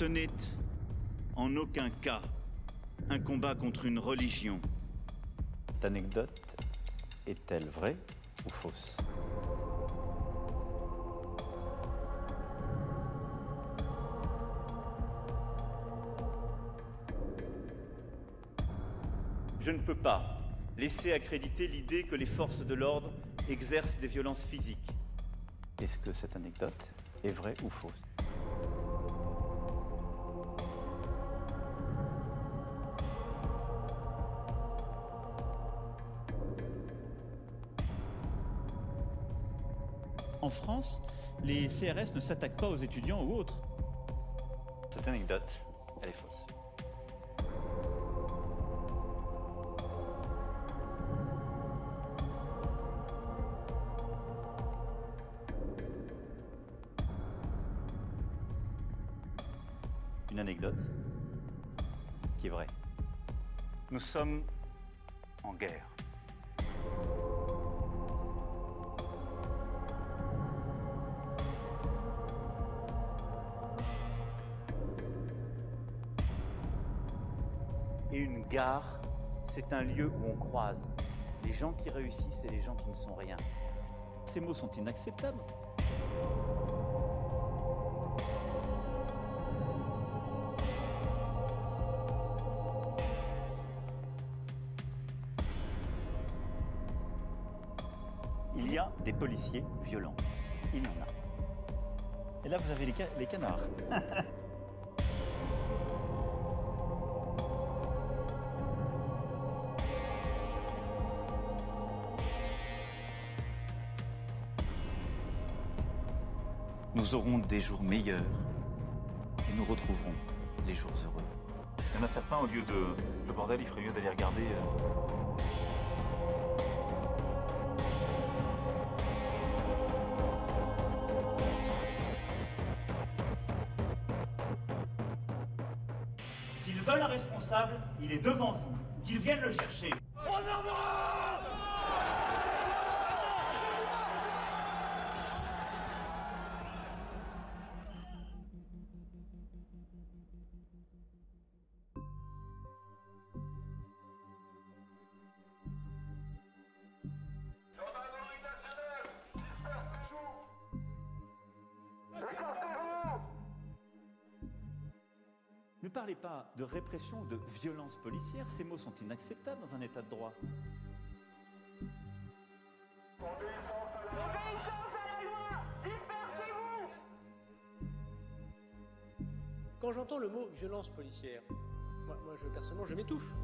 Ce n'est en aucun cas un combat contre une religion. Cette anecdote est-elle vraie ou fausse? Je ne peux pas laisser accréditer l'idée que les forces de l'ordre exercent des violences physiques. Est-ce que cette anecdote est vraie ou fausse? En France, les CRS ne s'attaquent pas aux étudiants ou autres. Cette anecdote, elle est fausse. Une anecdote qui est vraie. Nous sommes c'est un lieu où on croise les gens qui réussissent et les gens qui ne sont rien. Ces mots sont inacceptables. Il y a des policiers violents. Il y en a. Et là, vous avez les, ca- les canards. des jours meilleurs et nous retrouverons les jours heureux. Il y en a certains, au lieu de le bordel, il ferait mieux d'aller regarder. euh, S'ils veulent un responsable, il est devant vous. Qu'ils viennent le chercher. De répression ou de violence policière, ces mots sont inacceptables dans un état de droit. Obéissance à la Obéissance à la loi Dispersez-vous Quand j'entends le mot violence policière, moi, moi je, personnellement, je m'étouffe.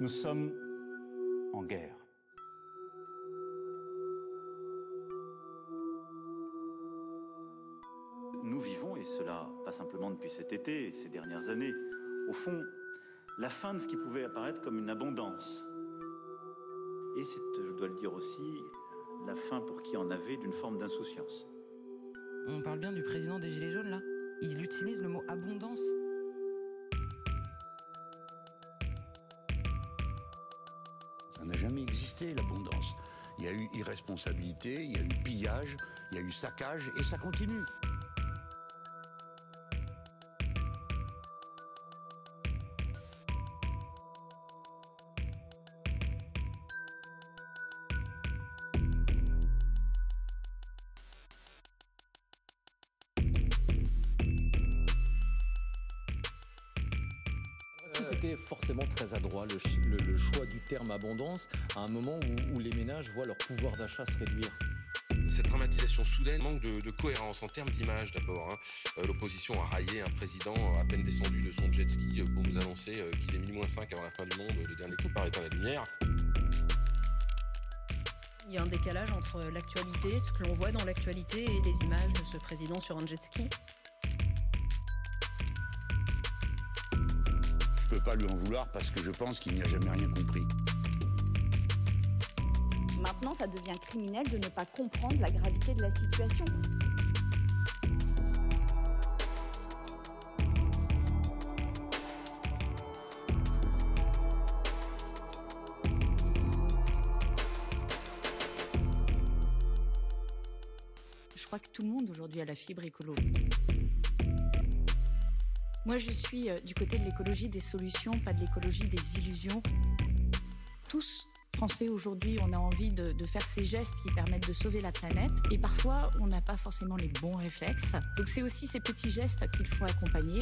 Nous sommes en guerre. Nous vivons, et cela pas simplement depuis cet été ces dernières années, au fond, la fin de ce qui pouvait apparaître comme une abondance. Et c'est, je dois le dire aussi, la fin pour qui en avait d'une forme d'insouciance. On parle bien du président des Gilets jaunes là Il utilise le mot abondance. Il y a eu irresponsabilité, il y a eu pillage, il y a eu saccage et ça continue. Abondance à un moment où, où les ménages voient leur pouvoir d'achat se réduire Cette dramatisation soudaine manque de, de cohérence en termes d'image d'abord. hein. Euh, L'opposition a raillé un président à peine descendu de son jet ski euh, pour nous annoncer euh, qu'il est minuit moins 5 avant la fin du monde, le dernier qui part étant la lumière. Il y a un décalage entre l'actualité, ce que l'on voit dans l'actualité et les images de ce président sur un jet ski. Je peux pas lui en vouloir parce que je pense qu'il n'y a jamais rien compris. Ça devient criminel de ne pas comprendre la gravité de la situation. Je crois que tout le monde aujourd'hui a la fibre écolo. Moi, je suis euh, du côté de l'écologie des solutions, pas de l'écologie des illusions. Tous, Français, aujourd'hui, on a envie de, faire ces gestes qui permettent de sauver la planète. Et parfois, on n'a pas forcément les bons réflexes. Donc, c'est aussi ces petits gestes qu'il faut accompagner.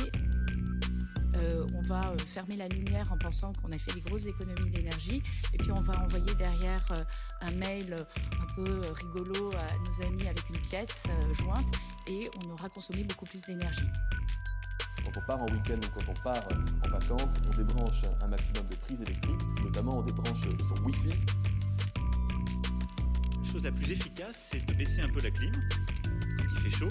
Euh, on va euh, fermer la lumière en pensant qu'on a fait des grosses économies d'énergie. Et puis, on va envoyer derrière euh, un mail un peu rigolo à nos amis avec une pièce jointe. Et on aura consommé beaucoup plus d'énergie. Quand on part en week-end ou quand on part euh, en vacances, on débranche un maximum de prises électriques, notamment on débranche son Wi-Fi. La chose la plus efficace, c'est de baisser un peu la clim quand il fait chaud.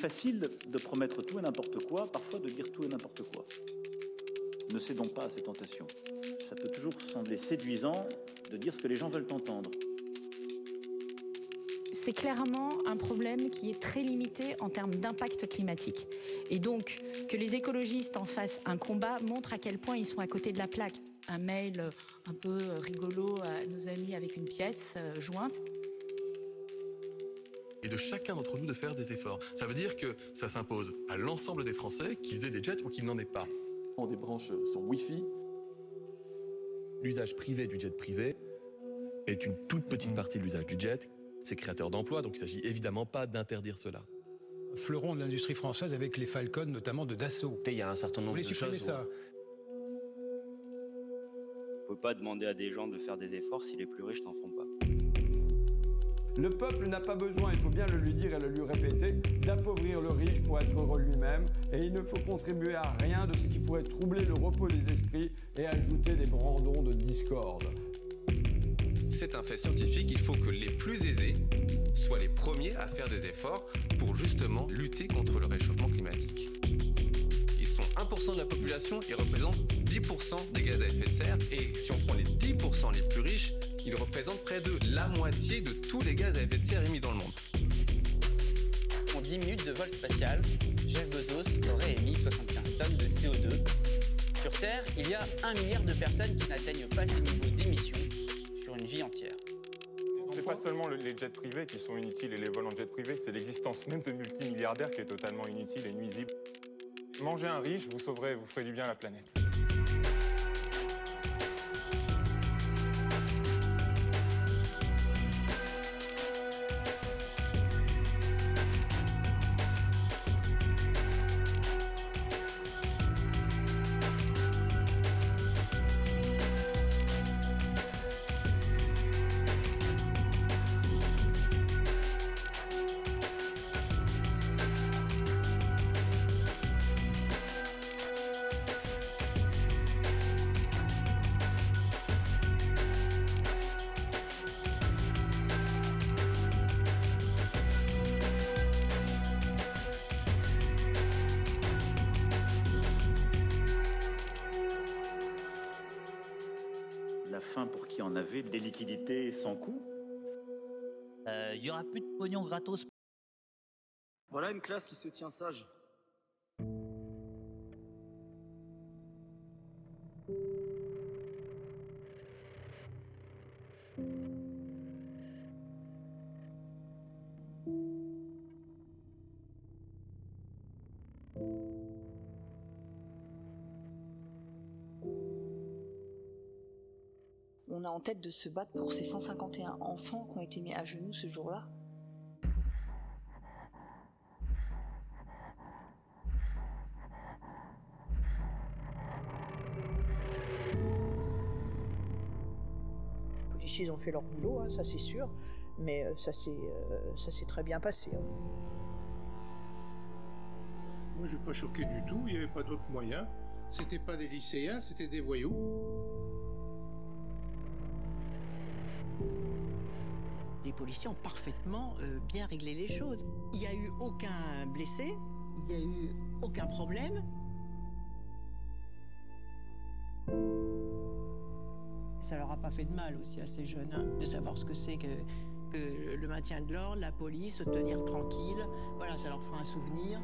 Facile de promettre tout et n'importe quoi, parfois de dire tout et n'importe quoi. Ne cédons pas à ces tentations. Ça peut toujours sembler séduisant de dire ce que les gens veulent entendre. c'est clairement un problème qui est très limité en termes d'impact climatique. Et donc, que les écologistes en fassent un combat montre à quel point ils sont à côté de la plaque. Un mail un peu rigolo à nos amis avec une pièce euh, jointe. Et de chacun d'entre nous de faire des efforts. Ça veut dire que ça s'impose à l'ensemble des Français, qu'ils aient des jets ou qu'ils n'en aient pas. On débranche son Wi-Fi. L'usage privé du jet privé est une toute petite partie de l'usage du jet. C'est créateur d'emplois, donc il ne s'agit évidemment pas d'interdire cela. Fleuron de l'industrie française avec les Falcon, notamment de Dassault. Il y a un certain Vous nombre voulez de supprimer choses. ça On peut pas demander à des gens de faire des efforts si les plus riches n'en font pas. Le peuple n'a pas besoin, il faut bien le lui dire et le lui répéter, d'appauvrir le riche pour être heureux lui-même, et il ne faut contribuer à rien de ce qui pourrait troubler le repos des esprits et ajouter des brandons de discorde. C'est un fait scientifique, il faut que les plus aisés soient les premiers à faire des efforts pour justement lutter contre le réchauffement climatique. Ils sont 1% de la population, ils représentent 10% des gaz à effet de serre, et si on prend les 10% les plus riches, ils représentent près de la moitié de tous les gaz à effet de serre émis dans le monde. En 10 minutes de vol spatial, Jeff Bezos aurait émis 75 tonnes de CO2. Sur Terre, il y a un milliard de personnes qui n'atteignent pas ces niveaux d'émissions sur une vie entière. C'est pas seulement le- les jets privés qui sont inutiles et les vols en jet privé, c'est l'existence même de multimilliardaires qui est totalement inutile et nuisible. Mangez un riche, vous sauverez, vous ferez du bien à la planète. Voilà une classe qui se tient sage. On a en tête de se battre pour ces 151 enfants qui ont été mis à genoux ce jour-là. Ils ont fait leur boulot, hein, ça c'est sûr, mais euh, ça s'est euh, ça s'est très bien passé. hein. Moi, je suis pas choqué du tout. Il n'y avait pas d'autre moyen. C'était pas des lycéens, c'était des voyous. Les policiers ont parfaitement euh, bien réglé les choses. Il n'y a eu aucun blessé, il n'y a eu aucun problème. Ça leur a pas fait de mal aussi à ces jeunes hein, de savoir ce que c'est que, que le maintien de l'ordre, la police, se tenir tranquille. Voilà, ça leur fera un souvenir.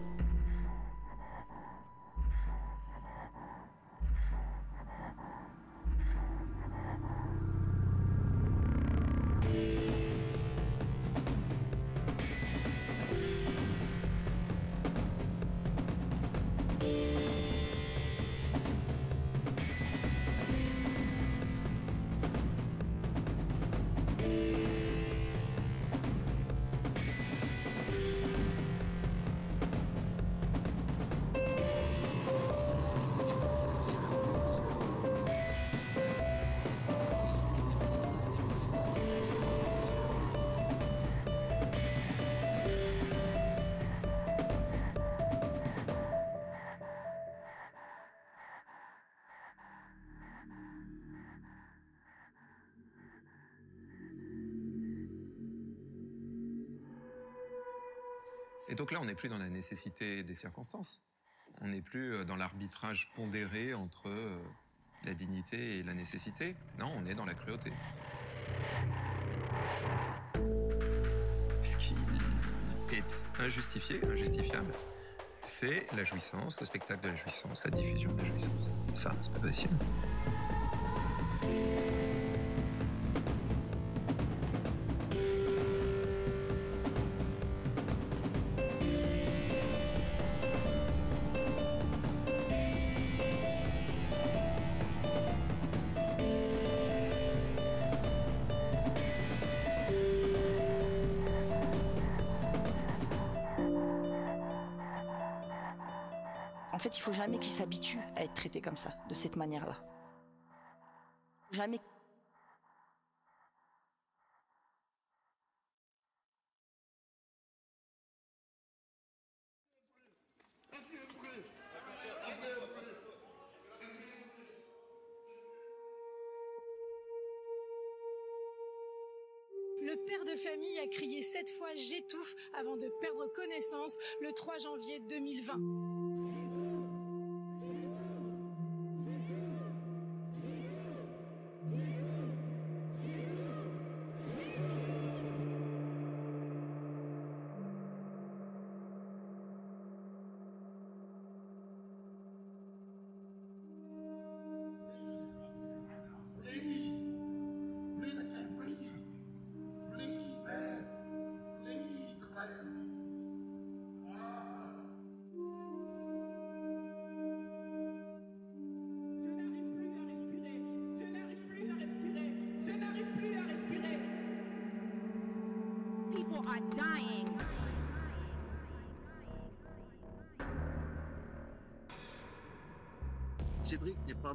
On n'est plus dans la nécessité des circonstances. On n'est plus euh, dans l'arbitrage pondéré entre euh, la dignité et la nécessité. Non, on est dans la cruauté. Ce qui est injustifié, injustifiable, c'est la jouissance, le spectacle de la jouissance, la diffusion de la jouissance. Ça, c'est pas possible. Cette manière-là. Jamais. Le père de famille a crié sept fois J'étouffe avant de perdre connaissance le 3 janvier 2020.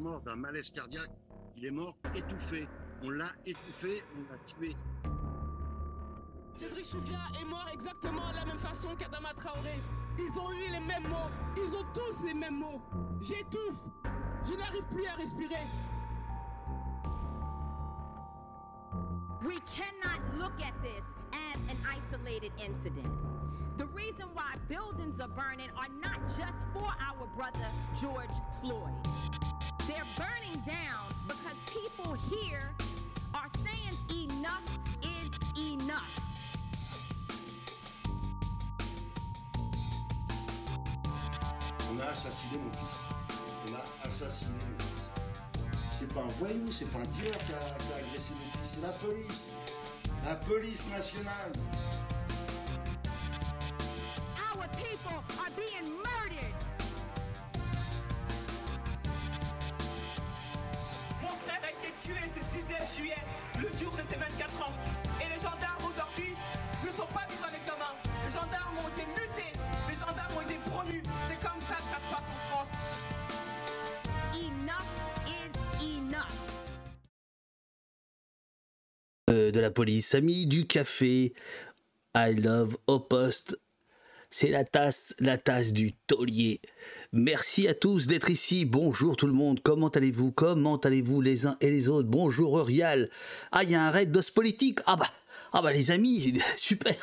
Mort d'un malaise cardiaque, il est mort étouffé. On l'a étouffé, on l'a tué. Cédric Choufia est mort exactement de la même façon qu'Adama Traoré. Ils ont eu les mêmes mots, ils ont tous les mêmes mots. J'étouffe, je n'arrive plus à respirer. We cannot look at this as an isolated incident. The reason why buildings are burning are not just for our brother George Floyd. They're burning down because people here are saying enough is enough. On a assassiné mon fils. On a assassiné mon fils. C'est pas un voyou, c'est pas un dealer qui a, qui a agressé mon fils, c'est la police. La police nationale. De la police, amis du café. I love au poste. C'est la tasse, la tasse du taulier. Merci à tous d'être ici. Bonjour tout le monde. Comment allez-vous? Comment allez-vous les uns et les autres? Bonjour Eurial. Ah, il y a un raid d'os politique? Ah bah, ah bah les amis, super,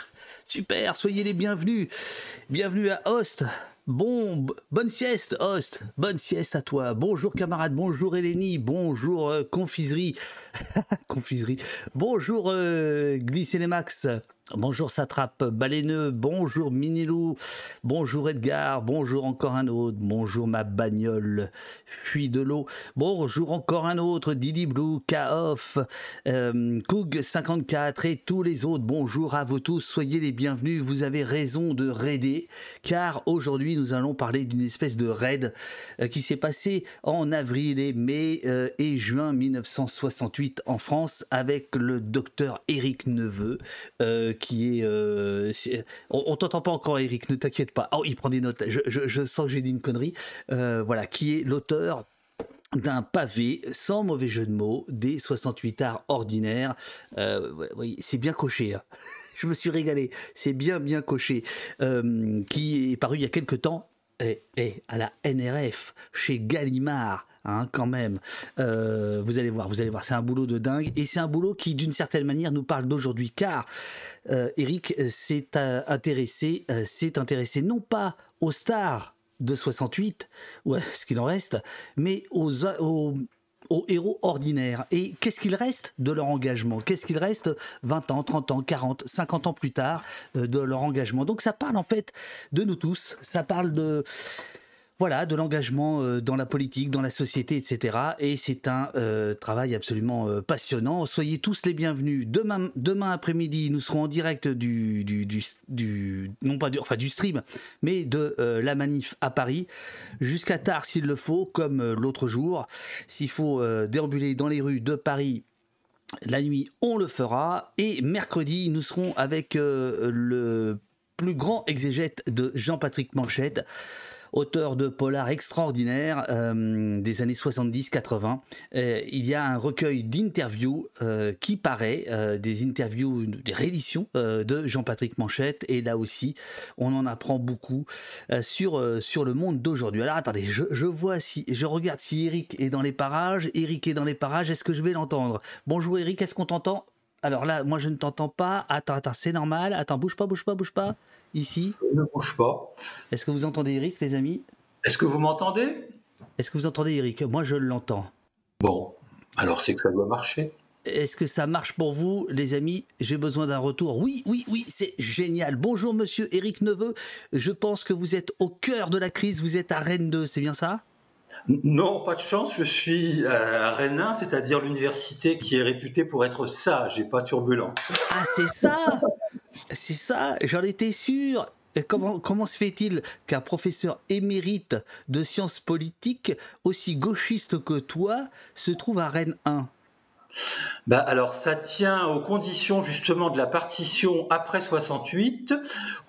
super. Soyez les bienvenus. Bienvenue à Host. Bon, bonne sieste, Host. Bonne sieste à toi. Bonjour camarade. Bonjour Eleni. Bonjour euh, confiserie. confiserie. Bonjour euh, Max. Bonjour Satrape Baleineau, bonjour Minilou, bonjour Edgar, bonjour encore un autre, bonjour ma bagnole, fuit de l'eau, bonjour encore un autre, Didi Blue, Kaof, euh, Koug54 et tous les autres, bonjour à vous tous, soyez les bienvenus, vous avez raison de raider, car aujourd'hui nous allons parler d'une espèce de raid euh, qui s'est passé en avril et mai euh, et juin 1968 en France avec le docteur Éric Neveu, euh, qui est... euh, on on t'entend pas encore Éric, ne t'inquiète pas. Oh, il prend des notes, je, je- sens que j'ai dit une connerie. Euh, voilà, qui est l'auteur d'un pavé, sans mauvais jeu de mots, des 68 arts ordinaires. Euh, oui, c'est bien coché. hein. Je me suis régalé. C'est bien, bien coché. Qui est paru il y a quelque temps et, et à la NRF, chez Gallimard. Hein, quand même, Euh, vous allez voir, vous allez voir, c'est un boulot de dingue et c'est un boulot qui, d'une certaine manière, nous parle d'aujourd'hui, car euh, Eric s'est euh, intéressé, euh, s'est intéressé non pas aux stars de 68, ou à ce qu'il en reste, mais aux, aux, héros ordinaires. Et qu'est-ce qu'il reste de leur engagement? Qu'est-ce qu'il reste 20 ans, 30 ans, 40, 50 ans plus tard de leur engagement? Donc ça parle en fait de nous tous, ça parle de voilà, de l'engagement euh, dans la politique, dans la société, etc. Et c'est un euh, travail absolument euh, passionnant. Soyez tous les bienvenus. Demain, après-midi, nous serons en direct du, non pas du, enfin du stream, mais de la manif à Paris, jusqu'à tard s'il le faut, comme l'autre jour. S'il faut déambuler dans les rues de Paris la nuit, on le fera. Et mercredi, nous serons avec le plus grand exégète de Jean-Patrick Manchette, auteur de polars extraordinaires euh, des années 70-80. Euh, il y a un recueil d'interviews euh, qui paraît, des interviews, des rééditions de Jean-Patrick Manchette. Et là aussi, on en apprend beaucoup sur, sur le monde d'aujourd'hui. Alors attendez, je, je vois si, je regarde si Eric est dans les parages. Eric est dans les parages, est-ce que je vais l'entendre? Bonjour Eric, est-ce qu'on t'entend? Alors là, moi je ne t'entends pas. Attends, attends, c'est normal. Attends, bouge pas, bouge pas, bouge pas. Ici. ne bouge pas. Est-ce que vous entendez Eric, les amis? Est-ce que vous m'entendez? Est-ce que vous entendez Eric? Moi je l'entends. Bon, alors c'est que ça doit marcher. Est-ce que ça marche pour vous, les amis? J'ai besoin d'un retour. Oui, oui, oui, c'est génial. Bonjour, monsieur Eric Neveu. Je pense que vous êtes au cœur de la crise. Vous êtes à Rennes 2, c'est bien ça? Non, pas de chance, je suis à Rennes 1, c'est-à-dire l'université qui est réputée pour être sage et pas turbulente. Ah, c'est ça? C'est ça, j'en étais sûr. Comment se fait-il qu'un professeur émérite de sciences politiques, aussi gauchiste que toi, se trouve à Rennes 1 bah alors ça tient aux conditions justement de la partition après 68,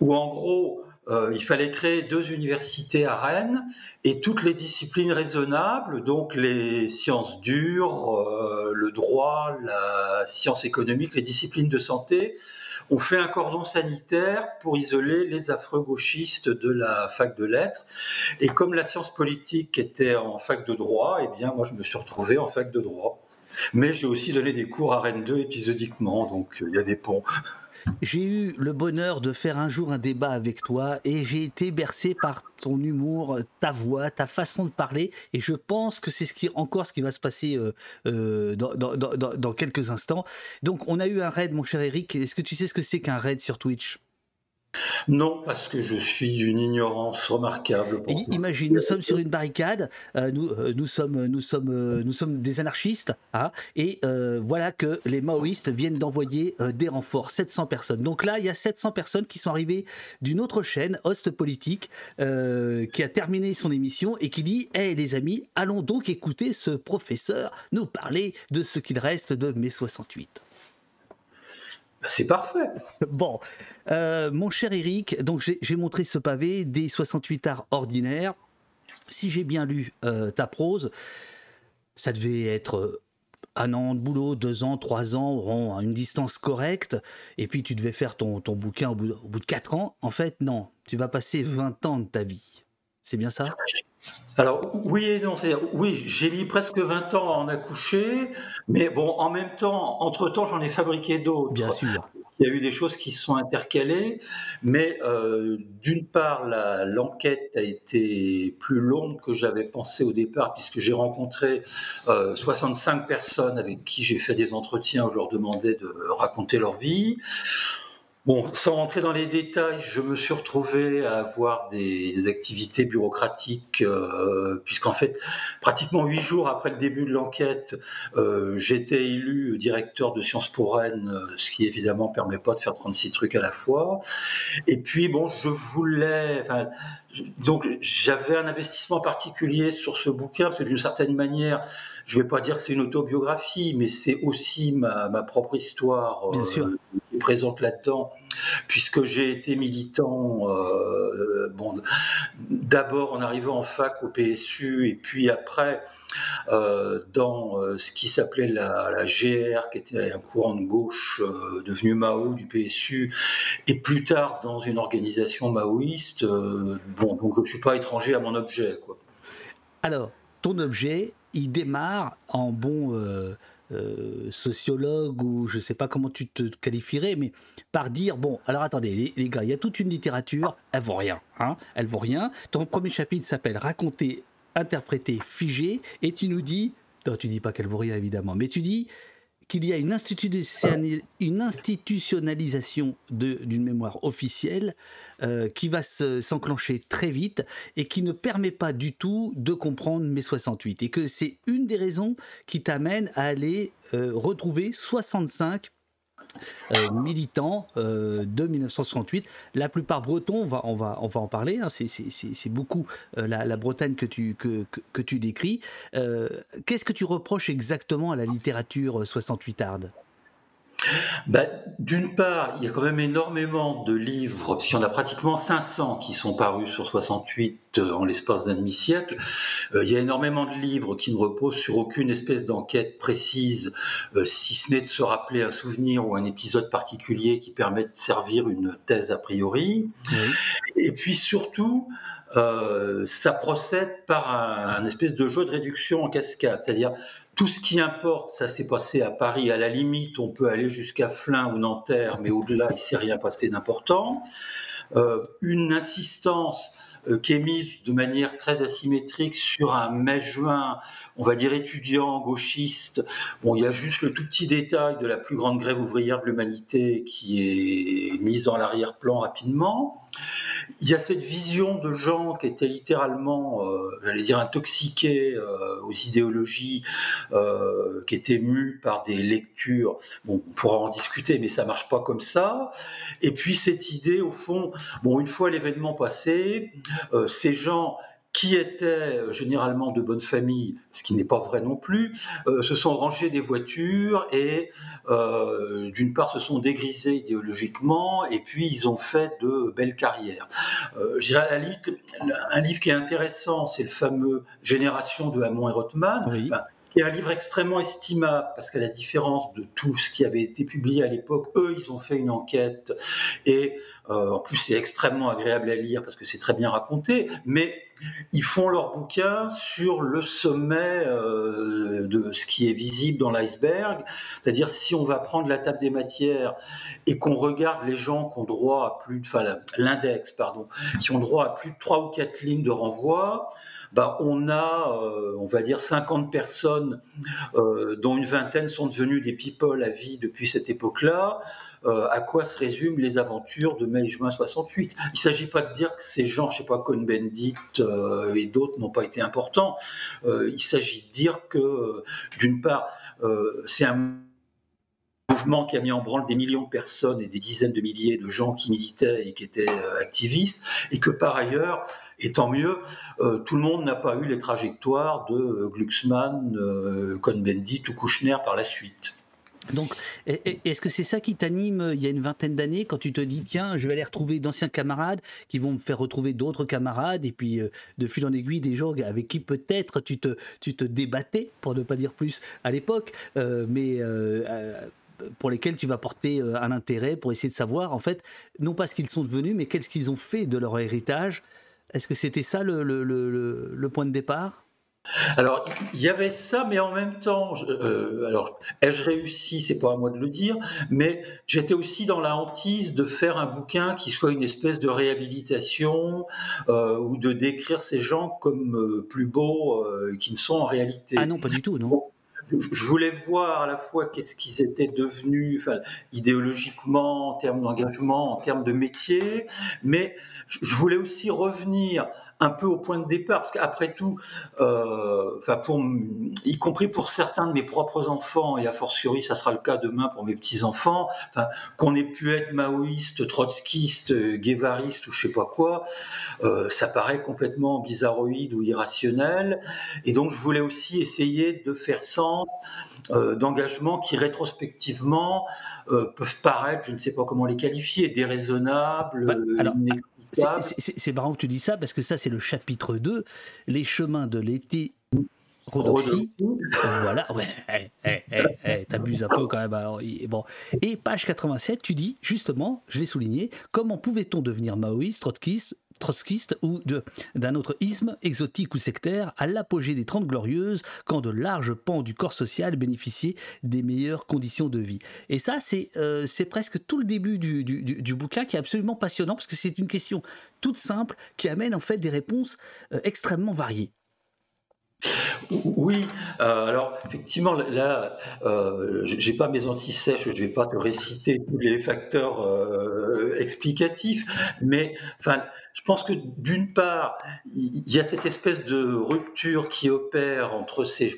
où en gros euh, il fallait créer deux universités à Rennes et toutes les disciplines raisonnables, donc les sciences dures, euh, le droit, la science économique, les disciplines de santé, ont fait un cordon sanitaire pour isoler les affreux gauchistes de la fac de lettres. Et comme la science politique était en fac de droit, eh bien moi je me suis retrouvé en fac de droit. Mais j'ai aussi donné des cours à Rennes 2 épisodiquement, donc il y a des ponts. J'ai eu le bonheur de faire un jour un débat avec toi et j'ai été bercé par ton humour, ta voix, ta façon de parler et je pense que c'est encore ce qui va se passer euh, euh, dans, dans, quelques instants. Donc on a eu un raid, mon cher Eric. Est-ce que tu sais ce que c'est qu'un raid sur Twitch? Non, parce que je suis d'une ignorance remarquable. Imagine, nous sommes sur une barricade, euh, nous, euh, nous, sommes, nous, sommes, euh, nous sommes des anarchistes, hein, et voilà que les maoïstes viennent d'envoyer des renforts, 700 personnes. Donc là, il y a 700 personnes qui sont arrivées d'une autre chaîne, Host Politique, qui a terminé son émission et qui dit Hé les amis, allons donc écouter ce professeur nous parler de ce qu'il reste de mai 68. Bah, c'est parfait. Bon, euh, mon cher Eric, donc j'ai montré ce pavé des 68 arts ordinaires. Si j'ai bien lu euh, ta prose, ça devait être euh, un an de boulot, deux ans, trois ans, à une distance correcte, et puis tu devais faire ton, ton bouquin au bout, au bout de quatre ans. En fait, non, tu vas passer 20 ans de ta vie. C'est bien ça? Alors oui et non, c'est oui, j'ai mis presque 20 ans à en accoucher, mais bon, en même temps, entre-temps, j'en ai fabriqué d'autres. Bien sûr. Il y a eu des choses qui se sont intercalées, mais euh, d'une part, l'enquête a été plus longue que j'avais pensé au départ, puisque j'ai rencontré euh, 65 personnes avec qui j'ai fait des entretiens où je leur demandais de raconter leur vie. Bon, sans rentrer dans les détails, je me suis retrouvé à avoir des activités bureaucratiques, euh, puisqu'en fait, pratiquement huit jours après le début de l'enquête, euh, j'étais élu directeur de Sciences pour Rennes, ce qui évidemment permet pas de faire 36 trucs à la fois. Et puis, bon, je voulais, enfin, donc j'avais un investissement particulier sur ce bouquin, parce que d'une certaine manière, je vais pas dire que c'est une autobiographie, mais c'est aussi ma, ma, propre histoire Bien sûr. Euh, qui est présente là-dedans puisque j'ai été militant, euh, d'abord en arrivant en fac au PSU, et puis après euh, dans euh, ce qui s'appelait la, GR, qui était un courant de gauche devenu Mao du PSU, et plus tard dans une organisation maoïste. Bon, donc je ne suis pas étranger à mon objet. Alors, ton objet, il démarre en bon euh, sociologue ou je sais pas comment tu te qualifierais, mais par dire bon, alors attendez, les, les gars, il y a toute une littérature, elle vaut rien, hein, elle vaut rien. Ton premier chapitre s'appelle Raconter, interpréter, figer, et tu nous dis, non, tu dis pas qu'elle vaut rien évidemment, mais tu dis qu'il y a une, institutionnalisation d'une mémoire officielle euh, qui va s'enclencher très vite et qui ne permet pas du tout de comprendre mai 68 et que c'est une des raisons qui t'amène à aller euh, retrouver 65 euh, militants euh, de 1968, la plupart bretons, on va, on va, on va en parler, hein, c'est beaucoup euh, la, Bretagne que tu, que, que, tu décris. Euh, Qu'est-ce que tu reproches exactement à la littérature 68arde bah, D'une part, il y a quand même énormément de livres, puisqu'il y en a pratiquement 500 qui sont parus sur 68 euh, en l'espace d'un demi-siècle. Euh, il y a énormément de livres qui ne reposent sur aucune espèce d'enquête précise, euh, si ce n'est de se rappeler un souvenir ou un épisode particulier qui permet de servir une thèse a priori. Et puis surtout, euh, ça procède par un, un espèce de jeu de réduction en cascade, c'est-à-dire tout ce qui importe, ça s'est passé à Paris. À la limite, on peut aller jusqu'à Flins ou Nanterre, mais au-delà, il s'est rien passé d'important. Euh, une insistance euh, qui est mise de manière très asymétrique sur un mai-juin, on va dire étudiant, gauchiste. Bon, il y a juste le tout petit détail de la plus grande grève ouvrière de l'humanité qui est mise dans l'arrière-plan rapidement. Il y a cette vision de gens qui étaient littéralement, euh, j'allais dire, intoxiqués euh, aux idéologies, euh, qui étaient mus par des lectures. Bon, on pourra en discuter, mais ça marche pas comme ça. Et puis cette idée, au fond, bon, une fois l'événement passé, ces gens qui étaient euh, généralement de bonne famille, ce qui n'est pas vrai non plus, euh, se sont rangés des voitures et euh, d'une part se sont dégrisés idéologiquement et puis ils ont fait de belles carrières. Euh, je dirais à la limite, un livre qui est intéressant, c'est le fameux Génération de Hamon et Rothman. Enfin, qui est un livre extrêmement estimable parce qu'à la différence de tout ce qui avait été publié à l'époque, eux, ils ont fait une enquête. Et euh, en plus c'est extrêmement agréable à lire parce que c'est très bien raconté, mais ils font leur bouquin sur le sommet euh, de ce qui est visible dans l'iceberg, c'est-à-dire si on va prendre la table des matières et qu'on regarde les gens qui ont droit à plus, de, enfin l'index, pardon, qui ont droit à plus de trois ou quatre lignes de renvoi, bah, on a, euh, on va dire, 50 personnes, euh, dont une vingtaine sont devenues des people à vie depuis cette époque-là. Euh, à quoi se résument les aventures de mai et juin 68 Il ne s'agit pas de dire que ces gens, je sais pas, Cohn-Bendit et d'autres n'ont pas été importants. Il s'agit de dire que, d'une part, c'est un mouvement qui a mis en branle des millions de personnes et des dizaines de milliers de gens qui militaient et qui étaient activistes, et que par ailleurs, et tant mieux, euh, tout le monde n'a pas eu les trajectoires de Glucksmann, euh, Cohn-Bendit ou Kouchner par la suite. Donc, est-ce que c'est ça qui t'anime euh, il y a une vingtaine d'années quand tu te dis tiens, je vais aller retrouver d'anciens camarades qui vont me faire retrouver d'autres camarades et puis euh, de fil en aiguille des gens avec qui peut-être tu te, tu te débattais, pour ne pas dire plus, à l'époque, euh, mais pour lesquels tu vas porter un intérêt pour essayer de savoir en fait, non pas ce qu'ils sont devenus, mais qu'est-ce qu'ils ont fait de leur héritage. Est-ce que c'était ça le, le, le, le point de départ? Alors, il y avait ça, mais en même temps, euh, alors, ai-je réussi? C'est pas à moi de le dire, mais j'étais aussi dans la hantise de faire un bouquin qui soit une espèce de réhabilitation euh, ou de décrire ces gens comme euh, plus beaux qu'ils ne sont en réalité. Ah non, pas du tout, non. Je voulais voir à la fois qu'est-ce qu'ils étaient devenus, enfin, idéologiquement, en termes d'engagement, en termes de métier, mais je voulais aussi revenir un peu au point de départ, parce qu'après tout, euh, pour, y compris pour certains de mes propres enfants, et a fortiori ça sera le cas demain pour mes petits enfants, enfin qu'on ait pu être maoïste, trotskiste, guévariste ou je sais pas quoi, euh, ça paraît complètement bizarroïde ou irrationnel, et donc je voulais aussi essayer de faire sens euh, d'engagements qui rétrospectivement euh, peuvent paraître, je ne sais pas comment les qualifier, déraisonnables, bah, alors, c'est marrant que tu dis ça parce que ça, c'est le chapitre 2, les chemins de l'été. Rhodoxie. Voilà, ouais, hey, hey, hey, t'abuses un peu quand même. Alors, bon. Et page 87, tu dis justement, je l'ai souligné, comment pouvait-on devenir maoïste, trotskiste, trotskiste ou d'un autre isme exotique ou sectaire à l'apogée des Trente Glorieuses quand de larges pans du corps social bénéficiaient des meilleures conditions de vie. Et ça, c'est euh, presque tout le début du, bouquin qui est absolument passionnant parce que c'est une question toute simple qui amène en fait des réponses euh, extrêmement variées. Oui, euh, alors effectivement, là, euh, j'ai pas mes anti-sèches, je vais pas te réciter tous les facteurs euh, explicatifs, mais enfin, je pense que d'une part, il y a cette espèce de rupture qui opère entre ces,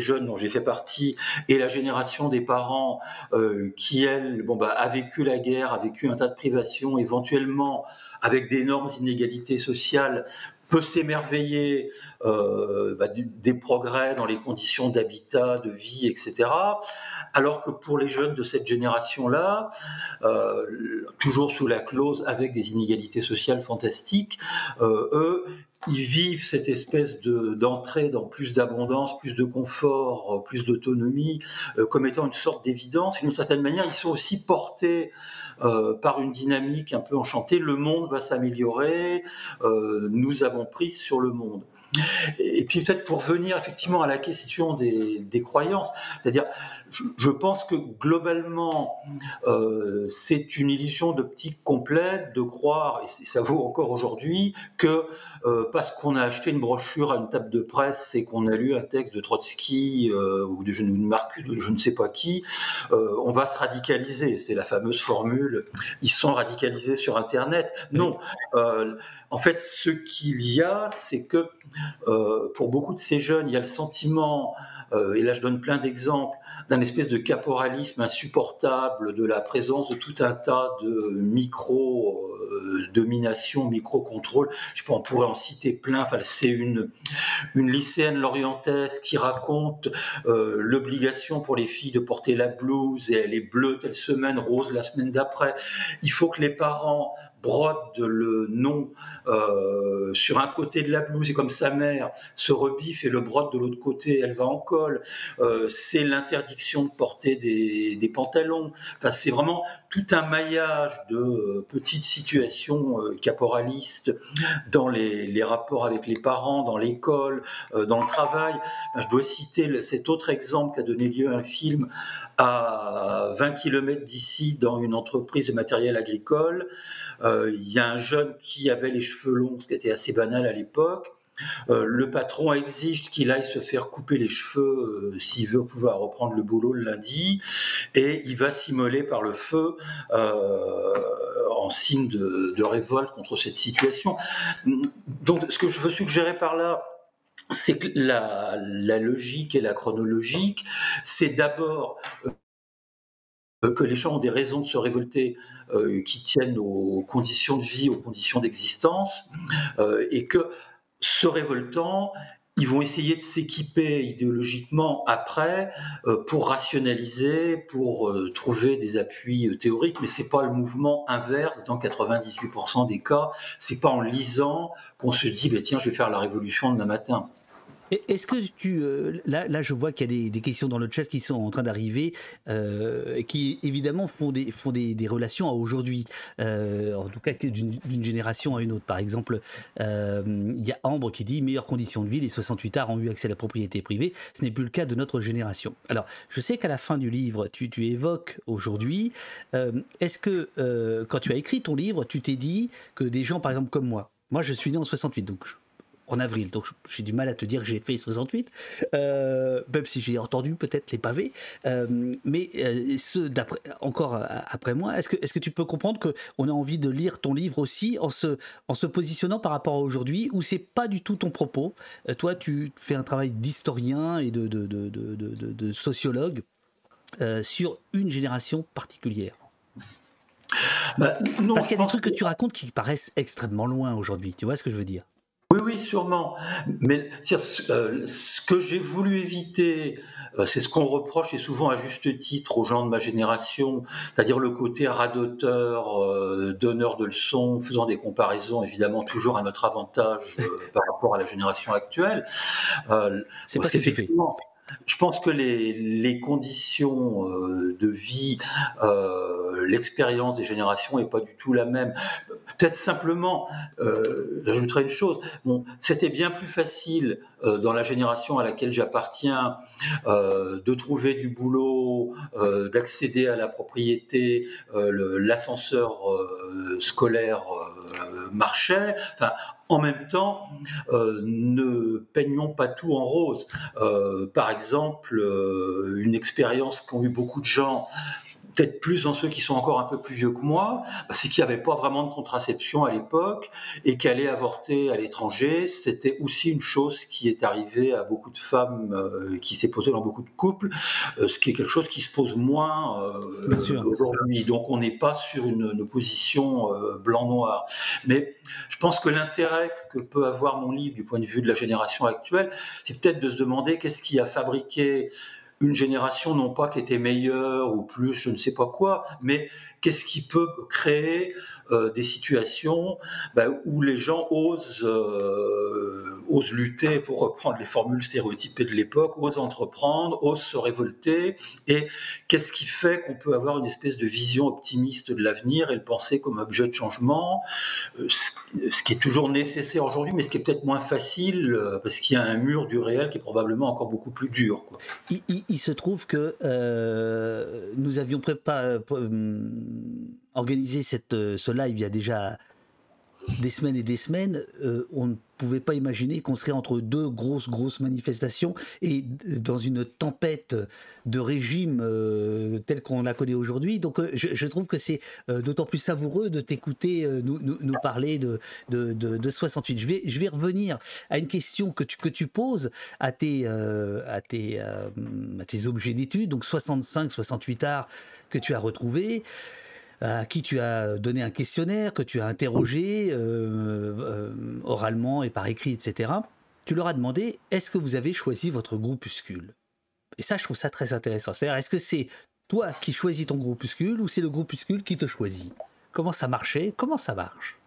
jeunes dont j'ai fait partie et la génération des parents euh, qui, elle, bon, bah, a vécu la guerre, a vécu un tas de privations, éventuellement avec d'énormes inégalités sociales, peut s'émerveiller euh, bah, des progrès dans les conditions d'habitat, de vie, etc. Alors que pour les jeunes de cette génération-là, euh, toujours sous la clause avec des inégalités sociales fantastiques, euh, eux, ils vivent cette espèce de d'entrée dans plus d'abondance, plus de confort, plus d'autonomie, comme étant une sorte d'évidence. Et d'une certaine manière, ils sont aussi portés euh, par une dynamique un peu enchantée. Le monde va s'améliorer, euh, nous avons prise sur le monde. Et puis peut-être pour venir effectivement à la question des, des croyances, c'est-à-dire je, pense que globalement, euh, c'est une illusion d'optique complète de croire, et ça vaut encore aujourd'hui, que euh, parce qu'on a acheté une brochure à une table de presse et qu'on a lu un texte de Trotsky euh, ou de, de Marcus, de je ne sais pas qui, on va se radicaliser. C'est la fameuse formule, ils sont radicalisés sur Internet. Non. En fait, ce qu'il y a, c'est que pour beaucoup de ces jeunes, il y a le sentiment, et là je donne plein d'exemples, d'un espèce de caporalisme insupportable, de la présence de tout un tas de micro-domination, micro-contrôle. Je sais pas, on pourrait en citer plein. Enfin, c'est une, une lycéenne lorientaise qui raconte euh, l'obligation pour les filles de porter la blouse et elle est bleue telle semaine, rose la semaine d'après. Il faut que les parents brode le nom euh, sur un côté de la blouse et comme sa mère se rebiffe et le brode de l'autre côté, elle va en col. Euh, c'est l'interdiction de porter des, des pantalons. Enfin, c'est vraiment tout un maillage de euh, petites situations euh, caporalistes dans les, les, rapports avec les parents, dans l'école, euh, dans le travail. je dois citer cet autre exemple qui a donné lieu à un film à 20 km d'ici dans une entreprise de matériel agricole. Il y a un jeune qui avait les cheveux longs, ce qui était assez banal à l'époque. Euh, le patron exige qu'il aille se faire couper les cheveux euh, s'il veut pouvoir reprendre le boulot le lundi, et il va s'immoler par le feu euh, en signe de, révolte contre cette situation. Donc, ce que je veux suggérer par là, c'est que la, la, logique et la chronologique, c'est d'abord que les gens ont des raisons de se révolter qui tiennent aux conditions de vie, aux conditions d'existence, et que se révoltant, ils vont essayer de s'équiper idéologiquement après euh, pour rationaliser, pour euh, trouver des appuis euh, théoriques, mais c'est pas le mouvement inverse dans 98% des cas. C'est pas en lisant qu'on se dit, bah, tiens, je vais faire la révolution demain matin. Est-ce que tu. Euh, là, je vois qu'il y a des, questions dans le chat qui sont en train d'arriver, euh, qui évidemment font des, relations à aujourd'hui, euh, en tout cas d'une génération à une autre. Par exemple, il y a Ambre qui dit meilleures conditions de vie, les 68 arts ont eu accès à la propriété privée. Ce n'est plus le cas de notre génération. Alors, je sais qu'à la fin du livre, tu, tu évoques aujourd'hui. Est-ce que quand tu as écrit ton livre, tu t'es dit que des gens, par exemple, comme moi, moi je suis né en 68, donc en avril, donc j'ai du mal à te dire que j'ai fait 68, euh, même si j'ai entendu peut-être les pavés. Euh, mais euh, ce, d'après, encore après moi, est-ce que, tu peux comprendre qu'on a envie de lire ton livre aussi en se, en se positionnant par rapport à aujourd'hui, où c'est pas du tout ton propos? Toi, tu fais un travail d'historien et de, de, de, de sociologue sur une génération particulière. Bah, non, Parce qu'il y a des trucs que tu racontes qui paraissent extrêmement loin aujourd'hui. Tu vois ce que je veux dire? Oui, oui, sûrement. Mais euh, ce que j'ai voulu éviter, euh, c'est ce qu'on reproche et souvent à juste titre aux gens de ma génération, c'est-à-dire le côté radoteur, euh, donneur de leçons, faisant des comparaisons évidemment toujours à notre avantage par rapport à la génération actuelle. c'est parce qu'effectivement. Je pense que les, conditions euh, de vie, euh, l'expérience des générations n'est pas du tout la même. Peut-être simplement, euh, j'ajouterais une chose, c'était bien plus facile euh, dans la génération à laquelle j'appartiens de trouver du boulot, d'accéder à la propriété, l'ascenseur scolaire marchait. En même temps, euh, ne peignons pas tout en rose. Euh, par exemple, euh, une expérience qu'ont eu beaucoup de gens peut-être plus dans ceux qui sont encore un peu plus vieux que moi, bah, c'est qu'il n'y avait pas vraiment de contraception à l'époque et qu'aller avorter à l'étranger, c'était aussi une chose qui est arrivée à beaucoup de femmes, euh, qui s'est posée dans beaucoup de couples, euh, ce qui est quelque chose qui se pose moins euh, aujourd'hui. Donc on n'est pas sur une, une position euh, blanc-noir. Mais je pense que l'intérêt que peut avoir mon livre du point de vue de la génération actuelle, c'est peut-être de se demander qu'est-ce qui a fabriqué une génération non pas qui était meilleure ou plus je ne sais pas quoi, mais qu'est-ce qui peut créer euh, des situations ben, où les gens osent, euh, osent lutter, pour reprendre les formules stéréotypées de l'époque, osent entreprendre, osent se révolter, et qu'est-ce qui fait qu'on peut avoir une espèce de vision optimiste de l'avenir et le penser comme objet de changement, euh, ce qui est toujours nécessaire aujourd'hui, mais ce qui est peut-être moins facile, parce qu'il y a un mur du réel qui est probablement encore beaucoup plus dur. Il, se trouve que nous avions préparé organisé cette, ce live il y a déjà des semaines et des semaines, euh, on ne pouvait pas imaginer qu'on serait entre deux grosses, grosses manifestations et dans une tempête de régime euh, tel qu'on la connaît aujourd'hui. Donc euh, je, trouve que c'est euh, d'autant plus savoureux de t'écouter euh, nous, nous, parler de, de, de, de 68. Je vais, je vais revenir à une question que tu, que tu poses à tes, euh, à tes, euh, à tes objets d'études, donc 65, 68 arts que tu as retrouvés à qui tu as donné un questionnaire, que tu as interrogé euh, euh, oralement et par écrit, etc. Tu leur as demandé est-ce que vous avez choisi votre groupuscule? Et ça, je trouve ça très intéressant. C'est-à-dire, est-ce que c'est toi qui choisis ton groupuscule ou c'est le groupuscule qui te choisit? Comment ça marchait? Comment ça marche?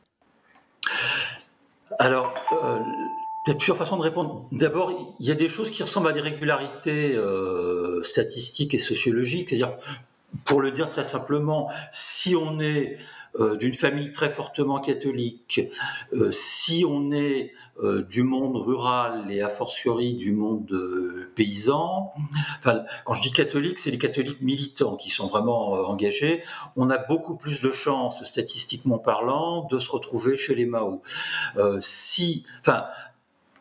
Alors, il y a plusieurs façons de répondre. D'abord, il y a des choses qui ressemblent à des régularités euh, statistiques et sociologiques, c'est-à-dire pour le dire très simplement, si on est euh, d'une famille très fortement catholique, euh, si on est euh, du monde rural et a fortiori du monde paysan, quand je dis catholique, c'est les catholiques militants qui sont vraiment engagés, on a beaucoup plus de chances, statistiquement parlant, de se retrouver chez les Mao. Si,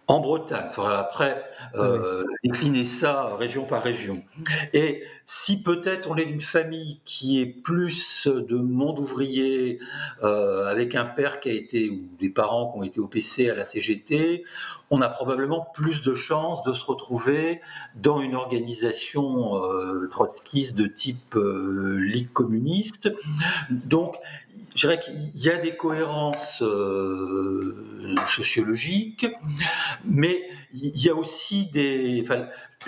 en Bretagne, il faudra après euh, décliner ça région par région. Et si peut-être on est d'une famille qui est plus de monde ouvrier, euh, avec un père qui a été, ou des parents qui ont été au PC à la CGT, on a probablement plus de chances de se retrouver dans une organisation euh, trotskiste de type euh, Ligue communiste. Donc, je dirais qu'il y a des cohérences euh, sociologiques, mais il y a aussi des,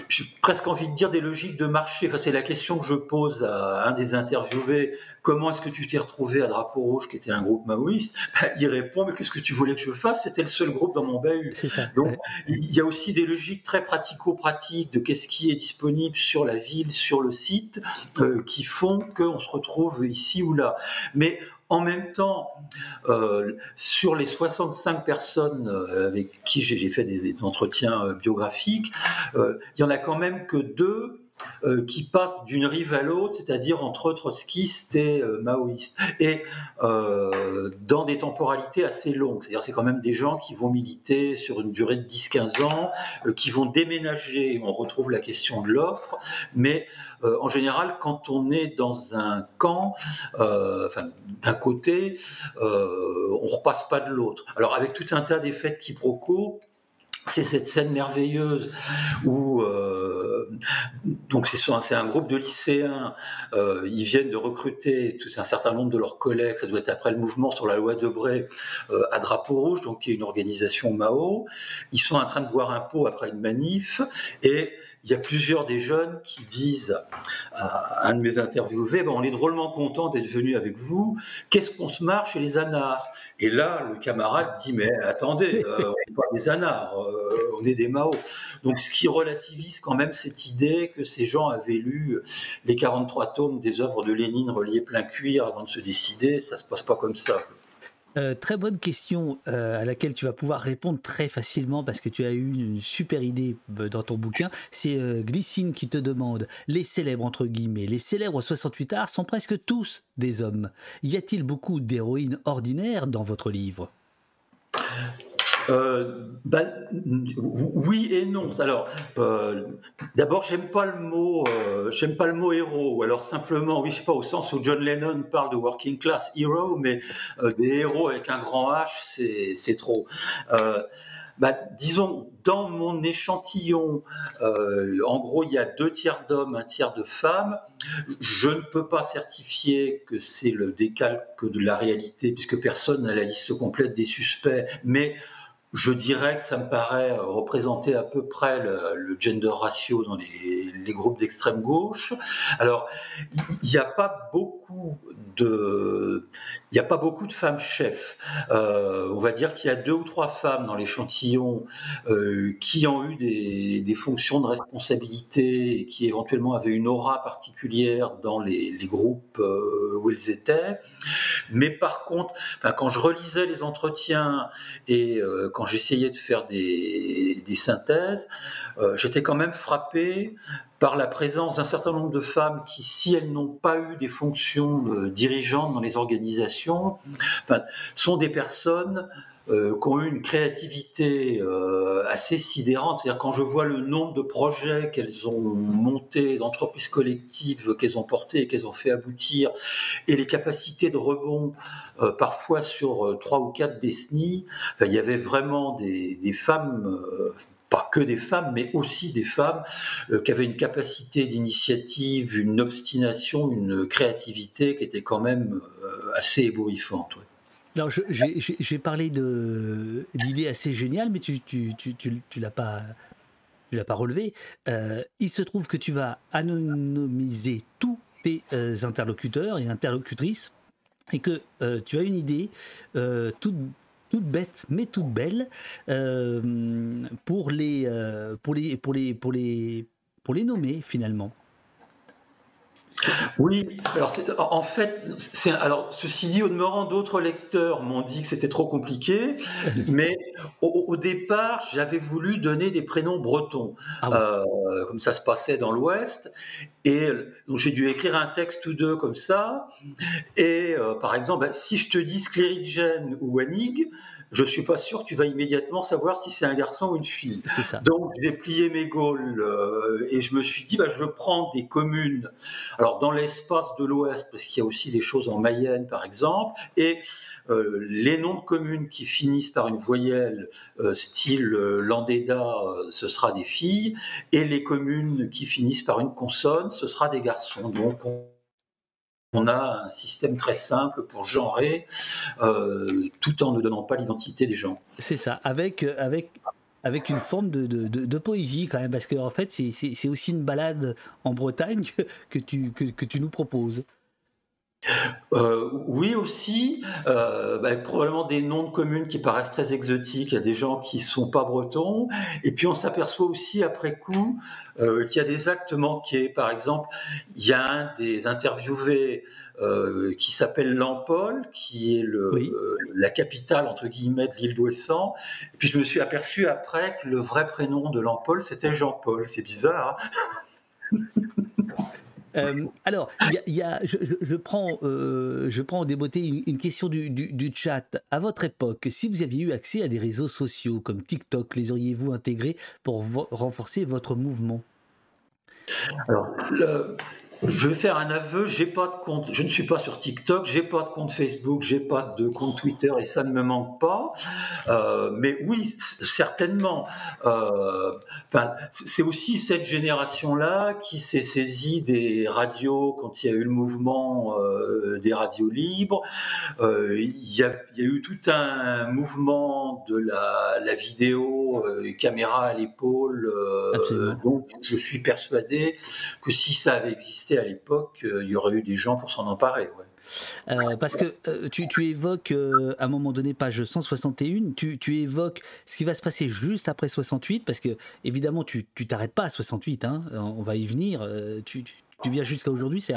j'ai presque envie de dire des logiques de marché. Enfin, c'est la question que je pose à un des interviewés. Comment est-ce que tu t'es retrouvé à Drapeau Rouge, qui était un groupe maoïste? Ben, Il répond, mais qu'est-ce que tu voulais que je fasse? C'était le seul groupe dans mon bahut. Donc, il y a aussi des logiques très pratico-pratiques de qu'est-ce qui est disponible sur la ville, sur le site, euh, qui font qu'on se retrouve ici ou là. Mais en même temps, euh, sur les 65 personnes euh, avec qui j'ai fait des, entretiens euh, biographiques, il y en a quand même que deux euh, qui passent d'une rive à l'autre, c'est-à-dire entre trotskistes et euh, maoïstes, et euh, dans des temporalités assez longues. C'est-à-dire c'est quand même des gens qui vont militer sur une durée de 10-15 ans, euh, qui vont déménager, on retrouve la question de l'offre, mais euh, en général, quand on est dans un camp, d'un côté, on repasse pas de l'autre. Alors avec tout un tas d'effets de quiproquos, c'est cette scène merveilleuse où euh, donc c'est un- groupe de lycéens, euh, ils viennent de recruter un certain nombre de leurs collègues, ça doit être après le mouvement sur la loi Debré euh, à Drapeau Rouge, donc qui est une organisation Mao. Ils sont en train de boire un pot après une manif et il y a plusieurs des jeunes qui disent à un de mes interviewés, ben, on est drôlement content d'être venu avec vous, qu'est-ce qu'on se marre chez les anards? Et là, le camarade dit, mais attendez, euh, on n'est pas des anards, euh, on est des Mao. Donc ce qui relativise quand même cette idée que ces gens avaient lu les 43 tomes des œuvres de Lénine reliés plein cuir avant de se décider, ça se passe pas comme ça. Euh, très bonne question euh, à laquelle tu vas pouvoir répondre très facilement parce que tu as eu une super idée euh, dans ton bouquin. C'est euh, Glycine qui te demande les célèbres entre guillemets, les célèbres 68 arts sont presque tous des hommes. Y a-t-il beaucoup d'héroïnes ordinaires dans votre livre? Euh, bah, oui et non. Alors, euh, d'abord, j'aime pas le mot, euh, j'aime pas le mot héros. Alors simplement, oui, je sais pas, au sens où John Lennon parle de working class hero, mais euh, des héros avec un grand H, c'est trop. Bah, disons, dans mon échantillon, en gros, il y a deux tiers d'hommes, un tiers de femmes. Je ne peux pas certifier que c'est le décalque de la réalité, puisque personne n'a la liste complète des suspects, mais je dirais que ça me paraît représenter à peu près le, gender ratio dans les groupes d'extrême gauche. Alors, il n'y a pas beaucoup il n'y a pas beaucoup de femmes chefs. Euh, on va dire qu'il y a deux ou trois femmes dans l'échantillon euh, qui ont eu des, fonctions de responsabilité et qui éventuellement avaient une aura particulière dans les, groupes euh, où elles étaient. Mais par contre, quand je relisais les entretiens et quand j'essayais de faire des, des synthèses, j'étais quand même frappé par la présence d'un certain nombre de femmes qui, si elles n'ont pas eu des fonctions euh, dirigeantes dans les organisations, enfin, sont des personnes euh, qui ont eu une créativité euh, assez sidérante. C'est-à-dire quand je vois le nombre de projets qu'elles ont montés, d'entreprises collectives qu'elles ont portées et qu'elles ont fait aboutir, et les capacités de rebond euh, parfois sur trois ou quatre décennies, enfin, il y avait vraiment des, des femmes. Pas que des femmes, mais aussi des femmes euh, qui avaient une capacité d'initiative, une obstination, une créativité qui était quand même euh, assez ébouriffante. ouais. Alors, j'ai parlé d'idées assez géniales, mais tu, tu, tu, tu, tu l'as pas. Pas relevé. Euh, il se trouve que tu vas anonymiser tous tes interlocuteurs et interlocutrices et que tu as une idée toute, toute bête mais toute belle euh, pour les euh, pour les pour les pour les pour les nommer finalement. Oui, alors c'est- en fait, c'est alors ceci dit, au demeurant d'autres lecteurs m'ont dit que c'était trop compliqué, mais au, au départ j'avais voulu donner des prénoms bretons, Euh, comme ça se passait dans l'Ouest, et euh, donc j'ai dû écrire un texte ou deux comme ça, et euh, par exemple, bah, si je te dis Sclérigen ou Anig, je suis pas sûr que tu vas immédiatement savoir si c'est un garçon ou une fille. Donc j'ai plié mes gaules euh, et je me suis dit, bah, je prends des communes, alors dans l'espace de l'Ouest, parce qu'il y a aussi des choses en Mayenne par exemple, et euh, les noms de communes qui finissent par une voyelle euh, style euh, Landéda, euh, ce sera des filles, et les communes qui finissent par une consonne, ce sera des garçons. Donc on, on a un système très simple pour genrer, euh, tout en ne donnant pas l'identité des gens. C'est ça, avec, euh, avec, avec une forme de, poésie quand même, parce que en fait, c'est- aussi une balade en Bretagne que tu nous proposes. Euh, oui aussi, euh, bah, probablement des noms de communes qui paraissent très exotiques. Il y a des gens qui sont pas bretons, et puis on s'aperçoit aussi après coup euh, qu'il y a des actes manqués. Par exemple, il y a un des interviewés euh, qui s'appelle Lampol, qui est le, la capitale entre guillemets de l'île d'Ouessant. Et puis je me suis aperçu après que le vrai prénom de Lampol c'était Jean-Paul. C'est bizarre. hein? Euh, alors, je, prends, euh, je une, question du, chat. À votre époque, si vous aviez eu accès à des réseaux sociaux comme TikTok, les auriez-vous intégrés pour renforcer votre mouvement? Je vais faire un aveu, j'ai pas de compte, je ne suis pas sur TikTok, j'ai pas de compte Facebook, j'ai pas de compte Twitter et ça ne me manque pas. Euh, mais oui, certainement. Euh, c'est aussi cette génération-là qui s'est saisie des radios quand il y a eu le mouvement euh, des radios libres. Euh, il, y a, il y a eu tout un mouvement de la, la vidéo, caméra à l'épaule. donc, je suis persuadé que si ça avait existé à l'époque, euh, il y aurait eu des gens pour s'en emparer. Euh, parce que euh, tu, évoques à un moment donné, page 161, tu, évoques ce qui va se passer juste après 68, parce que évidemment tu t'arrêtes pas à 68, hein, on va y venir, tu, viens jusqu'à aujourd'hui, c'est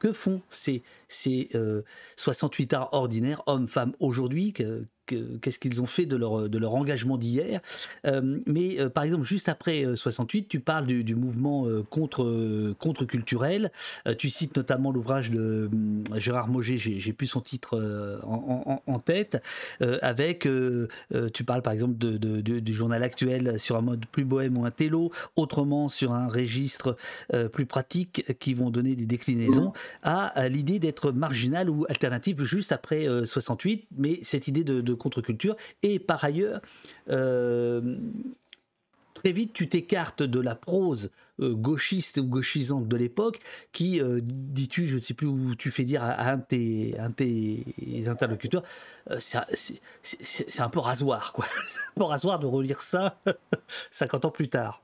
que font ces, ces euh, 68 arts ordinaires, hommes, femmes, aujourd'hui Qu'est-ce qu'ils ont fait de leur, de leur engagement d'hier. Euh, Mais euh, par exemple, juste après euh, 68, tu parles du, du mouvement euh, contre, euh, contre-culturel. Euh, tu cites notamment l'ouvrage de hum, Gérard Moget, j'ai plus son titre euh, en, en- en tête, euh, avec, euh, euh, tu parles par exemple de- de- de- du journal actuel sur un mode plus bohème ou un télo, autrement sur un registre euh, plus pratique qui vont donner des déclinaisons à, à l'idée d'être marginal ou alternative juste après euh, 68, mais cette idée de, de contre-culture. Et par ailleurs, euh, très vite, tu t'écartes de la prose euh, gauchiste ou gauchisante de l'époque, qui, euh, dis-tu, je ne sais plus où tu fais dire à, un, de tes, tes interlocuteurs, c'est un peu rasoir, quoi. C'est un peu rasoir de relire ça 50 ans plus tard.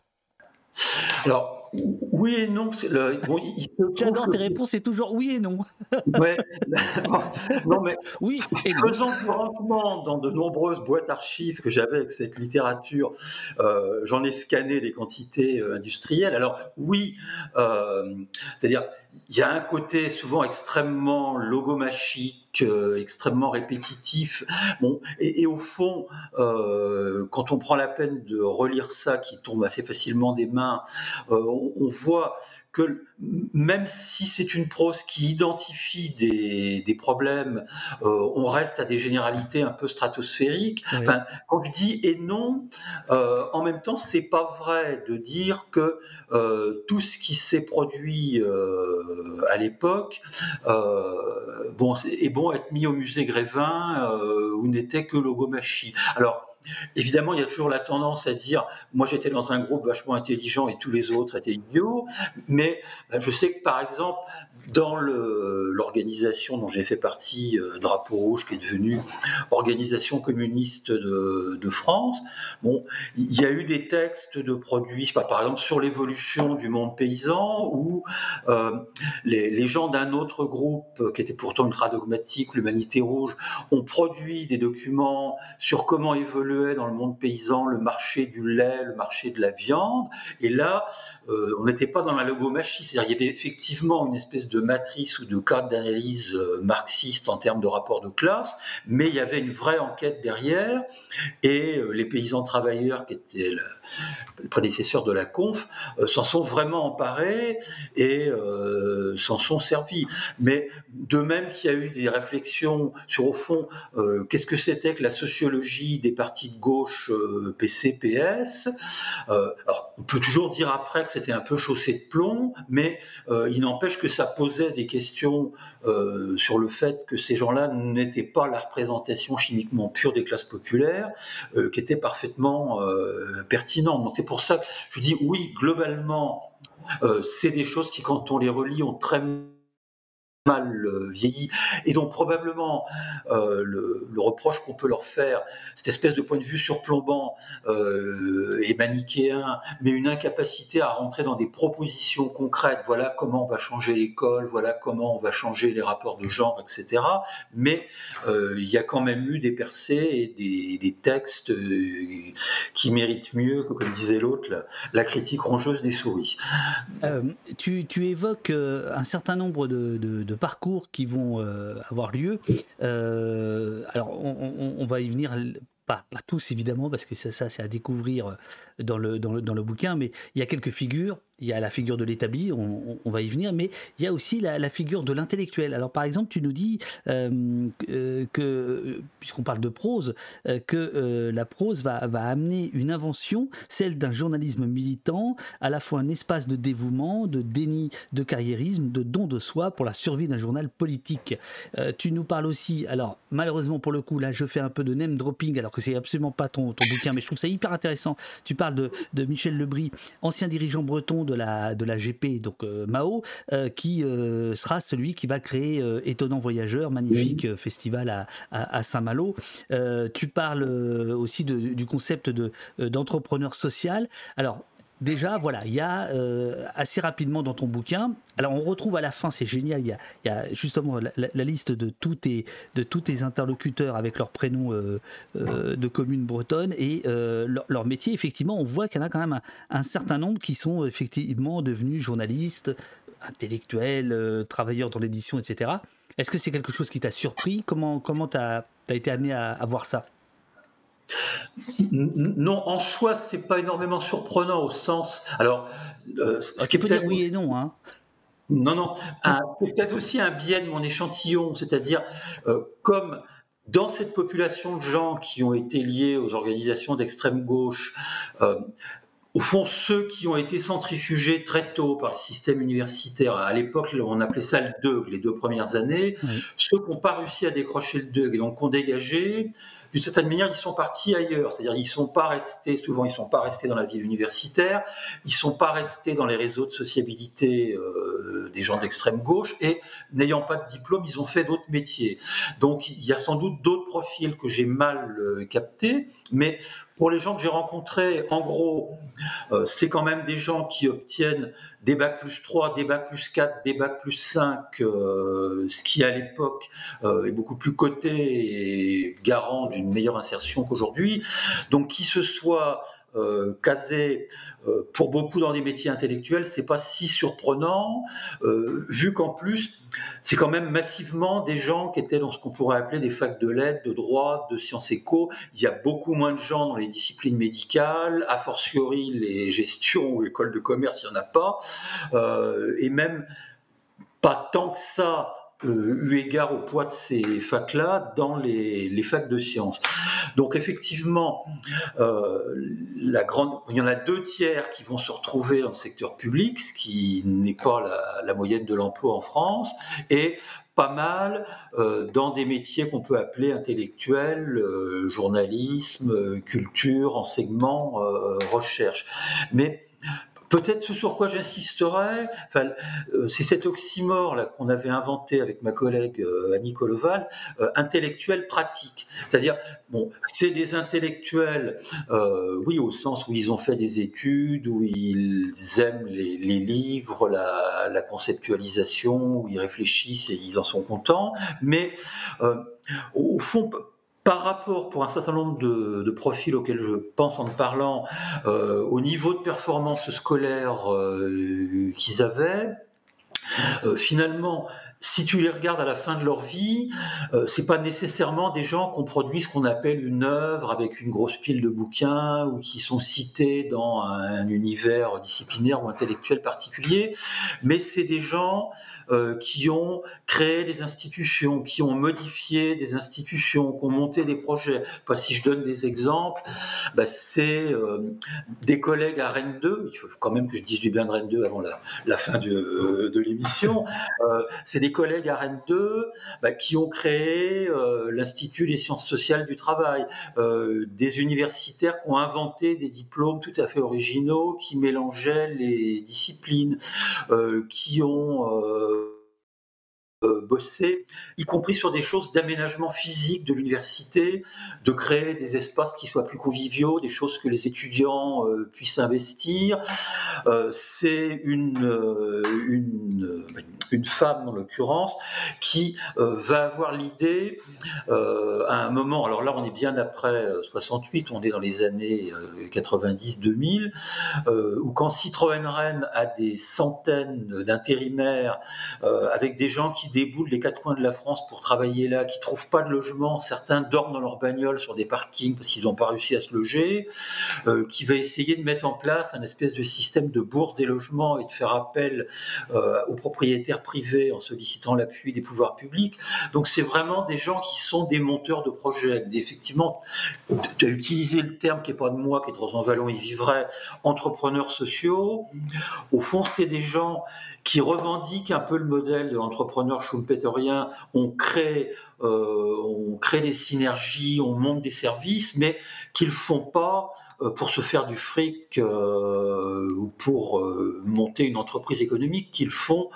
Alors, oui et non. le- bon, il- J'adore tes réponses, c'est toujours oui et non. Ouais. non mais oui, faisant du rangement dans de nombreuses boîtes archives que j'avais avec cette littérature, euh, j'en ai scanné des quantités euh, industrielles. Alors oui, euh, c'est-à-dire il y a un côté souvent extrêmement logomachique, euh, extrêmement répétitif. Bon, et, au fond, euh, quand on prend la peine de relire ça, qui tombe assez facilement des mains, euh, on voit que même si c'est une prose qui identifie des, des problèmes, euh, on reste à des généralités un peu stratosphériques. Oui. Enfin, quand je dis et non, euh, en même temps, c'est pas vrai de dire que euh, tout ce qui s'est produit à l'époque, bon, est bon à être mis au musée Grévin où n'était que logomachie. Alors. Évidemment, il y a toujours la tendance à dire, moi j'étais dans un groupe vachement intelligent et tous les autres étaient idiots, mais euh, je sais que par exemple, dans l'organisation dont j'ai fait partie, euh, Drapeau Rouge, qui est devenue Organisation communiste de, France, bon, il y a eu des textes de produits, par exemple sur l'évolution du monde paysan, où euh, les, les gens d'un autre groupe, qui était pourtant ultra dogmatique, l'Humanité Rouge, ont produit des documents sur comment évoluait dans le monde paysan le marché du lait, le marché de la viande. Et là, on n'était pas dans la logomachie, c'est-à-dire il y avait effectivement une espèce de matrice ou de cadre d'analyse euh, marxiste en termes de rapport de classe, mais il y avait une vraie enquête derrière. Et euh, les paysans travailleurs, qui étaient le, le prédécesseur de la conf, euh, s'en sont vraiment emparés et euh, s'en sont servis. Mais de même qu'il y a eu des réflexions sur, au fond, euh, qu'est-ce que c'était que la sociologie des partis de gauche euh, PC, PS euh, Alors, on peut toujours dire après que c'était un peu chaussé de plomb, mais euh, il n'empêche que ça posait des questions euh, sur le fait que ces gens-là n'étaient pas la représentation chimiquement pure des classes populaires, euh, qui était parfaitement pertinente. C'est pour ça que je dis oui, globalement, c'est des choses qui, quand on les relit, ont très mal euh, vieilli. Et donc probablement euh, le, reproche qu'on peut leur faire cette espèce de point de vue surplombant euh, et manichéen mais une incapacité à rentrer dans des propositions concrètes voilà comment on va changer l'école voilà comment on va changer les rapports de genre etc mais il y a quand même eu des percées et des, textes qui méritent mieux que comme disait l'autre la, critique rongeuse des souris. Tu, évoques un certain nombre de parcours qui vont euh, avoir lieu. Euh, alors, on, va y venir, pas, pas tous évidemment, parce que ça, ça c'est à découvrir dans le, dans, le, dans le bouquin, mais il y a quelques figures. Il y a la figure de l'établi, on, on- va y venir, mais il y a aussi la, figure de l'intellectuel. Alors, par exemple, tu nous dis euh, euh, que, puisqu'on parle de prose, euh, que la prose va, va amener une invention, celle d'un journalisme militant, à la fois un espace de dévouement, de déni de carriérisme, de don de soi pour la survie d'un journal politique. Tu nous parles aussi, alors malheureusement pour le coup, là je fais un peu de name dropping, alors que c'est absolument pas ton, ton bouquin, mais je trouve ça hyper intéressant. Tu parles de, de Michel Lebris, ancien dirigeant breton de la, de la GP, donc euh, Mao, euh, qui euh, sera celui qui va créer Étonnant Voyageur, magnifique festival à, à, à Saint-Malo. Tu parles aussi de- du concept de, d'entrepreneur social. Alors, Déjà, voilà, il y a euh, assez rapidement dans ton bouquin. Alors, on retrouve à la fin, c'est génial. Il y a, justement la, liste de tous tes de tous tes interlocuteurs avec leurs prénoms euh, euh, de communes bretonnes et leur, métier. Effectivement, on voit qu'il y en a quand même un, certain nombre qui sont effectivement devenus journalistes, intellectuels, travailleurs dans l'édition, etc. Est-ce que c'est quelque chose qui t'a surpris? Comment comment t'as as été amené à, à voir ça? Non, en soi, c'est pas énormément surprenant au sens. Alors, euh, ce Ah, qui Tu peux est peut-être- dire oui et non, hein Non, non. Peut-être aussi un biais de mon échantillon, c'est-à-dire euh, comme dans cette population de gens qui ont été liés aux organisations d'extrême gauche, euh, au fond, ceux qui ont été centrifugés très tôt par le système universitaire, à l'époque, on appelait ça le DEUG, les deux premières années, ceux qui n'ont pas réussi à décrocher le DEUG et donc qui ont dégagé, d'une certaine manière, ils sont partis ailleurs. C'est-à-dire, ils sont pas restés, souvent, ils sont pas restés dans la vie universitaire, ils sont pas restés dans les réseaux de sociabilité euh, des gens d'extrême gauche, et n'ayant pas de diplôme, ils ont fait d'autres métiers. Donc, il y a sans doute d'autres profils que j'ai mal euh, captés, mais pour les gens que j'ai rencontrés, en gros, euh, c'est quand même des gens qui obtiennent des plus 3, des plus 4, des plus 5, ce qui à l'époque est beaucoup plus coté et garant d'une meilleure insertion qu'aujourd'hui. Donc qui se soit euh, casé euh, pour beaucoup dans des métiers intellectuels, c'est pas si surprenant, euh, vu qu'en plus, c'est quand même massivement des gens qui étaient dans ce qu'on pourrait appeler des facs de lettres, de droit, de sciences éco. Il y a beaucoup moins de gens dans les disciplines médicales, a fortiori les gestions ou écoles de commerce, il n'y en a pas, et même pas tant que ça euh, eu égard au poids de ces facs-là dans les, les, facs de sciences. Donc effectivement, euh, la grande, il y en a deux tiers qui vont se retrouver dans le secteur public, ce qui n'est pas la, moyenne de l'emploi en France, et pas mal euh, dans des métiers qu'on peut appeler intellectuels, euh, journalisme, culture, enseignement, recherche. Mais Peut-être ce sur quoi j'insisterai, euh, c'est cet oxymore qu'on avait inventé avec ma collègue euh, Annie Coloval, euh, intellectuel pratique. C'est-à-dire, bon, c'est des intellectuels, oui, au sens où ils ont fait des études, où ils aiment les, livres, la, conceptualisation, où ils réfléchissent et ils en sont contents, mais au fond par rapport, pour un certain nombre de, profils auxquels je pense en parlant, euh, au niveau de performance scolaire euh, qu'ils avaient, euh, finalement, si tu les regardes à la fin de leur vie, euh, c'est pas nécessairement des gens qui ont produit ce qu'on appelle une œuvre avec une grosse pile de bouquins ou qui sont cités dans un, univers disciplinaire ou intellectuel particulier, mais c'est des gens euh, qui ont créé des institutions, qui ont modifié des institutions, qui ont monté des projets. Si je donne des exemples, bah, c'est euh, des collègues à Rennes 2, il faut quand même que je dise du bien de Rennes 2 avant la, fin de, de l'émission, euh, c'est des collègues à Rennes 2 bah, qui ont créé euh, l'Institut des sciences sociales du travail, des universitaires qui ont inventé des diplômes tout à fait originaux, qui mélangeaient les disciplines, qui ont euh, bosser, y compris sur des choses d'aménagement physique de l'université, de créer des espaces qui soient plus conviviaux, des choses que les étudiants euh, puissent investir. Euh, c'est une, une, une, femme, en l'occurrence, qui va avoir l'idée, à un moment, alors là on est bien après 68, on est dans les années 90-2000, où quand Citroën Rennes a des centaines d'intérimaires avec des gens qui qui déboutent les quatre coins de la France pour travailler là, qui trouvent pas de logement, certains dorment dans leur bagnole sur des parkings parce qu'ils n'ont pas réussi à se loger, euh, qui va essayer de mettre en place un espèce de système de bourse des logements et de faire appel euh, aux propriétaires privés en sollicitant l'appui des pouvoirs publics. Donc c'est vraiment des gens qui sont des monteurs de projets. effectivement, tu as utilisé le terme qui est pas de moi, qui est de Rosan Vallon, il vivrait, entrepreneurs sociaux. Au fond, c'est des gens qui revendiquent un peu le modèle de l'entrepreneur schumpeterien. On crée, euh, on crée des synergies, on monte des services, mais qu'ils font pas euh, pour se faire du fric euh, ou pour euh, monter une entreprise économique, qu'ils font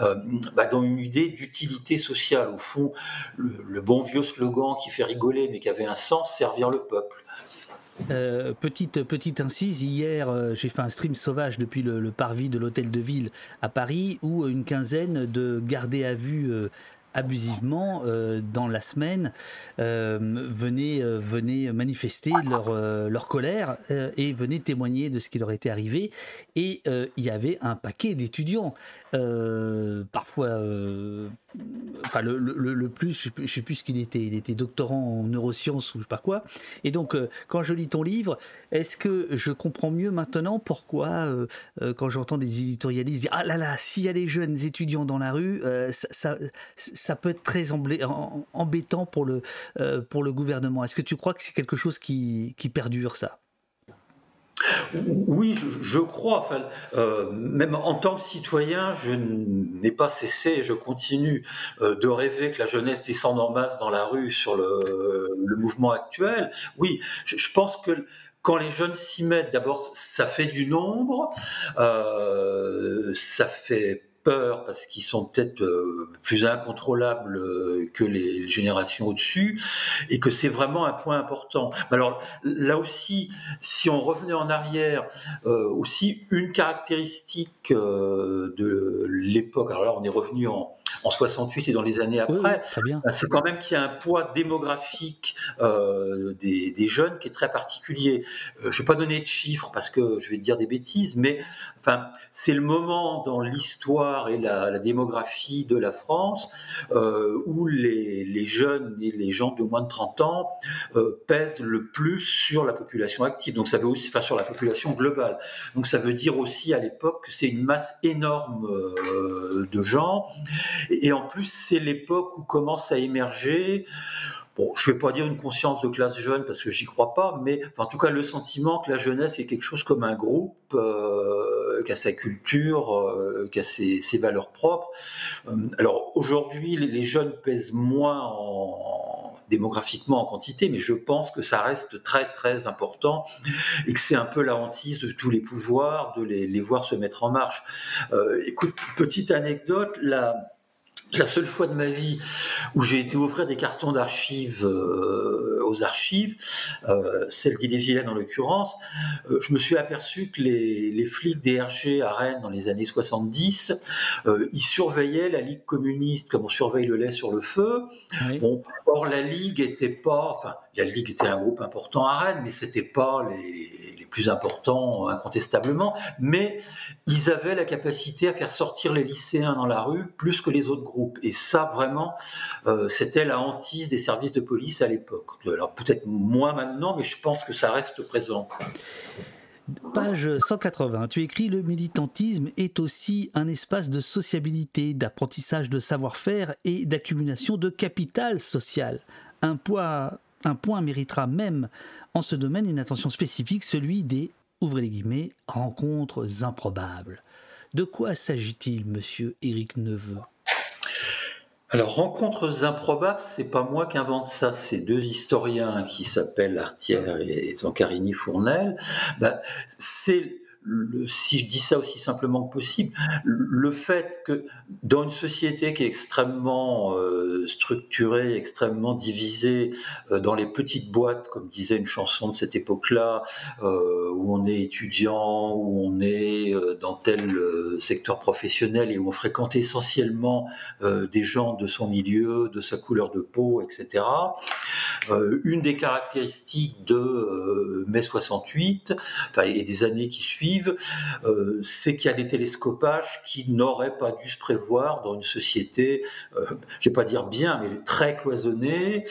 euh, bah, dans une idée d'utilité sociale. Au fond, le bon vieux slogan qui fait rigoler mais qui avait un sens, servir le peuple. Euh, petite, incise, hier euh, j'ai fait un stream sauvage depuis le, parvis de l'hôtel de ville à Paris où une quinzaine de gardés à vue euh, abusivement dans la semaine venaient, venaient manifester leur, leur colère et venaient témoigner de ce qui leur était arrivé. Et il y avait un paquet d'étudiants, parfois, enfin le, plus, je sais plus ce qu'il était, il était doctorant en neurosciences ou je sais pas quoi. Et donc, quand je lis ton livre, est-ce que je comprends mieux maintenant pourquoi, quand j'entends des éditorialistes dire Ah là là, s'il y a des jeunes étudiants dans la rue, ça, ça, peut être très embêtant pour le, euh, pour le gouvernement. Est-ce que tu crois que c'est quelque chose qui, qui perdure, ça? Oui, je, crois. Enfin, euh, même en tant que citoyen, je n'ai pas cessé je continue euh, de rêver que la jeunesse descende en masse dans la rue sur le, le mouvement actuel. Oui, je, je, pense que quand les jeunes s'y mettent, d'abord, ça fait du nombre, euh, ça fait peur parce qu'ils sont peut-être euh, plus incontrôlables euh, que les générations au-dessus, et que c'est vraiment un point important. Alors là aussi, si on revenait en arrière, euh, aussi une caractéristique de l'époque, alors là on est revenu en, en 68 et dans les années après, c'est quand même qu'il y a un poids démographique des, des, jeunes qui est très particulier. je ne vais pas donner de chiffres parce que je vais dire des bêtises, mais enfin, c'est le moment dans l'histoire et la, démographie de la France euh, où les, jeunes et les gens de moins de 30 ans euh, pèsent le plus sur la population active. Donc ça veut aussi, enfin sur la population globale. Donc ça veut dire aussi à l'époque que c'est une masse énorme euh, de gens. Et, et en plus, c'est l'époque où commence à émerger bon, je vais pas dire une conscience de classe jeune parce que j'y crois pas, mais en tout cas le sentiment que la jeunesse est quelque chose comme un groupe euh, qui a sa culture, euh, qui a ses, valeurs propres. Euh, alors aujourd'hui, les, jeunes pèsent moins en, démographiquement en quantité, mais je pense que ça reste très très important et que c'est un peu la hantise de tous les pouvoirs de les, les voir se mettre en marche. Euh, écoute, petite anecdote, la la seule fois de ma vie où j'ai été ouvrir des cartons d'archives euh, aux archives, euh, celle d'Ille-et-Vilaine en l'occurrence, euh, je me suis aperçu que les, les, flics DRG à Rennes dans les années 70, ils surveillaient la Ligue communiste comme on surveille le lait sur le feu. Bon, or la Ligue était pas, enfin la Ligue était un groupe important à Rennes, mais c'était pas les, plus importants incontestablement. Mais ils avaient la capacité à faire sortir les lycéens dans la rue plus que les autres groupes. Et ça, vraiment, euh, c'était la hantise des services de police à l'époque. Alors peut-être moins maintenant, mais je pense que ça reste présent. Page 180, tu écris Le militantisme est aussi un espace de sociabilité, d'apprentissage de savoir-faire et d'accumulation de capital social. Un poids un point méritera même en ce domaine une attention spécifique, celui des rencontres improbables. De quoi s'agit-il, monsieur Éric Neveu? Alors, rencontres improbables, c'est pas moi qui invente ça, c'est deux historiens qui s'appellent Artière et Zancarini Fournel. Ben, si je dis ça aussi simplement que possible, le fait que dans une société qui est extrêmement euh, structurée, extrêmement divisée euh, dans les petites boîtes, comme disait une chanson de cette époque-là, euh, où on est étudiant, où on est dans tel secteur professionnel et où on fréquente essentiellement des gens de son milieu, de sa couleur de peau, etc. une des caractéristiques de mai 68, enfin, et des années qui suivent, euh, c'est qu'il y a des télescopages qui n'auraient pas dû se prévoir dans une société, euh, je vais pas dire bien, mais très cloisonnée,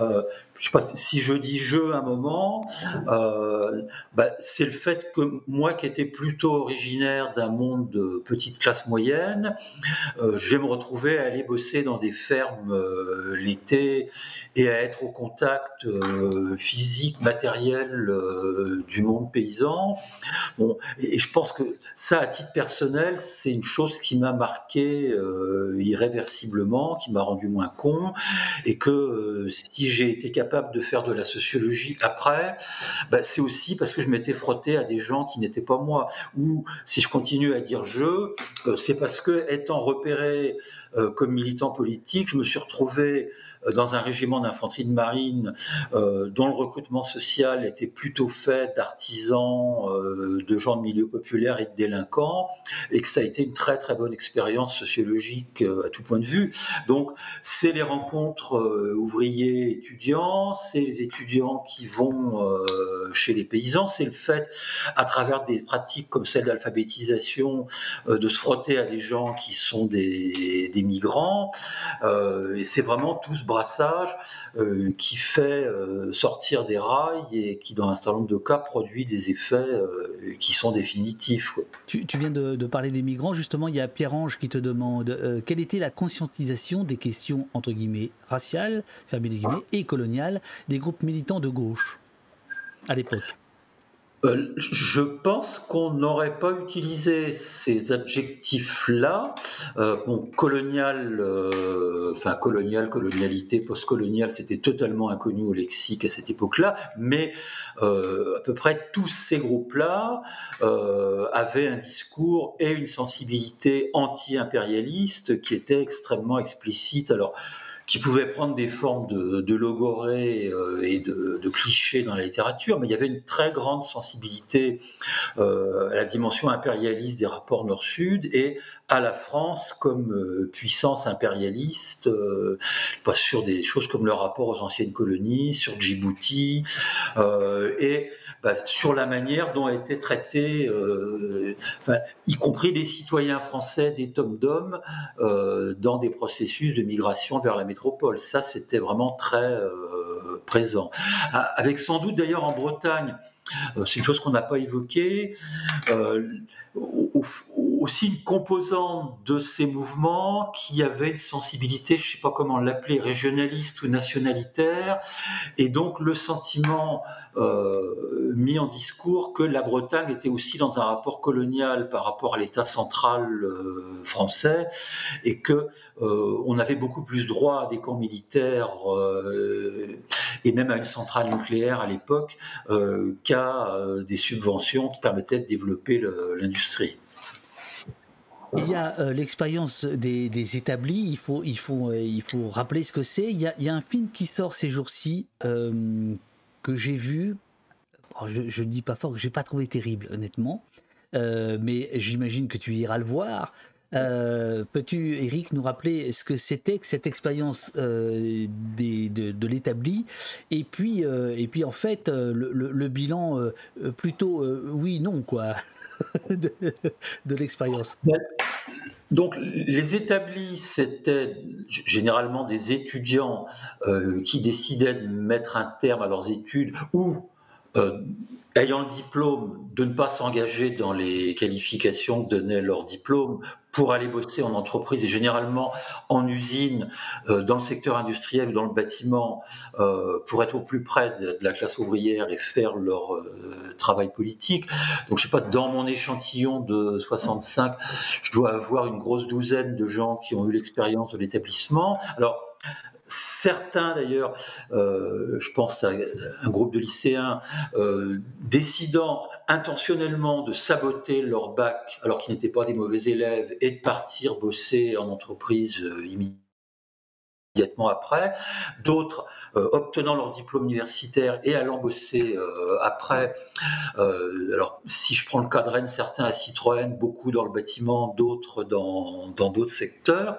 euh, je sais pas si je dis je un moment, euh, bah, c'est le fait que moi qui étais plutôt originaire d'un monde de petite classe moyenne, euh, je vais me retrouver à aller bosser dans des fermes euh, l'été et à être au contact physique, matériel du monde paysan. Bon, et, je pense que ça, à titre personnel, c'est une chose qui m'a marqué irréversiblement, qui m'a rendu moins con, et que si j'ai été capable de faire de la sociologie après, bah, c'est aussi parce que je m'étais frotté à des gens qui n'étaient pas moi. Ou si je continue à dire je, euh, c'est parce que étant repéré euh, comme militant politique, je me suis retrouvé dans un régiment d'infanterie de marine euh, dont le recrutement social était plutôt fait d'artisans, euh, de gens de milieu populaire et de délinquants, et que ça a été une très très bonne expérience sociologique à tout point de vue. Donc c'est les rencontres ouvriers étudiants, c'est les étudiants qui vont chez les paysans, c'est le fait à travers des pratiques comme celle d'alphabétisation de se frotter à des gens qui sont des, migrants, et c'est vraiment tout brassage euh, qui fait euh, sortir des rails et qui, dans un certain nombre de cas, produit des effets euh, qui sont définitifs. Tu, viens de, parler des migrants. Justement, il y a Pierre-Ange qui te demande quelle était la conscientisation des questions, entre guillemets, raciales, fermées guillemets, et coloniales des groupes militants de gauche à l'époque? Euh, je pense qu'on n'aurait pas utilisé ces adjectifs-là. Euh, bon, colonial, euh, enfin colonial, colonialité, postcolonial, c'était totalement inconnu au lexique à cette époque-là, mais à peu près tous ces groupes-là avaient un discours et une sensibilité anti-impérialiste qui était extrêmement explicite. Alors, qui pouvait prendre des formes de, de logorée euh, et de, de, clichés dans la littérature, mais il y avait une très grande sensibilité euh, à la dimension impérialiste des rapports Nord-Sud et à la France comme euh, puissance impérialiste, pas sur des choses comme le rapport aux anciennes colonies, sur Djibouti, et bah, sur la manière dont a été traité, euh, enfin, y compris des citoyens français, des tomes d'hommes, dans des processus de migration vers la métropole. Ça, c'était vraiment très euh, présent. Ah, avec sans doute d'ailleurs en Bretagne, c'est une chose qu'on n'a pas évoquée, aussi une composante de ces mouvements qui avait une sensibilité, je ne sais pas comment l'appeler, régionaliste ou nationalitaire, et donc le sentiment euh, mis en discours que la Bretagne était aussi dans un rapport colonial par rapport à l'État central euh, français, et que euh, on avait beaucoup plus droit à des camps militaires et même à une centrale nucléaire à l'époque qu'à des subventions qui permettaient de développer l'industrie. Il y a euh, l'expérience des, établis, il faut, il, faut, euh, il faut rappeler ce que c'est. Il, y a un film qui sort ces jours-ci euh, que j'ai vu. je ne dis pas fort que j'ai pas trouvé terrible, honnêtement. mais j'imagine que tu iras le voir. Peux-tu, Eric, nous rappeler ce que c'était que cette expérience de, de l'établi? Et puis, et puis en fait le, le bilan plutôt oui non quoi de, de l'expérience. Donc les établis, c'était généralement des étudiants euh, qui décidaient de mettre un terme à leurs études ou euh, ayant le diplôme, de ne pas s'engager dans les qualifications que donnait leur diplôme pour aller bosser en entreprise et généralement en usine, euh, dans le secteur industriel ou dans le bâtiment, euh, pour être au plus près de, la classe ouvrière et faire leur euh, travail politique. Donc je sais pas, dans mon échantillon de 65, je dois avoir une grosse douzaine de gens qui ont eu l'expérience de l'établissement. Alors Certains d'ailleurs, euh, je pense à un groupe de lycéens, euh, décidant intentionnellement de saboter leur bac alors qu'ils n'étaient pas des mauvais élèves et de partir bosser en entreprise euh, après, d'autres euh, obtenant leur diplôme universitaire et allant bosser euh, après. Euh, alors, si je prends le cas de Rennes, certains à Citroën, beaucoup dans le bâtiment, d'autres dans d'autres secteurs.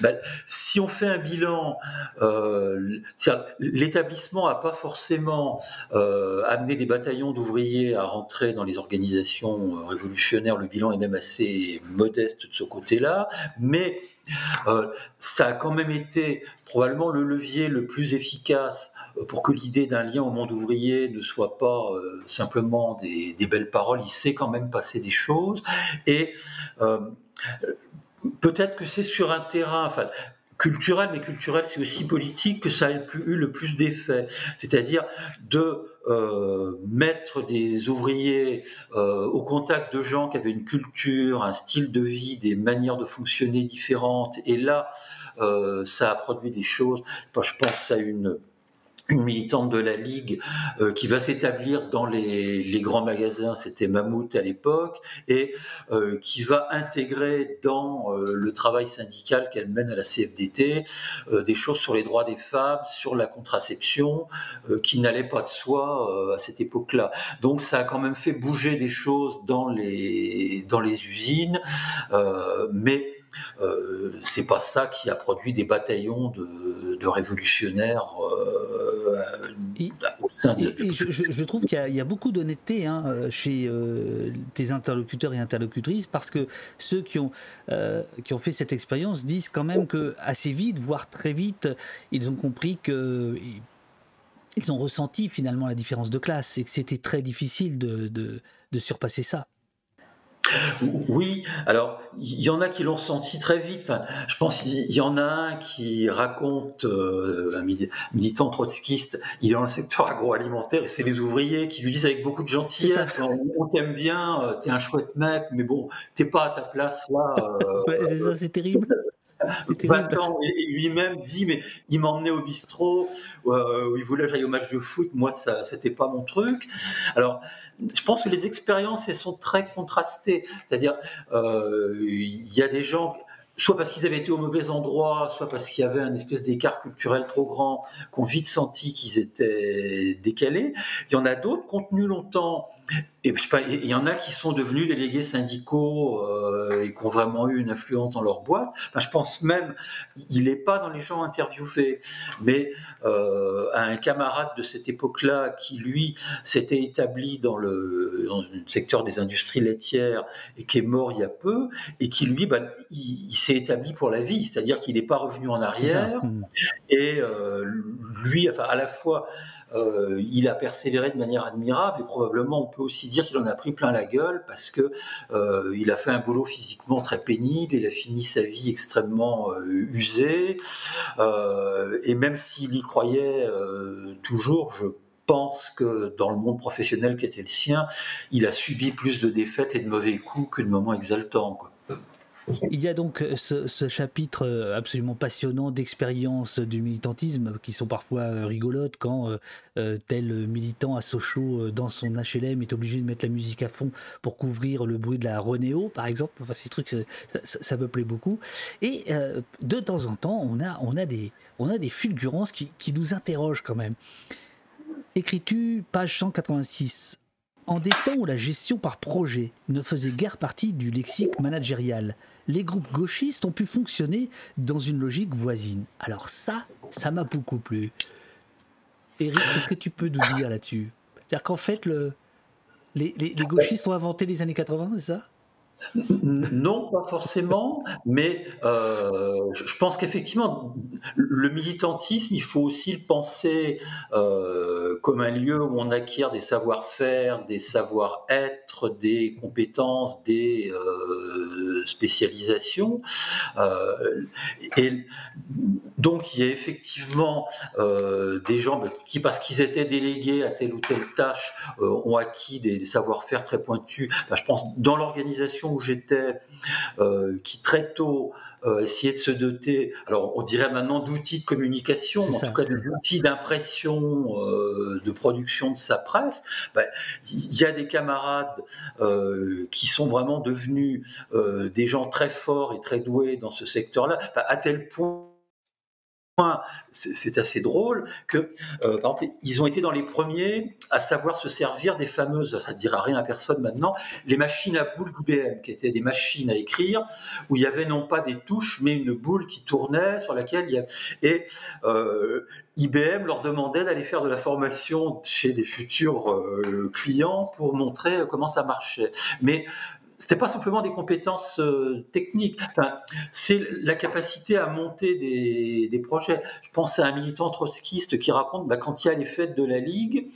Ben, si on fait un bilan, l'établissement n'a pas forcément amené des bataillons d'ouvriers à rentrer dans les organisations révolutionnaires. Le bilan est même assez modeste de ce côté-là, mais ça a quand même été probablement le levier le plus efficace euh, pour que l'idée d'un lien au monde ouvrier ne soit pas euh, simplement des, belles paroles. Il s'est quand même passé des choses. Et peut-être que c'est sur un terrain, culturel, mais culturel, c'est aussi politique que ça a eu le plus d'effet. C'est-à-dire de euh, mettre des ouvriers euh, au contact de gens qui avaient une culture, un style de vie, des manières de fonctionner différentes. Et là, euh, ça a produit des choses. Je pense à une une militante de la Ligue euh, qui va s'établir dans les, les, grands magasins, c'était Mammouth à l'époque, et euh, qui va intégrer dans euh, le travail syndical qu'elle mène à la CFDT des choses sur les droits des femmes, sur la contraception, qui n'allaient pas de soi à cette époque-là. Donc ça a quand même fait bouger des choses dans les, dans les usines, mais euh, c'est pas ça qui a produit des bataillons de, de révolutionnaires euh, au sein de. Et, je, je, trouve qu'il y, y, a beaucoup d'honnêteté hein, euh, chez euh, tes interlocuteurs et interlocutrices parce que ceux qui ont qui ont fait cette expérience disent quand même que assez vite, voire très vite, ils ont compris que ils ont ressenti finalement la différence de classe et que c'était très difficile de, de, de surpasser ça. Oui, alors il y en a qui l'ont senti très vite. Enfin, je pense qu'il y en a un qui raconte euh, un militant trotskiste. Il est dans le secteur agroalimentaire et c'est les ouvriers qui lui disent avec beaucoup de gentillesse "On t'aime bien, euh, t'es un chouette mec, mais bon, t'es pas à ta place là." ouais, c'est ça, c'est terrible. et lui-même dit mais il m'emmenait au bistrot euh, où il voulait que j'aille au match de foot moi ça c'était pas mon truc alors je pense que les expériences elles sont très contrastées c'est-à-dire euh, il y a des gens soit parce qu'ils avaient été au mauvais endroit, soit parce qu'il y avait un espèce d'écart culturel trop grand, qu'on vite senti qu'ils étaient décalés. Il y en a d'autres tenu longtemps. Et pas, il y en a qui sont devenus délégués syndicaux euh, et qui ont vraiment eu une influence dans leur boîte. Enfin, je pense même, il n'est pas dans les gens interviewés, mais euh, à un camarade de cette époque-là qui, lui, s'était établi dans le, dans le secteur des industries laitières et qui est mort il y a peu, et qui, lui, bah, il, il s'est établi pour la vie, c'est-à-dire qu'il n'est pas revenu en arrière. Et euh, lui, enfin, à la fois, euh, il a persévéré de manière admirable et probablement on peut aussi dire qu'il en a pris plein la gueule parce que euh, il a fait un boulot physiquement très pénible, il a fini sa vie extrêmement euh, usée euh, et même s'il y croyait toujours, je pense que dans le monde professionnel qui était le sien, il a subi plus de défaites et de mauvais coups que de moments exaltants. Il y a donc euh, ce, chapitre euh, absolument passionnant d'expériences du militantisme qui sont parfois euh, rigolotes quand tel militant à Sochaux dans son HLM est obligé de mettre la musique à fond pour couvrir le bruit de la Renéo, par exemple. Enfin, ces trucs, ça, ça, me plaît beaucoup. Et de temps en temps, on a, des, fulgurances qui, qui nous interrogent quand même. Écris-tu, page 186. En des temps où la gestion par projet ne faisait guère partie du lexique managérial, les groupes gauchistes ont pu fonctionner dans une logique voisine. Alors ça, ça m'a beaucoup plu. Eric, qu'est-ce que tu peux nous dire là-dessus? C'est-à-dire qu'en fait, le, les, les, les gauchistes ont inventé les années 80, c'est ça? Non, pas forcément, mais euh, je pense qu'effectivement, le militantisme, il faut aussi le penser euh, comme un lieu où on acquiert des savoir-faire, des savoir-être, des compétences, des euh, spécialisations. Et donc, il y a effectivement des gens qui, parce qu'ils étaient délégués à telle ou telle tâche, ont acquis des, savoir-faire très pointus. Je pense dans l'organisation où j'étais, euh, qui très tôt euh, essayait de se doter, alors on dirait maintenant d'outils de communication, en tout cas d'outils d'impression, euh, de production de sa presse, ben, il y a des camarades qui sont vraiment devenus des gens très forts et très doués dans ce secteur-là, ben, à tel point c'est assez drôle que, euh, par exemple, ils ont été dans les premiers à savoir se servir des fameuses, ça ne dira rien à personne maintenant, les machines à boules IBM, qui étaient des machines à écrire, où il y avait non pas des touches, mais une boule qui tournait, sur laquelle il y avait... Et euh, IBM leur demandait d'aller faire de la formation chez les futurs euh, clients pour montrer comment ça marchait. Mais c'était pas simplement des compétences euh, techniques. Enfin, c'est la capacité à monter des, projets. Je pense à un militant trotskiste qui raconte bah, quand il y a les fêtes de la Ligue,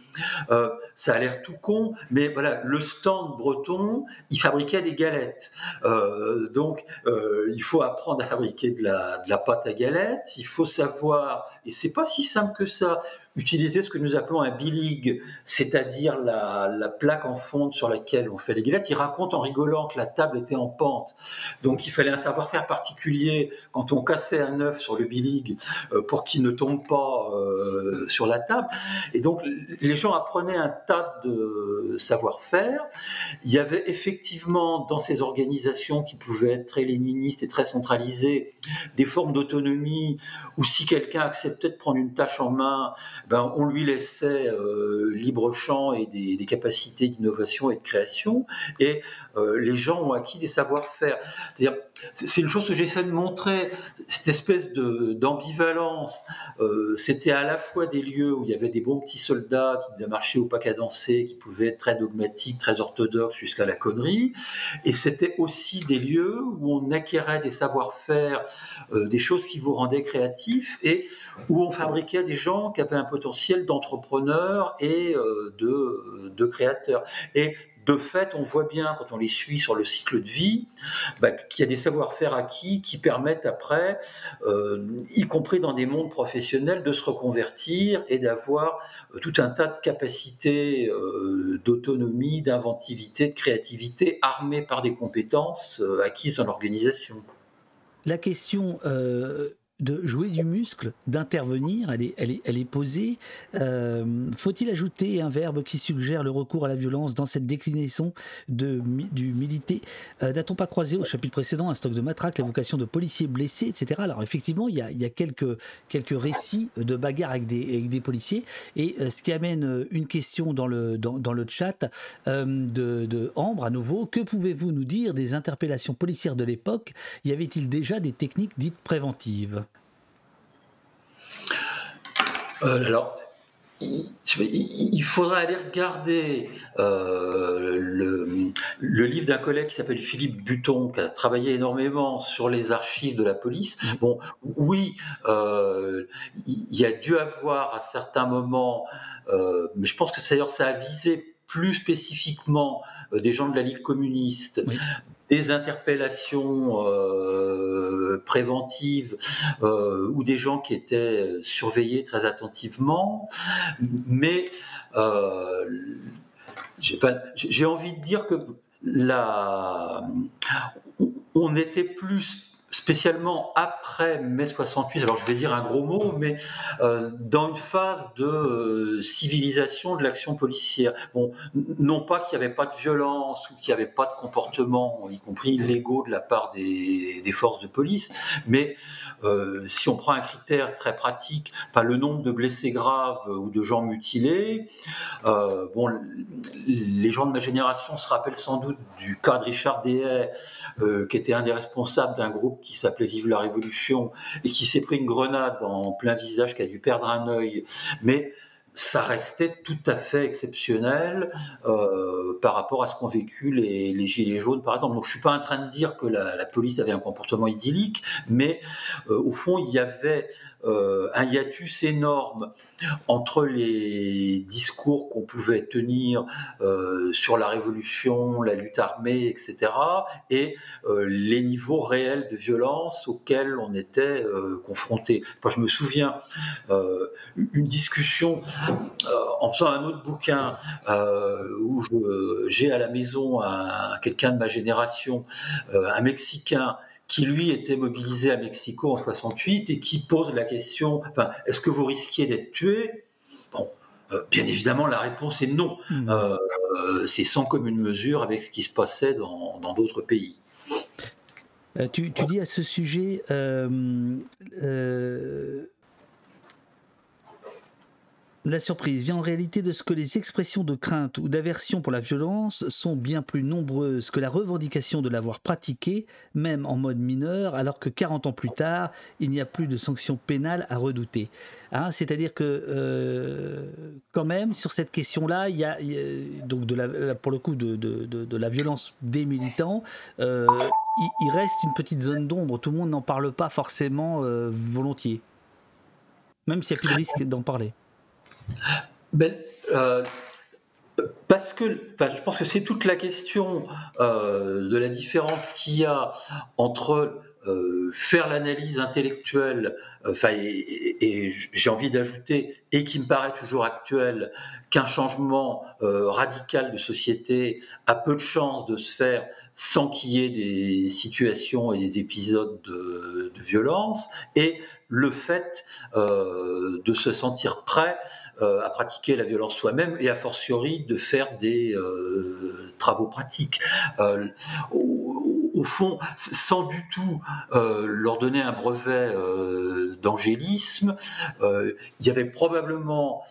euh, ça a l'air tout con, mais voilà, le stand breton, il fabriquait des galettes. Euh, donc, il faut apprendre à fabriquer de la pâte à galettes. Il faut savoir, et c'est pas si simple que ça utiliser ce que nous appelons un bilig, c'est-à-dire la, la, plaque en fonte sur laquelle on fait les galettes. Il raconte en rigolant que la table était en pente, donc il fallait un savoir-faire particulier quand on cassait un œuf sur le bilig euh, pour qu'il ne tombe pas euh, sur la table. Et donc les gens apprenaient un tas de savoir-faire. Il y avait effectivement dans ces organisations qui pouvaient être très léninistes et très centralisées des formes d'autonomie où si quelqu'un acceptait prendre une tâche en main, ben, on lui laissait euh, libre champ et des, des capacités d'innovation et de création, et euh, les gens ont acquis des savoir-faire. C'est une chose que j'essaie de montrer, cette espèce d'ambivalence. Euh, c'était à la fois des lieux où il y avait des bons petits soldats qui devaient marcher au pas cadencé, qui pouvaient être très dogmatiques, très orthodoxes jusqu'à la connerie, et c'était aussi des lieux où on acquérait des savoir-faire, euh, des choses qui vous rendaient créatifs, et où on fabriquait des gens qui avaient un potentiel d'entrepreneurs et euh, de, de créateurs. Et de fait, on voit bien quand on les suit sur le cycle de vie, bah, qu'il y a des savoir-faire acquis qui permettent après, euh, y compris dans des mondes professionnels, de se reconvertir et d'avoir euh, tout un tas de capacités euh, d'autonomie, d'inventivité, de créativité, armées par des compétences acquises dans l'organisation. La question de jouer du muscle, d'intervenir, elle est, posée. Euh, Faut-il ajouter un verbe qui suggère le recours à la violence dans cette déclinaison du milité? Euh, N'a-t-on pas croisé au chapitre précédent un stock de matraques, la vocation de policiers blessés, etc. Alors effectivement, il y a, quelques, récits de bagarres avec des, policiers. Et euh, ce qui amène une question dans le, chat de Ambre à nouveau. Que pouvez-vous nous dire des interpellations policières de l'époque? Y avait-il déjà des techniques dites préventives? Euh, alors, il, faudra aller regarder euh, le, le livre d'un collègue qui s'appelle Philippe Buton, qui a travaillé énormément sur les archives de la police. Bon, oui, euh, il y a dû avoir à certains moments, euh, mais je pense que d'ailleurs ça a visé plus spécifiquement des gens de la Ligue communiste, des interpellations euh, préventives euh, ou des gens qui étaient surveillés très attentivement, mais euh, j'ai envie de dire que la, on était plus spécialement après mai 68, alors je vais dire un gros mot, mais euh, dans une phase de euh, civilisation de l'action policière. Bon, non pas qu'il n'y avait pas de violence ou qu'il n'y avait pas de comportement, y compris illégaux de la part des, forces de police, mais euh, si on prend un critère très pratique, pas le nombre de blessés graves ou de gens mutilés, bon, les gens de ma génération se rappellent sans doute du cas de Richard Dehaye, euh, qui était un des responsables d'un groupe qui s'appelait Vive la Révolution et qui s'est pris une grenade en plein visage, qui a dû perdre un œil. Mais ça restait tout à fait exceptionnel euh, par rapport à ce qu'ont vécu les, gilets jaunes, par exemple. Donc, je suis pas en train de dire que la, la police avait un comportement idyllique, mais euh, au fond, il y avait euh, un hiatus énorme entre les discours qu'on pouvait tenir euh, sur la révolution, la lutte armée, etc., et euh, les niveaux réels de violence auxquels on était confronté. Moi, je me souviens une discussion en faisant un autre bouquin où j'ai à la maison un- quelqu'un de ma génération, un Mexicain qui lui était mobilisé à Mexico en 68 et qui pose la question, enfin, est-ce que vous risquiez d'être tué? Bon, euh, bien évidemment, la réponse est non. Euh, euh, c'est sans commune mesure avec ce qui se passait dans d'autres pays. Euh, tu, tu dis à ce sujet, la surprise vient en réalité de ce que les expressions de crainte ou d'aversion pour la violence sont bien plus nombreuses que la revendication de l'avoir pratiquée, même en mode mineur, alors que 40 ans plus tard, il n'y a plus de sanctions pénales à redouter. Hein, C'est-à-dire que, euh, quand même, sur cette question-là, il y pour le coup de, la violence des militants, euh, il, il reste une petite zone d'ombre. Tout le monde n'en parle pas forcément euh, volontiers, même s'il n'y a plus de risque d'en parler. Ben, euh, parce que, enfin, je pense que c'est toute la question euh, de la différence qu'il y a entre euh, faire l'analyse intellectuelle, enfin, et, j'ai envie d'ajouter, et qui me paraît toujours actuelle, qu'un changement radical de société a peu de chances de se faire sans qu'il y ait des situations et des épisodes de, de violence, et le fait euh, de se sentir prêt euh, à pratiquer la violence soi-même et a fortiori de faire des euh, travaux pratiques. Euh, au, au fond, sans du tout leur donner un brevet d'angélisme, il y avait probablement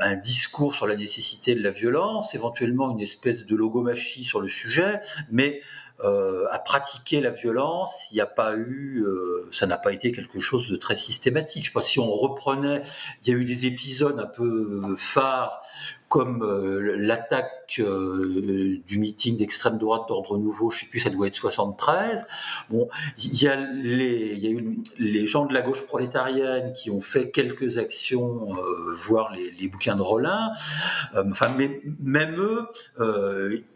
un discours sur la nécessité de la violence, éventuellement une espèce de logomachie sur le sujet, mais euh, à pratiquer la violence, il n'y a pas eu, euh, ça n'a pas été quelque chose de très systématique. Je sais pas si on reprenait, il y a eu des épisodes un peu phares comme euh, l'attaque euh, du meeting d'extrême droite d'ordre nouveau, je ne sais plus, ça doit être 73. Bon, il y a les, y a eu les gens de la gauche prolétarienne qui ont fait quelques actions, euh, voire les, les, bouquins de Rollin. enfin, mais même eux,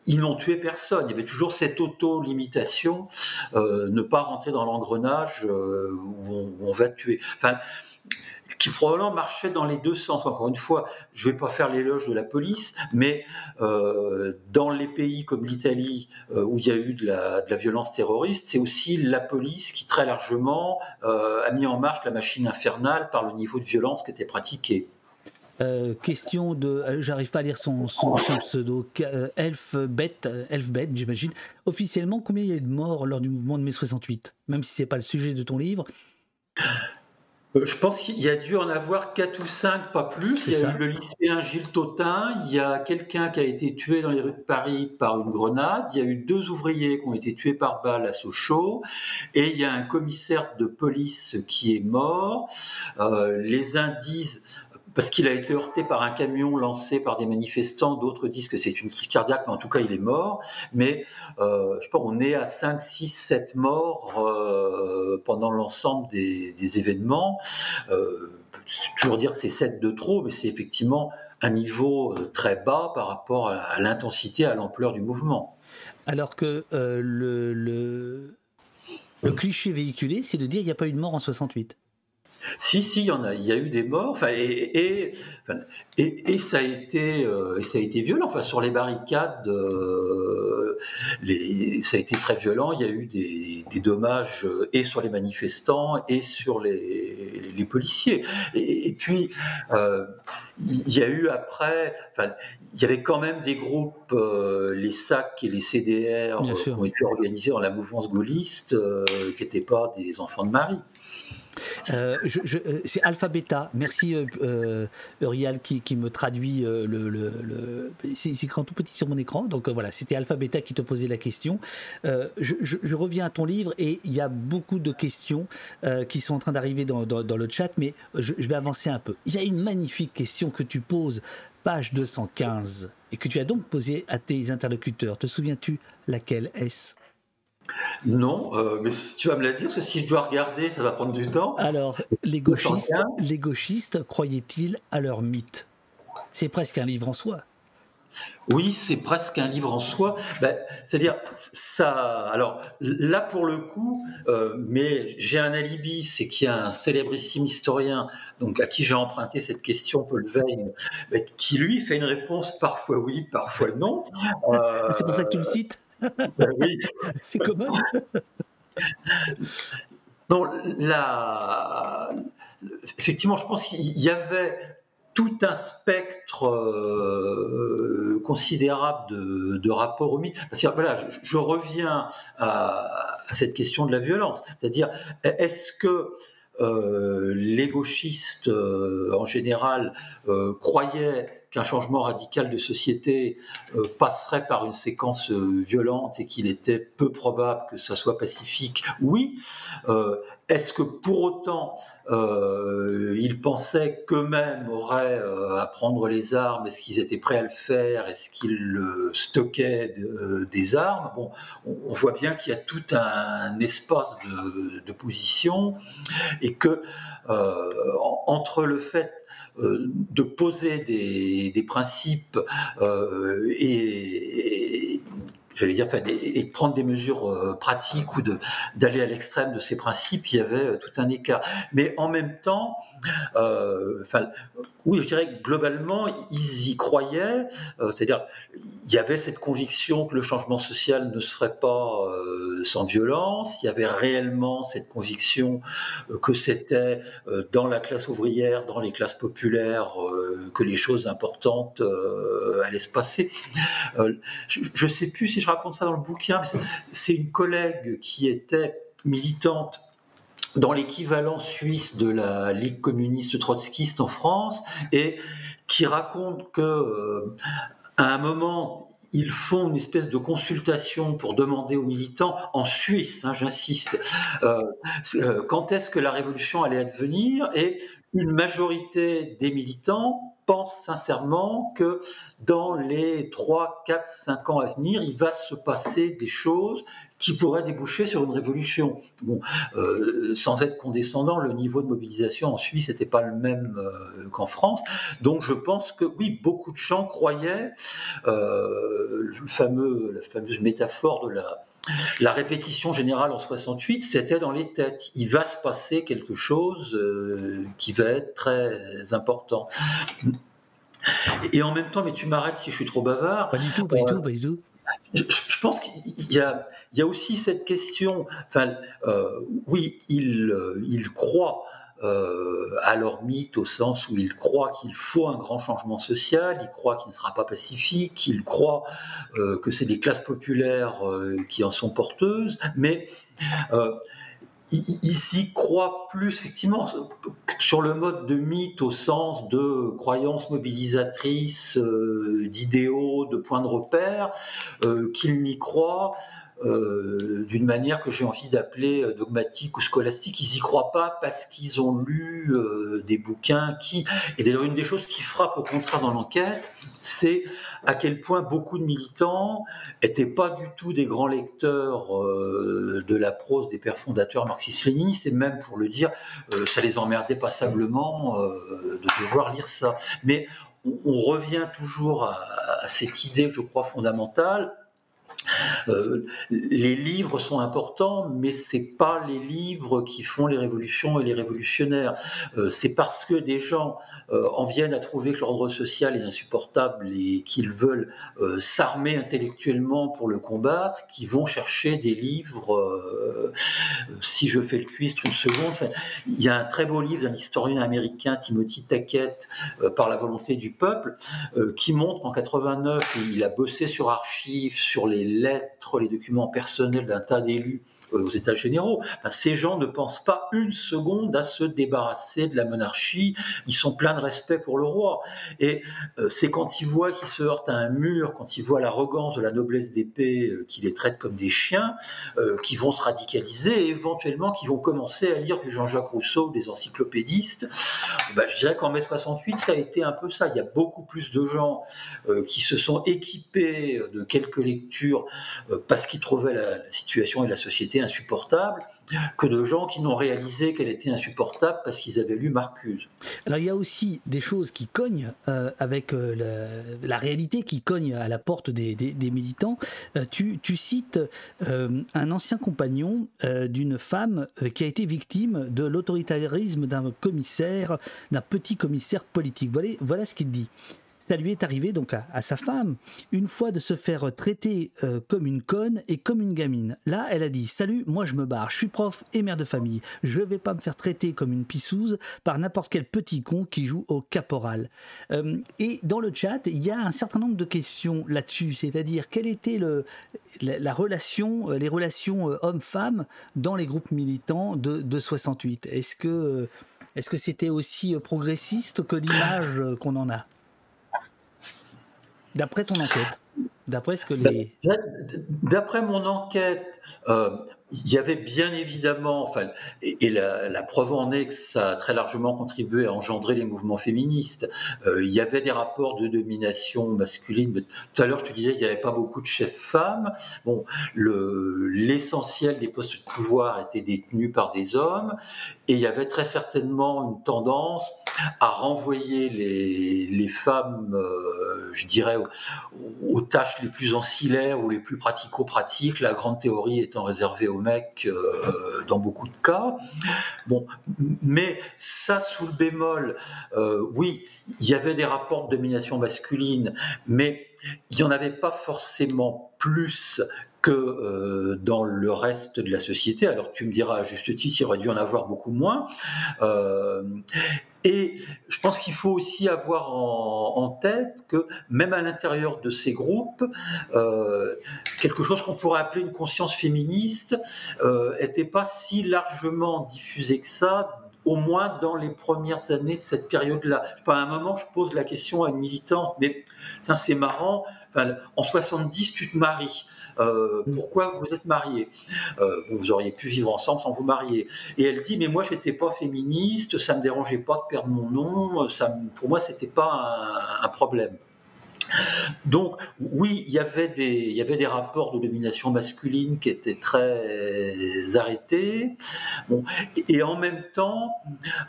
ils n'ont tué personne. Il y avait toujours cette auto-limitation, ne pas rentrer dans l'engrenage où, où, on va tuer. Enfin, qui probablement marchait dans les deux sens. Encore une fois, je ne vais pas faire l'éloge de la police, mais euh, dans les pays comme l'Italie, euh, où il y a eu de la, violence terroriste, c'est aussi la police qui très largement euh, a mis en marche la machine infernale par le niveau de violence qui était pratiqué. Question de, j'arrive pas à lire son, son, son pseudo, euh, Elfbet j'imagine. Officiellement, combien il y a eu de morts lors du mouvement de mai 68 Même si c'est pas le sujet de ton livre. Euh, je pense qu'il y a dû en avoir quatre ou cinq, pas plus. Il y a eu le lycéen Gilles Totin, il y a quelqu'un qui a été tué dans les rues de Paris par une grenade, il y a eu deux ouvriers qui ont été tués par balle à Sochaux, et il y a un commissaire de police qui est mort. Euh, les indices parce qu'il a été heurté par un camion lancé par des manifestants. D'autres disent que c'est une crise cardiaque, mais en tout cas, il est mort. Mais euh, je pense on est à 5, 6, 7 morts euh, pendant l'ensemble des, des, événements. Euh, toujours dire que c'est 7 de trop, mais c'est effectivement un niveau euh, très bas par rapport à, l'intensité, à l'ampleur du mouvement. Alors que euh, le cliché véhiculé, c'est de dire qu'il n'y a pas eu de mort en 68. Si, si, il y en a. Il y a eu des morts. Enfin, et, et, et, et ça a été, euh, ça a été violent. Enfin, sur les barricades, euh, les, ça a été très violent. Il y a eu des, des, dommages euh, et sur les manifestants et sur les, les policiers. Et, puis, il y a eu après, enfin, il y avait quand même des groupes, les SAC et les CDR, qui ont été organisés dans la mouvance gaulliste, qui n'étaient pas des enfants de Marie. Euh, je, c'est Alpha Beta. Merci euh, Uriel qui, me traduit euh, le. c'est, tout petit sur mon écran. Donc voilà, c'était Alpha Beta qui te posait la question. Je, je, reviens à ton livre et il y a beaucoup de questions qui sont en train d'arriver dans, dans, dans le chat, mais je, vais avancer un peu. Il y a une magnifique question que tu poses, page 215, et que tu as donc posée à tes interlocuteurs. Te souviens-tu laquelle est-ce? Non, euh, mais si tu vas me la dire, parce que si je dois regarder, ça va prendre du temps. Alors, les gauchistes, les gauchistes croyaient-ils à leur mythe? C'est presque un livre en soi. Oui, c'est presque un livre en soi. Ben, C'est-à-dire, ça. Alors là, pour le coup, euh, mais j'ai un alibi, c'est qu'il y a un célébrissime historien, donc à qui j'ai emprunté cette question, Paul Veil, ben, qui lui fait une réponse parfois oui, parfois non. Euh, c'est pour ça que tu le cites? Ben oui. C'est commun. La... effectivement, je pense qu'il y avait tout un spectre euh, considérable de, de rapports au mythe. Parce que voilà, je, je reviens à, à, cette question de la violence. C'est-à-dire, est-ce que euh, les gauchistes, euh, en général, croyaient qu'un changement radical de société euh, passerait par une séquence euh, violente et qu'il était peu probable que ça soit pacifique. Oui. Euh, est-ce que pour autant ils pensaient qu'eux-mêmes auraient à prendre les armes? Est-ce qu'ils étaient prêts à le faire? Est-ce qu'ils stockaient de, des armes? Bon, on, voit bien qu'il y a tout un espace de, de position et que entre le fait de poser des, principes euh, et j'allais dire, et de prendre des mesures euh, pratiques ou d'aller à l'extrême de ces principes, il y avait euh, tout un écart. Mais en même temps, euh, oui, je dirais que globalement, ils y croyaient, c'est-à-dire, il y avait cette conviction que le changement social ne se ferait pas sans violence, il y avait réellement cette conviction que c'était dans la classe ouvrière, dans les classes populaires, que les choses importantes allaient se passer. je ne sais plus si je raconte ça dans le bouquin, c'est une collègue qui était militante dans l'équivalent suisse de la Ligue communiste trotskiste en France et qui raconte que euh, à un moment ils font une espèce de consultation pour demander aux militants en Suisse, hein, j'insiste, euh, euh, quand est-ce que la révolution allait advenir et une majorité des militants pense sincèrement que dans les 3, 4, 5 ans à venir, il va se passer des choses qui pourraient déboucher sur une révolution. Bon, euh, sans être condescendant, le niveau de mobilisation en Suisse n'était pas le même euh, qu'en France. Donc je pense que oui, beaucoup de gens croyaient euh, le fameux, la fameuse métaphore de la, la répétition générale en 68, c'était dans les têtes. Il va se passer quelque chose euh, qui va être très important. Et en même temps, mais tu m'arrêtes si je suis trop bavard. Pas du tout, pas du tout, pas du tout. Je, je pense qu'il y a, il y a aussi cette question. Enfin, euh, oui, il, euh, il croit euh, à leur mythe au sens où ils croient qu'il faut un grand changement social, ils croient qu'il ne sera pas pacifique, ils croient euh, que c'est les classes populaires euh, qui en sont porteuses, mais euh, ils y croient plus effectivement sur le mode de mythe au sens de croyances mobilisatrices, d'idéaux, de points de repère, qu'ils n'y croient euh, d'une manière que j'ai envie d'appeler euh, dogmatique ou scolastique. Ils y croient pas parce qu'ils ont lu euh, des bouquins qui. Et d'ailleurs, une des choses qui frappe au contraire dans l'enquête, c'est à quel point beaucoup de militants étaient pas du tout des grands lecteurs de la prose des pères fondateurs marxistes-léninistes, et même pour le dire, ça les emmerdait passablement de devoir lire ça. Mais on, on revient toujours à, à cette idée, je crois, fondamentale euh, les livres sont importants, mais c'est pas les livres qui font les révolutions et les révolutionnaires. Euh, c'est parce que des gens euh, en viennent à trouver que l'ordre social est insupportable et qu'ils veulent s'armer intellectuellement pour le combattre, qu'ils vont chercher des livres. si je fais le cuistre une seconde, il y a un très beau livre d'un historien américain, Timothy Tackett, par la volonté du peuple, qui montre qu'en 89, il a bossé sur archives, sur les lettres, les documents personnels d'un tas d'élus euh, aux États généraux. Ces gens ne pensent pas une seconde à se débarrasser de la monarchie. Ils sont pleins de respect pour le roi. Et euh, c'est quand ils voient qu'ils se heurtent à un mur, quand ils voient l'arrogance de la noblesse d'épée euh, qui les traite comme des chiens, euh, qui vont se radicaliser et éventuellement qui vont commencer à lire du Jean-Jacques Rousseau, des encyclopédistes. Ben, je dirais qu'en mai 68, ça a été un peu ça. Il y a beaucoup plus de gens euh, qui se sont équipés de quelques lectures euh, parce qu'ils trouvaient la, situation et la société insupportable, que de gens qui n'ont réalisé qu'elle était insupportable parce qu'ils avaient lu Marcuse. Alors il y a aussi des choses qui cognent euh, avec euh, la, réalité qui cogne à la porte des, militants. Euh, tu, cites un ancien compagnon d'une femme qui a été victime de l'autoritarisme d'un commissaire, d'un petit commissaire politique. Voilà ce qu'il dit. Ça lui est arrivé donc à, sa femme, une fois de se faire traiter euh, comme une conne et comme une gamine. Là, elle a dit Salut, moi je me barre, je suis prof et mère de famille. Je vais pas me faire traiter comme une pissouse par n'importe quel petit con qui joue au caporal. Euh, et dans le chat, il y a un certain nombre de questions là-dessus, c'est-à-dire quelle était la, la relation, euh, les relations hommes-femmes dans les groupes militants de, de 68. Est-ce que c'était aussi progressiste que l'image qu'on en a? D'après ton enquête, d'après ce que les D'après mon enquête, euh, il y avait bien évidemment, enfin, et, la, preuve en est que ça a très largement contribué à engendrer les mouvements féministes. Euh, il y avait des rapports de domination masculine. Tout à l'heure, je te disais qu'il n'y avait pas beaucoup de chefs femmes. Bon, le l'essentiel des postes de pouvoir étaient détenus par des hommes, et il y avait très certainement une tendance à renvoyer les, femmes, euh, je dirais, aux, aux tâches les plus ancillaires ou les plus pratico-pratiques, la grande théorie étant réservée aux euh, dans beaucoup de cas. Bon, mais ça sous le bémol, euh, oui, il y avait des rapports de domination masculine, mais il n'y en avait pas forcément plus que euh, dans le reste de la société. Alors tu me diras à juste titre, il aurait dû en avoir beaucoup moins. Euh, et je pense qu'il faut aussi avoir en, tête que même à l'intérieur de ces groupes, euh, quelque chose qu'on pourrait appeler une conscience féministe euh, était pas si largement diffusée que ça au moins dans les premières années de cette période-là. À un moment, je pose la question à une militante, mais c'est marrant, en 70, tu te maries. Euh, pourquoi vous êtes mariés euh, Vous auriez pu vivre ensemble sans vous marier. Et elle dit, mais moi, j'étais pas féministe, ça me dérangeait pas de perdre mon nom, ça, pour moi, c'était pas un, problème. Donc oui, il y avait des il y avait des rapports de domination masculine qui étaient très arrêtés. Bon, et en même temps,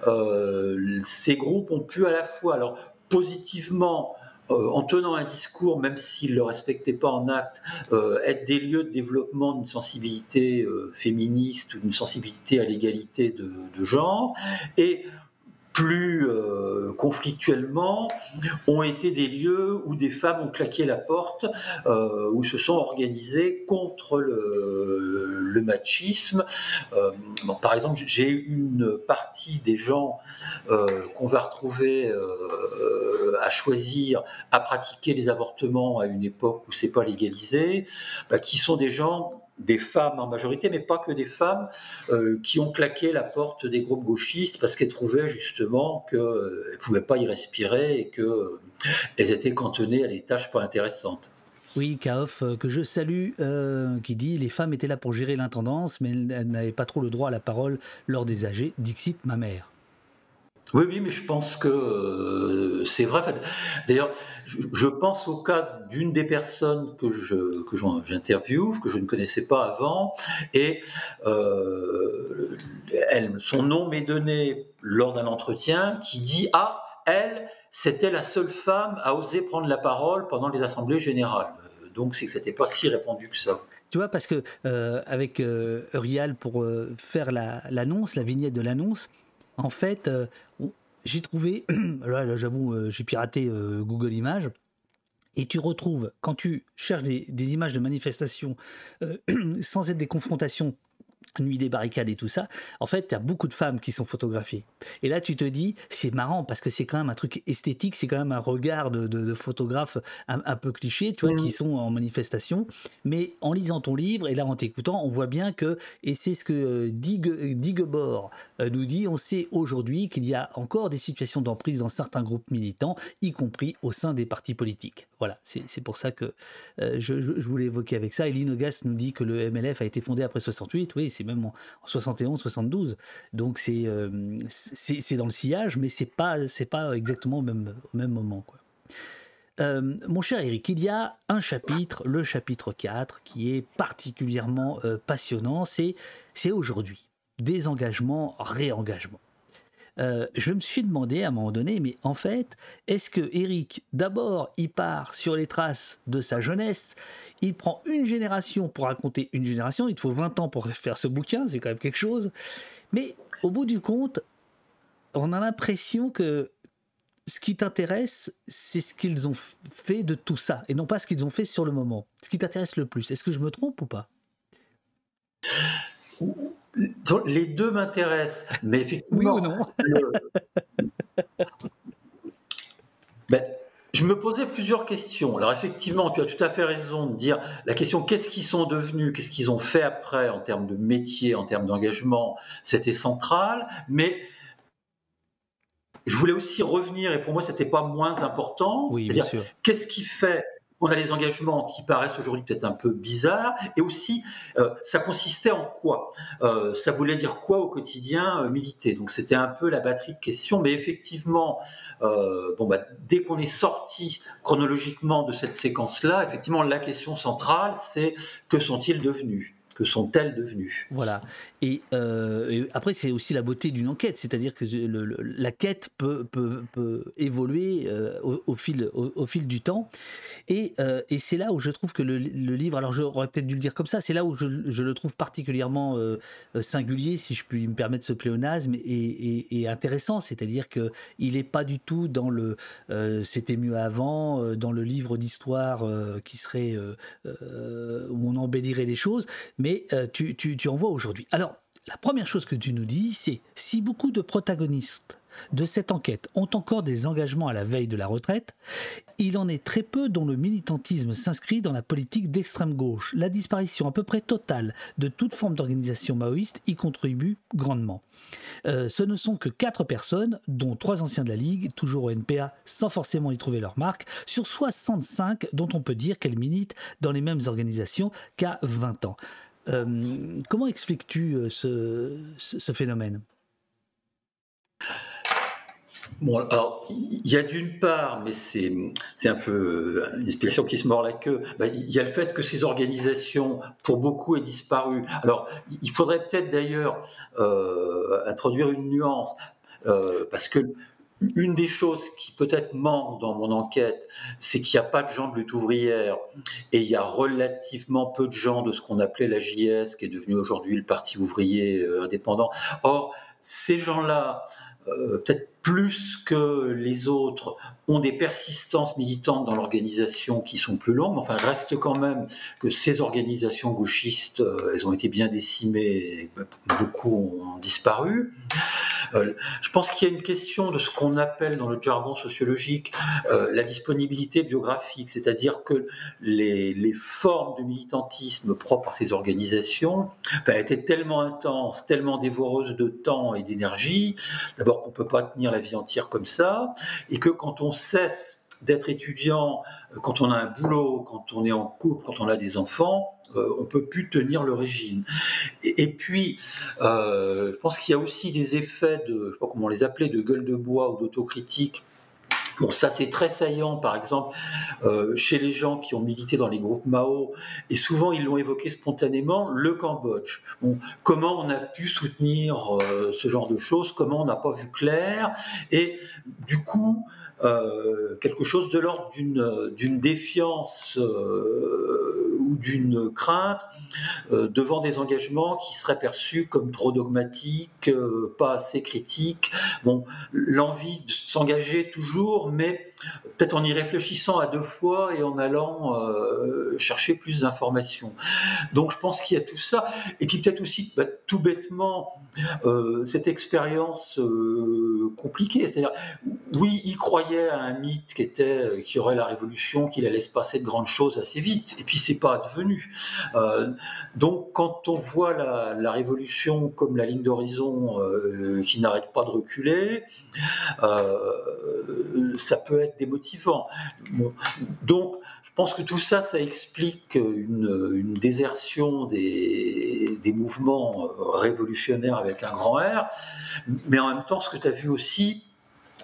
euh, ces groupes ont pu à la fois alors positivement euh, en tenant un discours, même s'ils ne le respectaient pas en acte, euh, être des lieux de développement d'une sensibilité euh, féministe ou d'une sensibilité à l'égalité de, de, genre, et plus euh, conflictuellement, ont été des lieux où des femmes ont claqué la porte, euh, où se sont organisées contre le, le machisme. Euh, bon, par exemple, j'ai une partie des gens euh, qu'on va retrouver euh, à choisir à pratiquer les avortements à une époque où c'est pas légalisé, bah, qui sont des gens des femmes en majorité, mais pas que des femmes, euh, qui ont claqué la porte des groupes gauchistes parce qu'elles trouvaient justement qu'elles ne pouvaient pas y respirer et qu'elles euh, étaient cantonnées à des tâches pas intéressantes. Oui, Kaof, euh, que je salue, qui dit Les femmes étaient là pour gérer l'intendance, mais elles n'avaient pas trop le droit à la parole lors des âgés. Dixit, ma mère. Oui, oui, mais je pense que c'est vrai. D'ailleurs, je pense au cas d'une des personnes que je que j'interviewe, que je ne connaissais pas avant, et euh, son nom m'est donné lors d'un entretien qui dit ah elle c'était la seule femme à oser prendre la parole pendant les assemblées générales. Donc c'est que c'était pas si répandu que ça. Tu vois, parce que euh, avec euh, Urial pour euh, faire l'annonce, la, vignette de l'annonce, en fait, j'ai trouvé, là, j'avoue, euh, j'ai piraté euh, Google Images, et tu retrouves, quand tu cherches des, images de manifestations euh, sans être des confrontations Nuit des barricades et tout ça, en fait, tu as beaucoup de femmes qui sont photographiées. Et là, tu te dis, c'est marrant parce que c'est quand même un truc esthétique, c'est quand même un regard de, de, photographe un, peu cliché, tu vois, qui sont en manifestation. Mais en lisant ton livre et là en t'écoutant, on voit bien que, et c'est ce que euh, Digebor euh, nous dit, on sait aujourd'hui qu'il y a encore des situations d'emprise dans certains groupes militants, y compris au sein des partis politiques. Voilà, c'est pour ça que euh, je, je, voulais évoquer avec ça. Et Linogas nous dit que le MLF a été fondé après 68. Oui, c'est même en, 71, 72. Donc euh, c'est c'est dans le sillage, mais c'est pas c'est pas exactement au même, au même moment. Quoi. Euh, mon cher Eric, il y a un chapitre, le chapitre 4, qui est particulièrement passionnant. C'est aujourd'hui. Désengagement, réengagement. Euh, je me suis demandé à un moment donné, mais en fait, est-ce que Eric, d'abord, il part sur les traces de sa jeunesse, il prend une génération pour raconter une génération, il te faut 20 ans pour faire ce bouquin, c'est quand même quelque chose, mais au bout du compte, on a l'impression que ce qui t'intéresse, c'est ce qu'ils ont fait de tout ça, et non pas ce qu'ils ont fait sur le moment. Ce qui t'intéresse le plus. Est-ce que je me trompe ou pas? Les deux m'intéressent, mais effectivement. Oui ou non ben, Je me posais plusieurs questions. Alors effectivement, tu as tout à fait raison de dire la question qu'est-ce qu'ils sont devenus, qu'est-ce qu'ils ont fait après en termes de métier, en termes d'engagement, c'était central, mais je voulais aussi revenir, et pour moi, c'était pas moins important. Oui, C'est-à-dire, qu'est-ce qui fait on a des engagements qui paraissent aujourd'hui peut-être un peu bizarres, et aussi, euh, ça consistait en quoi? Euh, Ça voulait dire quoi au quotidien euh, militer? Donc c'était un peu la batterie de questions, mais effectivement, bon, bah, dès qu'on est sorti chronologiquement de cette séquence-là, effectivement, la question centrale, c'est que sont-ils devenus? Que sont-elles devenues? Voilà. Euh, et, après, c'est aussi la beauté d'une enquête, c'est-à-dire que la quête peut, évoluer euh, au, fil, du temps. Euh, et, c'est là où je trouve que le, livre, alors j'aurais peut-être dû le dire comme ça, c'est là où je, le trouve particulièrement singulier, si je puis me permettre ce pléonasme, et, intéressant, c'est-à-dire qu'il n'est pas du tout dans le c'était mieux avant, dans le livre d'histoire qui serait où on embellirait les choses, mais tu, tu, tu en vois aujourd'hui. Alors, la première chose que tu nous dis, c'est si beaucoup de protagonistes de cette enquête ont encore des engagements à la veille de la retraite, il en est très peu dont le militantisme s'inscrit dans la politique d'extrême gauche. La disparition à peu près totale de toute forme d'organisation maoïste y contribue grandement. Euh, ce ne sont que quatre personnes, dont trois anciens de la Ligue, toujours au NPA sans forcément y trouver leur marque, sur 65 dont on peut dire qu'elles militent dans les mêmes organisations qu'à 20 ans. Euh, comment expliques-tu euh, ce, phénomène? Bon, alors, il y a d'une part, mais c'est, un peu une explication qui se mord la queue, ben, il y a le fait que ces organisations, pour beaucoup, aient disparu. Alors, il faudrait peut-être d'ailleurs euh, introduire une nuance, euh, parce que une des choses qui peut-être manque dans mon enquête, c'est qu'il n'y a pas de gens de lutte ouvrière et il y a relativement peu de gens de ce qu'on appelait la JS, qui est devenu aujourd'hui le Parti ouvrier euh, indépendant. Or, ces gens-là, euh, peut-être plus que les autres, ont des persistances militantes dans l'organisation qui sont plus longues. Enfin, reste quand même que ces organisations gauchistes, euh, elles ont été bien décimées, et beaucoup ont disparu. Euh, je pense qu'il y a une question de ce qu'on appelle dans le jargon sociologique euh, la disponibilité biographique, c'est-à-dire que les, les, formes de militantisme propres à ces organisations enfin, étaient tellement intenses, tellement dévoreuses de temps et d'énergie, d'abord qu'on ne peut pas tenir la vie entière comme ça, et que quand on cesse d'être étudiant, euh, quand on a un boulot, quand on est en couple, quand on a des enfants, euh, on peut plus tenir le régime. Et, puis, euh, je pense qu'il y a aussi des effets de, je sais pas comment on les appelait, de gueule de bois ou d'autocritique. Bon, ça c'est très saillant, par exemple, chez les gens qui ont milité dans les groupes Mao, et souvent ils l'ont évoqué spontanément, le Cambodge. Comment on a pu soutenir ce genre de choses, comment on n'a pas vu clair, et du coup, euh, quelque chose de l'ordre d'une défiance euh, ou d'une crainte euh, devant des engagements qui seraient perçus comme trop dogmatiques, pas assez critiques. Bon, l'envie de s'engager toujours, mais peut-être en y réfléchissant à deux fois et en allant chercher plus d'informations. Donc je pense qu'il y a tout ça. Et puis peut-être aussi, bah, tout bêtement, cette expérience compliquée. C'est-à-dire, oui, y croire à un mythe qui était euh, qui aurait la révolution, qu'il allait se passer de grandes choses assez vite. Et puis c'est pas advenu. Euh, donc quand on voit la, révolution comme la ligne d'horizon euh, qui n'arrête pas de reculer, ça peut être démotivant. Donc je pense que tout ça, ça explique une, désertion des, des, mouvements révolutionnaires avec un grand R. Mais en même temps, ce que tu as vu aussi,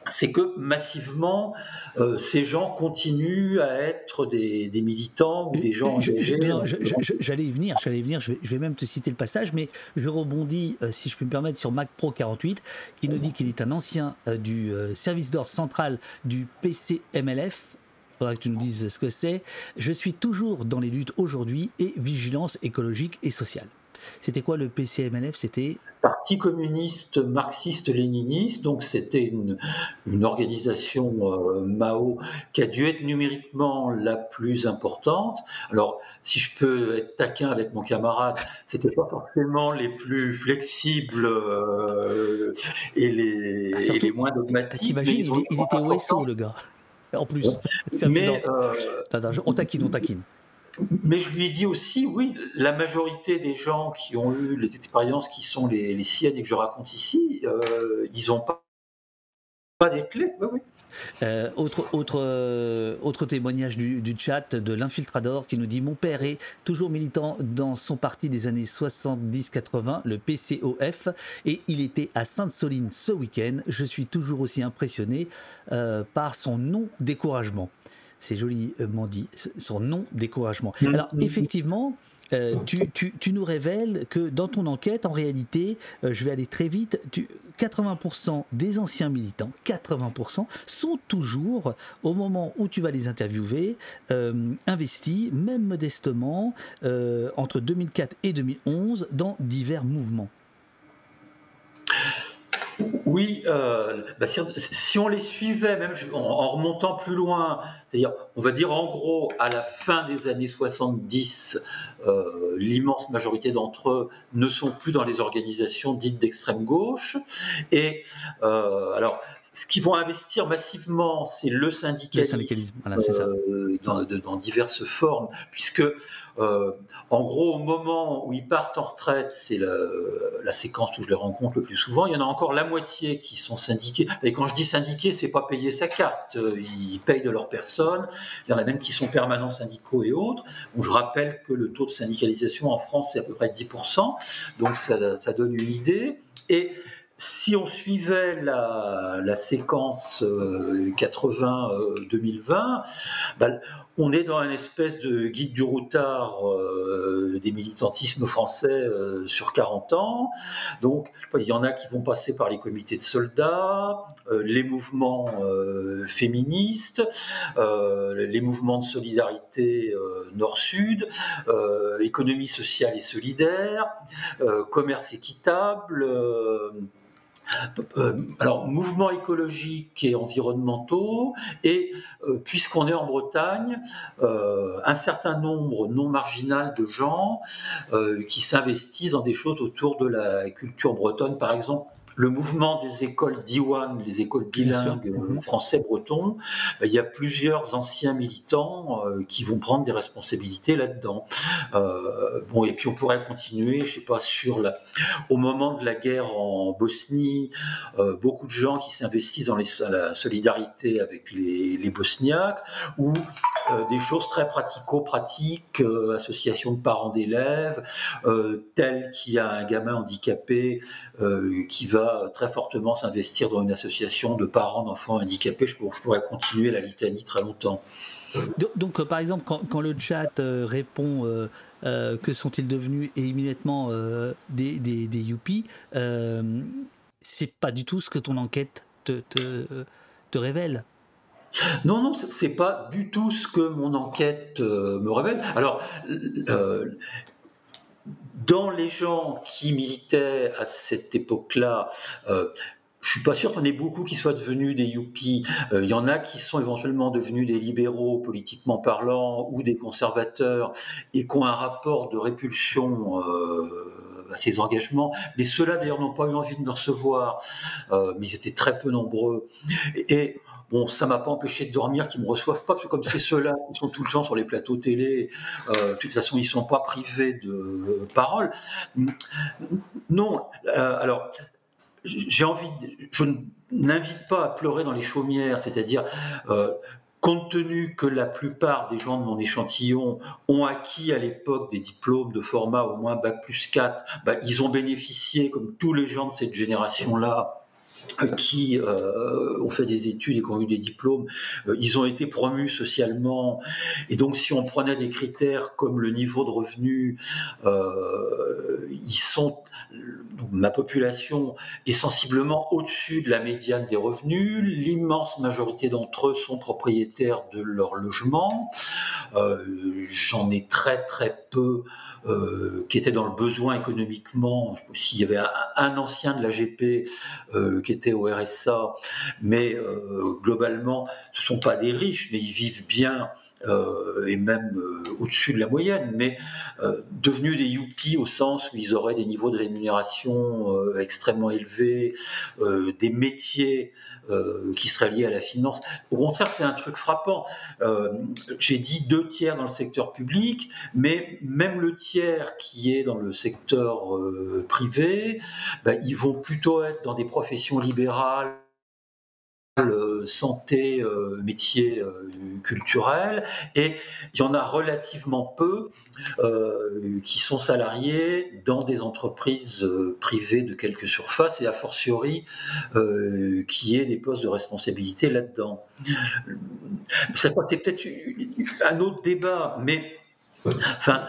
c'est que massivement, euh, ces gens continuent à être des, militants ou des gens engagés. J'allais y venir, j'allais venir. Je vais, même te citer le passage, mais je rebondis, euh, si je puis me permettre, sur Mac Pro 48, qui nous dit qu'il est un ancien euh, du service d'ordre central du PCMLF. Il faudra que tu nous dises ce que c'est. Je suis toujours dans les luttes aujourd'hui et vigilance écologique et sociale. C'était quoi le PCMLF C'était Parti communiste marxiste-léniniste, donc c'était une, une, organisation euh, Mao qui a dû être numériquement la plus importante. Alors, si je peux être taquin avec mon camarade, c'était pas forcément les plus flexibles euh, et, les, ah, et, les, moins dogmatiques. T'imagines, il, il, était OSO, le gars. En plus. Mais, euh, on taquine, on taquine. Mais je lui ai dit aussi, oui, la majorité des gens qui ont eu les expériences qui sont les, siennes et que je raconte ici, euh, ils n'ont pas, pas des clés. Oui. Euh, autre, autre, euh, autre témoignage du, du chat de l'infiltrador qui nous dit Mon père est toujours militant dans son parti des années 70-80, le PCOF, et il était à Sainte-Soline ce week-end. Je suis toujours aussi impressionné par son non-découragement c'est joliment dit, son non-découragement. Mm. Alors, effectivement, euh, tu, nous révèles que dans ton enquête, en réalité, euh, je vais aller très vite, 80% des anciens militants, 80%, sont toujours, au moment où tu vas les interviewer, euh, investis, même modestement, entre 2004 et 2011, dans divers mouvements. Oui, euh, bah, si, si on les suivait, même en, en remontant plus loin, c'est-à-dire, on va dire en gros, à la fin des années 70, euh, l'immense majorité d'entre eux ne sont plus dans les organisations dites d'extrême gauche. Et euh, alors, ce qu'ils vont investir massivement, c'est le syndicalisme, syndicalisme, voilà, ça. euh, dans, de- dans diverses formes, puisque euh, en gros, au moment où ils partent en retraite, c'est la, séquence où je les rencontre le plus souvent. Il y en a encore la moitié qui sont syndiqués. Et quand je dis syndiqués, c'est pas payer sa carte. Euh, Ils payent de leur personne. Il y en a même qui sont permanents syndicaux et autres. Je rappelle que le taux de syndicalisation en France, c'est à peu près 10%. Donc, ça, donne une idée. Et si on suivait la, séquence euh, 80-2020, bah, on est dans une espèce de guide du routard euh, des militantismes français euh, sur 40 ans. Donc, il y en a qui vont passer par les comités de soldats, euh, les mouvements féministes, les mouvements de solidarité nord-sud, économie sociale et solidaire, commerce équitable. Euh, alors, mouvements écologiques et environnementaux, et euh, puisqu'on est en Bretagne, euh, un certain nombre non marginal de gens qui s'investissent dans des choses autour de la culture bretonne, par exemple. Le mouvement des écoles d'Iwan, les écoles bilingues euh, français-breton, ben, il y a plusieurs anciens militants euh, qui vont prendre des responsabilités là-dedans. Euh, bon, et puis on pourrait continuer, je sais pas, sur la, au moment de la guerre en Bosnie, euh, beaucoup de gens qui s'investissent dans les, la solidarité avec les, les Bosniaques, ou des choses très pratico-pratiques, euh, associations de parents d'élèves, euh, tel qu'il y a un gamin handicapé euh, qui va très fortement s'investir dans une association de parents d'enfants handicapés. Je, pour- je pourrais continuer la litanie très longtemps. Donc, euh, par exemple, quand, le chat euh, répond euh, euh, que sont-ils devenus et immédiatement euh, des, des, des yuppies, euh, c'est pas du tout ce que ton enquête te, te, te révèle. Non, non, c'est- pas du tout ce que mon enquête euh, me révèle. Alors, euh, dans les gens qui militaient à cette époque-là, euh, je suis pas sûr qu'il y en ait beaucoup qui soient devenus des yuppies. Euh, Il y en a qui sont éventuellement devenus des libéraux politiquement parlant ou des conservateurs et qui ont un rapport de répulsion à ces engagements. Mais ceux-là, d'ailleurs, n'ont pas eu envie de me recevoir. Euh, mais ils étaient très peu nombreux. Et, bon, ça m'a pas empêché de dormir qu'ils me reçoivent pas, parce que comme c'est ceux-là qui sont tout le temps sur les plateaux télé, euh, de toute façon, ils sont pas privés de parole. Non, euh, alors j'ai envie, je n'invite pas à pleurer dans les chaumières, c'est-à-dire compte tenu que la plupart des gens de mon échantillon ont acquis à l'époque des diplômes de format au moins bac plus 4, bah, ils ont bénéficié, comme tous les gens de cette génération-là, euh, qui euh, ont fait des études et qui ont eu des diplômes, euh, ils ont été promus socialement. Et donc, si on prenait des critères comme le niveau de revenu, euh, ils sont ma population est sensiblement au-dessus de la médiane des revenus. L'immense majorité d'entre eux sont propriétaires de leur logement. Euh, J'en ai très très peu euh, qui étaient dans le besoin économiquement. S'il y avait un, ancien de l'AGP euh, qui était au RSA, mais globalement, ce sont pas des riches, mais ils vivent bien. Euh, et même euh, au-dessus de la moyenne, mais euh, devenus des yuppies au sens où ils auraient des niveaux de rémunération euh, extrêmement élevés, euh, des métiers euh, qui seraient liés à la finance. Au contraire, c'est un truc frappant. J'ai dit deux tiers dans le secteur public, mais même le tiers qui est dans le secteur privé, ben, ils vont plutôt être dans des professions libérales santé, euh, métiers euh, culturels, et il y en a relativement peu euh, qui sont salariés dans des entreprises euh, privées de quelques surfaces, et a fortiori euh, qui aient des postes de responsabilité là-dedans. C'est peut-être un autre débat, mais Enfin,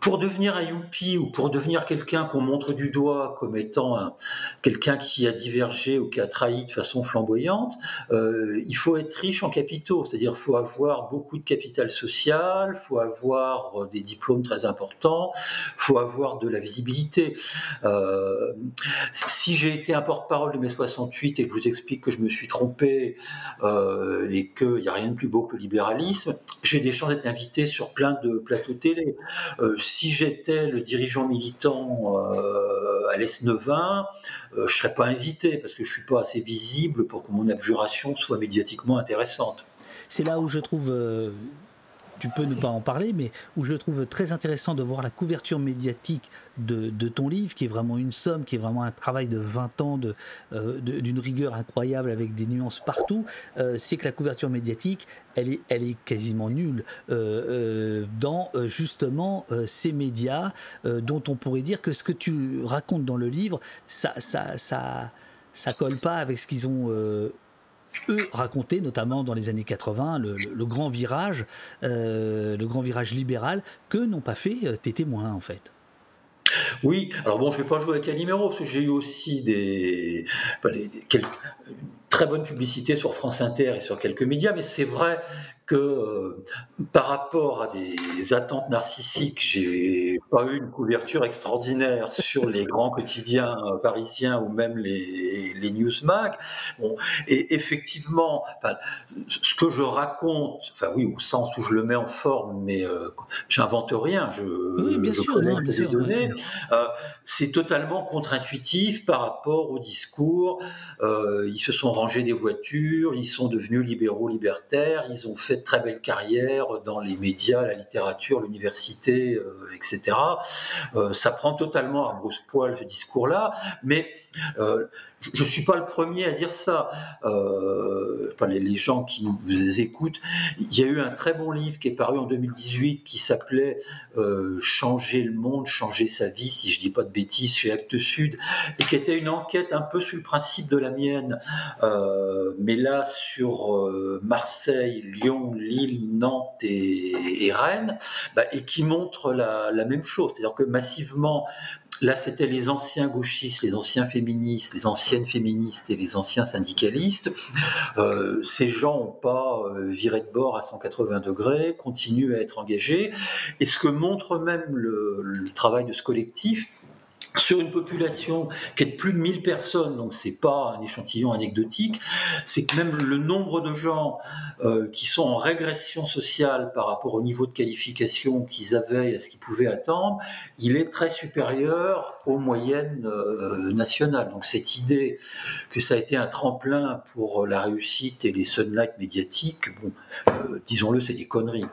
pour devenir un youpi ou pour devenir quelqu'un qu'on montre du doigt comme étant quelqu'un qui a divergé ou qui a trahi de façon flamboyante, euh, il faut être riche en capitaux, c'est-à-dire il faut avoir beaucoup de capital social, il faut avoir des diplômes très importants, il faut avoir de la visibilité. Euh, si j'ai été un porte-parole de mai 68 et que je vous explique que je me suis trompé euh, et qu'il n'y a rien de plus beau que le libéralisme, j'ai des chances d'être invité sur plein de plateaux télé. Euh, si j'étais le dirigeant militant euh, à l'Est-Nevin, euh, je serais pas invité parce que je suis pas assez visible pour que mon abjuration soit médiatiquement intéressante. C'est là où je trouve tu peux ne pas en parler, mais où je trouve très intéressant de voir la couverture médiatique de, ton livre, qui est vraiment une somme, qui est vraiment un travail de 20 ans euh, d'une rigueur incroyable avec des nuances partout, euh, c'est que la couverture médiatique, elle est, elle est quasiment nulle euh, dans justement ces médias dont on pourrait dire que ce que tu racontes dans le livre, ça, ça, ça, ça colle pas avec ce qu'ils ont eux racontaient, notamment dans les années 80, le, grand virage, euh, le grand virage libéral que n'ont pas fait euh, tes témoins en fait. Oui, alors bon, je ne vais pas jouer avec Calimero, parce que j'ai eu aussi des, très bonne publicité sur France Inter et sur quelques médias, mais c'est vrai que euh, par rapport à des attentes narcissiques, j'ai pas eu une couverture extraordinaire sur les grands quotidiens euh, parisiens ou même les, les Newsmag. Bon, et effectivement, ce que je raconte, enfin oui, au sens où je le mets en forme, mais euh, j'invente rien, je, je connais les données, c'est totalement contre-intuitif par rapport au discours. ils se sont rangés des voitures, ils sont devenus libéraux libertaires, ils ont fait très belle carrière dans les médias, la littérature, l'université, euh, etc. Euh, ça prend totalement à brousse-poil ce discours-là, mais euh, je ne suis pas le premier à dire ça. Euh, les, gens qui nous écoutent, il y a eu un très bon livre qui est paru en 2018 qui s'appelait euh, Changer le monde, changer sa vie, si je dis pas de bêtises, chez Actes Sud, et qui était une enquête un peu sur le principe de la mienne, euh, mais là sur euh, Marseille, Lyon, Lille, Nantes et, Rennes, bah, et qui montre la, la même chose, c'est-à-dire que massivement Là, c'était les anciens gauchistes, les anciens féministes, les anciennes féministes et les anciens syndicalistes. Euh, ces gens n'ont pas euh, viré de bord à 180 degrés, continuent à être engagés. Et ce que montre même le, le travail de ce collectif, sur une population qui est de plus de 1000 personnes, donc c'est pas un échantillon anecdotique, c'est que même le nombre de gens euh, qui sont en régression sociale par rapport au niveau de qualification qu'ils avaient à ce qu'ils pouvaient attendre, il est très supérieur aux moyennes euh, nationales. Donc cette idée que ça a été un tremplin pour la réussite et les sunlight médiatiques, euh, disons-le, c'est des conneries.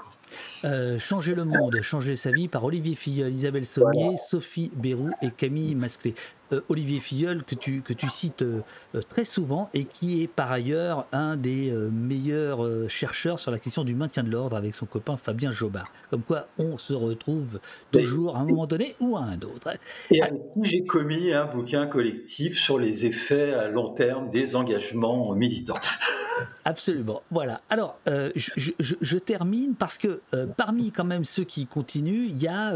Euh, changer le monde, changer sa vie par Olivier Filleul, Isabelle Sommier, Sophie Bérou et Camille Masclé. Euh, Olivier Filleul que tu, que tu cites euh, très souvent et qui est par ailleurs un des meilleurs chercheurs sur la question du maintien de l'ordre avec son copain Fabien Jobard. Comme quoi on se retrouve toujours à un moment donné ou à un autre. Et avec qui j'ai commis un bouquin collectif sur les effets à long terme des engagements militants. Absolument. Voilà. Alors, euh, je, termine parce que euh, parmi quand même ceux qui continuent, il y a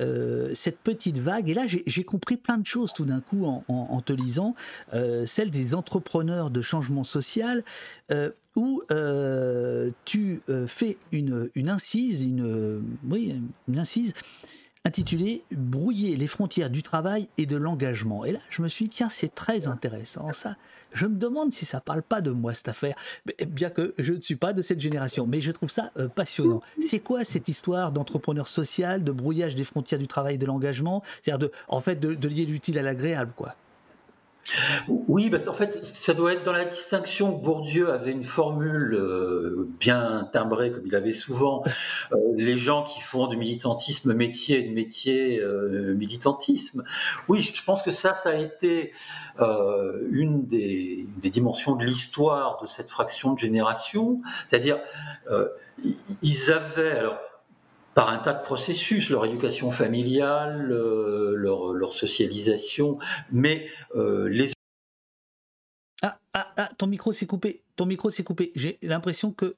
euh, cette petite vague. Et là, j'ai compris plein de choses tout d'un coup en, te lisant, celle des entrepreneurs de changement social, où tu fais une, une incise, une, oui, une incise intitulée Brouiller les frontières du travail et de l'engagement. Et là, je me suis dit, tiens, c'est très intéressant ça. Je me demande si ça parle pas de moi cette affaire, bien que je ne suis pas de cette génération, mais je trouve ça euh, passionnant. C'est quoi cette histoire d'entrepreneur social, de brouillage des frontières du travail et de l'engagement? C'est-à-dire en fait, de lier l'utile à l'agréable, quoi. Oui, parce en fait, ça doit être dans la distinction. Bourdieu avait une formule euh, bien timbrée, comme il avait souvent. Euh, les gens qui font du militantisme métier et de métier euh, militantisme. Oui, je pense que ça, ça a été une des, des, dimensions de l'histoire de cette fraction de génération. C'est-à-dire, ils avaient alors par un tas de processus, leur éducation familiale, leur, socialisation, mais euh, les... Ah, ah, ah, ton micro s'est coupé, ton micro s'est coupé. J'ai l'impression que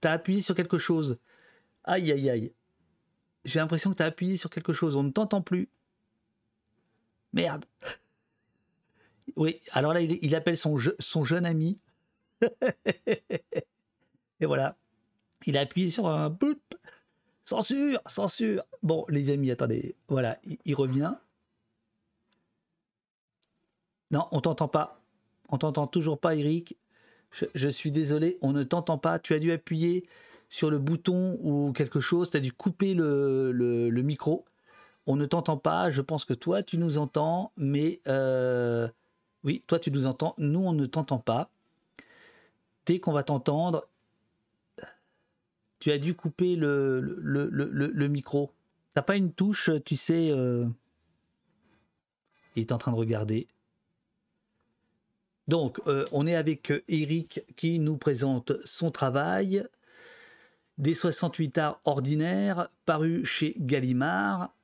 tu as appuyé sur quelque chose. Aïe, aïe, aïe. J'ai l'impression que tu as appuyé sur quelque chose. On ne t'entend plus. Merde. Oui, alors là, il, appelle son, son jeune ami. Et voilà. Il a appuyé sur un. Censure, censure. Bon, les amis, attendez. Voilà, il, revient. Non, on t'entend pas. On t'entend toujours pas, Eric. Je, suis désolé, on ne t'entend pas. Tu as dû appuyer sur le bouton ou quelque chose. Tu as dû couper le, le- le micro. On ne t'entend pas. Je pense que toi, tu nous entends. Mais euh, oui, toi, tu nous entends. Nous, on ne t'entend pas. Dès qu'on va t'entendre, tu as dû couper le, le, le, le- micro. T'as pas une touche, tu sais. euh, Il est en train de regarder. Donc, euh, on est avec euh, Eric qui nous présente son travail. Des 68 arts ordinaires, paru chez Gallimard.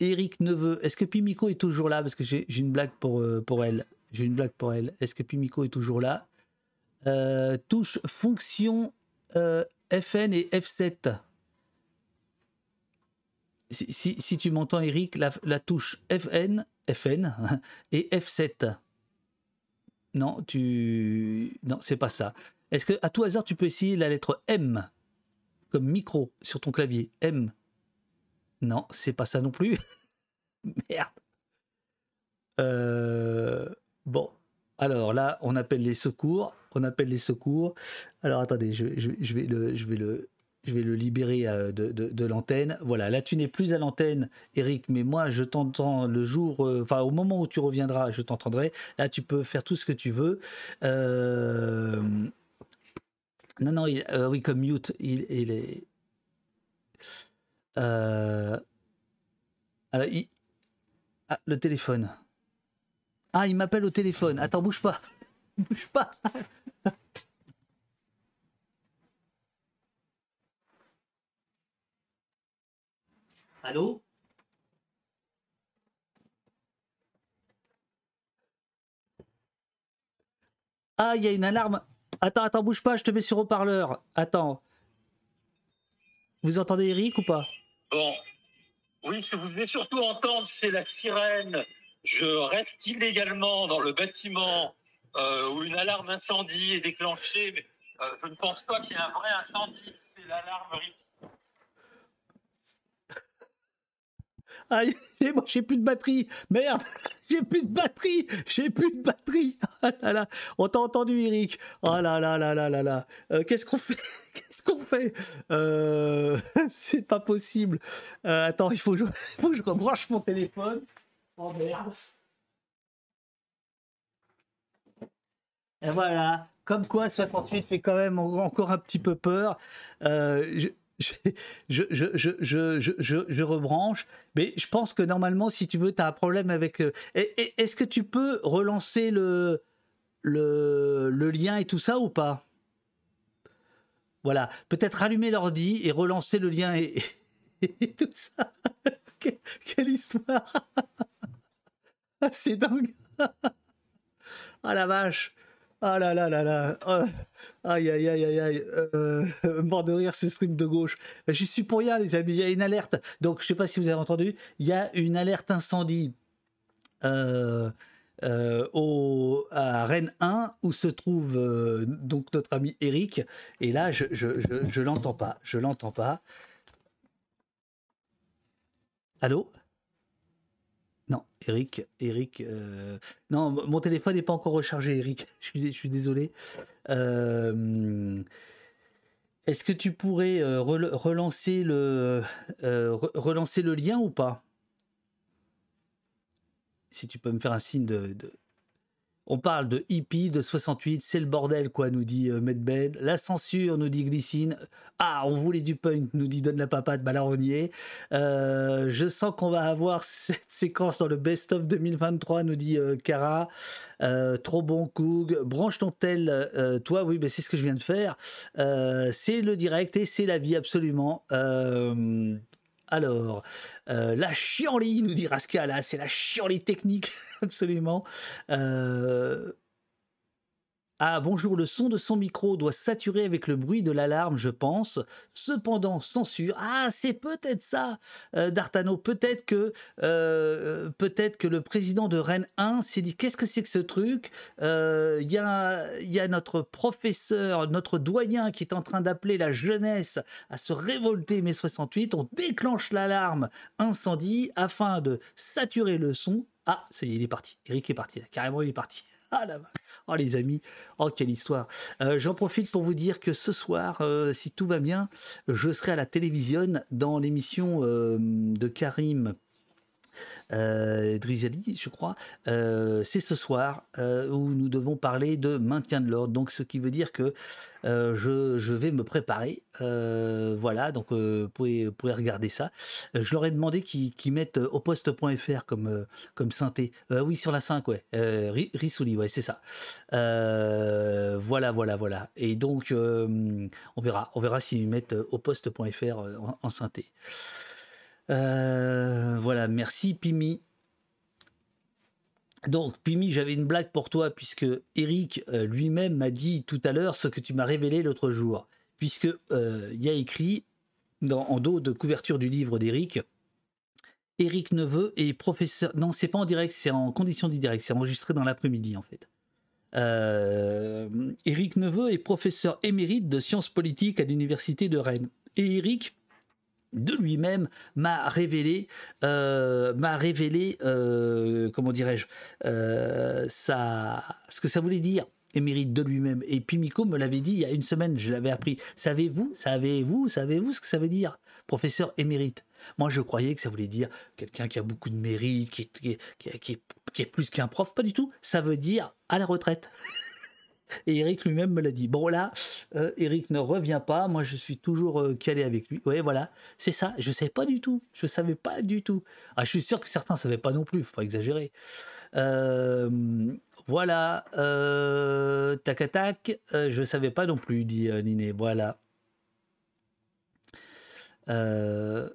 Eric Neveu, est-ce que Pimico est toujours là? Parce que j'ai une blague pour, elle. J'ai une blague pour elle. Est-ce que Pimico est toujours là? Touche fonction euh, FN et F7. Si, si- tu m'entends, Eric, la, la touche FN, FN et F7. Non, tu. Non, c'est pas ça. Est-ce que, à tout hasard, tu peux essayer la lettre M comme micro sur ton clavier? M. Non, c'est pas ça non plus. Merde. Euh, Bon, alors là, on appelle les secours. On appelle les secours. Alors attendez, je, vais le, je vais le, libérer euh, de, l'antenne. Voilà, là tu n'es plus à l'antenne, Eric, mais moi je t'entends le jour, euh, enfin au moment où tu reviendras, je t'entendrai. Là tu peux faire tout ce que tu veux. Euh, Non, non, il- oui, comme mute, il, est. Euh, Ah, le téléphone. Ah, il m'appelle au téléphone. Attends, bouge pas. Bouge pas. Allô? Ah, il y a une alarme. Attends, attends, bouge pas, je te mets sur haut-parleur. Attends. Vous entendez Eric ou pas? Bon. Oui, ce que vous devez surtout entendre, c'est la sirène. Je reste illégalement dans le bâtiment euh, où une alarme incendie est déclenchée, euh, je ne pense pas qu'il y ait un vrai incendie. C'est l'alarme Aïe, j'ai- plus de batterie. Merde, j'ai plus de batterie. J'ai plus de batterie. Ah là là. On t'a entendu, Eric. Oh là là là là là là. Euh, Qu'est-ce qu'on fait? Qu'est-ce qu'on fait? Euh, C'est pas possible. Euh, attends, il faut que, je, faut que je rebranche mon téléphone. Oh merde. Et voilà. Comme quoi, 68 fait quand même en- encore un petit peu peur. Je, je, je, je, rebranche. Mais je pense que normalement, si tu veux, tu as un problème avec. euh, Est-ce que tu peux relancer le, le, le lien et tout ça ou pas? Voilà. Peut-être allumer l'ordi et relancer le lien et, tout ça. Que- Quelle histoire Ah, C'est dingue Ah la vache Ah là là là là Oh. Aïe aïe aïe aïe aïe euh, Mort de rire ce stream de gauche. J'y suis pour rien les amis, il y a une alerte. Donc je sais pas si vous avez entendu, il y a une alerte incendie euh, euh, au, à Rennes 1 où se trouve donc notre ami Eric. Et là je, je, je, je l'entends pas, je l'entends pas. Allô? Non, Eric, Eric, euh, non, mon téléphone n'est pas encore rechargé, Eric. Je suis, désolé. Euh, Est-ce que tu pourrais euh, rel- relancer le re- relancer le lien ou pas? Si tu peux me faire un signe de- On parle de hippie de 68, c'est le bordel quoi, nous dit euh. La censure, nous dit Glycine. Ah, on voulait du punk, nous dit Donne la papade, bah. Euh, je sens qu'on va avoir cette séquence dans le best-of 2023, nous dit euh, Cara. Euh, trop bon, Coug. Branche ton tel, toi, oui, mais c'est ce que je viens de faire. C'est le direct et c'est la vie, absolument. Alors, euh, la chienlit, nous dit Rascal, ah, c'est la chienlit technique, absolument. Euh, Ah bonjour, le son de son micro doit saturer avec le bruit de l'alarme, je pense. Cependant, censure. Ah, c'est peut-être ça, euh, D'Artano. Peut-être que, euh, peut-être que le président de Rennes 1 s'est dit qu'est-ce que c'est que ce truc? Euh, Il y, a, y a notre professeur, notre doyen qui est en train d'appeler la jeunesse à se révolter mai 68. On déclenche l'alarme incendie afin de saturer le son. Ah, ça y il est parti. Eric est parti. là. Carrément, il est parti. Ah la vache. Oh les amis, oh quelle histoire. Euh, J'en profite pour vous dire que ce soir, euh, si tout va bien, je serai à la télévision dans l'émission euh, de Karim euh, je crois. Euh, C'est ce soir euh, où nous devons parler de maintien de l'ordre. Donc ce qui veut dire que euh, je, je vais me préparer. Voilà, donc vous, pouvez, vous pouvez regarder ça. Je leur ai demandé qu'ils qu'ils mettent euh, oposte.fr comme, comme synthé. Oui, sur la 5, ouais. Ri- Rissouli, ouais, c'est ça. Voilà, voilà, voilà. Et donc, on verra. On verra s'ils mettent euh, oposte.fr en, en synthé. Euh, voilà, merci Pimi. Donc, Pimi, j'avais une blague pour toi, puisque Eric euh, lui-même m'a dit tout à l'heure ce que tu m'as révélé l'autre jour. Puisque euh, il y a écrit en dos de couverture du livre d'Eric Eric Neveu est professeur. Non, c'est pas en direct, c'est en condition direct, c'est enregistré dans l'après-midi en fait. Euh, Eric Neveu est professeur émérite de sciences politiques à l'université de Rennes. Et Eric, de lui-même, m'a révélé, euh, m'a révélé, euh, comment dirais-je, euh, ça, ce que ça voulait dire. Émérite de lui-même. Et Pimico me l'avait dit il y a une semaine, je l'avais appris. Savez-vous, savez-vous, savez-vous ce que ça veut dire Professeur émérite? Moi, je croyais que ça voulait dire quelqu'un qui a beaucoup de mérite, qui qui qui qui est- est plus qu'un prof. Pas du tout. Ça veut dire à la retraite. Et Eric lui-même me l'a dit. Bon là, euh, Eric ne revient pas. Moi, je suis toujours euh, calé avec lui. Ouais, voilà, c'est ça. Je savais pas du tout. Je savais pas du tout. Ah, je suis sûr que certains savaient pas non plus. Faut pas exagérer. Euh, voilà. Euh, tac à tac. Euh, je savais pas non plus, dit euh, Niné. Voilà. Euh,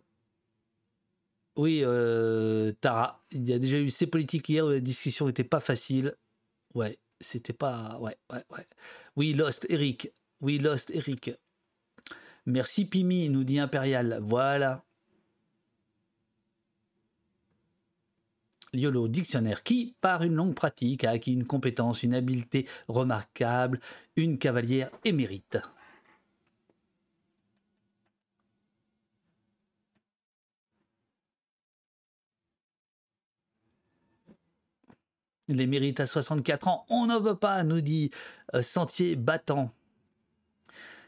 oui, euh, Tara, il y a déjà eu ces politiques hier où la discussion n'était pas facile. Ouais, c'était pas. Ouais, ouais, ouais. Oui, Lost, Eric. Oui, Lost, Eric. Merci Pimi, nous dit Impérial. Voilà. YOLO, dictionnaire qui, par une longue pratique, a acquis une compétence, une habileté remarquable, une cavalière émérite. Les mérites à 64 ans, on n'en veut pas, nous dit euh, Sentier Battant.